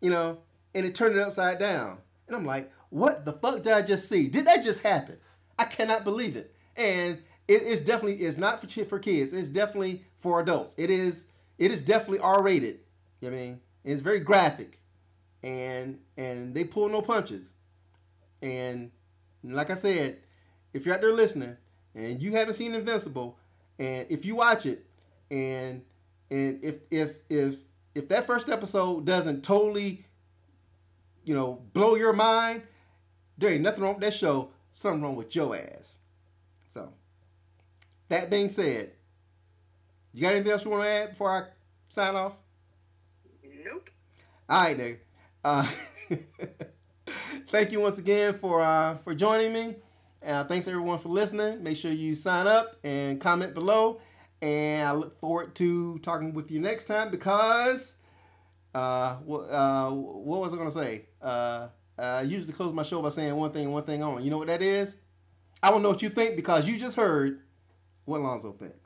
Speaker 1: you know, and it turned it upside down. And I'm like, what the fuck did I just see? Did that just happen? I cannot believe it. And it, it's definitely it's not for for kids. It's definitely for adults. It is it is definitely R rated. You know I mean, it's very graphic and and they pull no punches. And like I said, if you're out there listening and you haven't seen Invincible, and if you watch it, and and if if if if that first episode doesn't totally, you know, blow your mind, there ain't nothing wrong with that show. Something wrong with your ass. So, that being said, you got anything else you want to add before I sign off?
Speaker 2: Nope.
Speaker 1: All right, nigga. Uh, thank you once again for uh, for joining me. Uh, thanks everyone for listening. Make sure you sign up and comment below. And I look forward to talking with you next time because uh, what, uh, what was I going to say? Uh, I usually close my show by saying one thing and one thing only. You know what that is? I don't know what you think because you just heard what Lonzo thinks.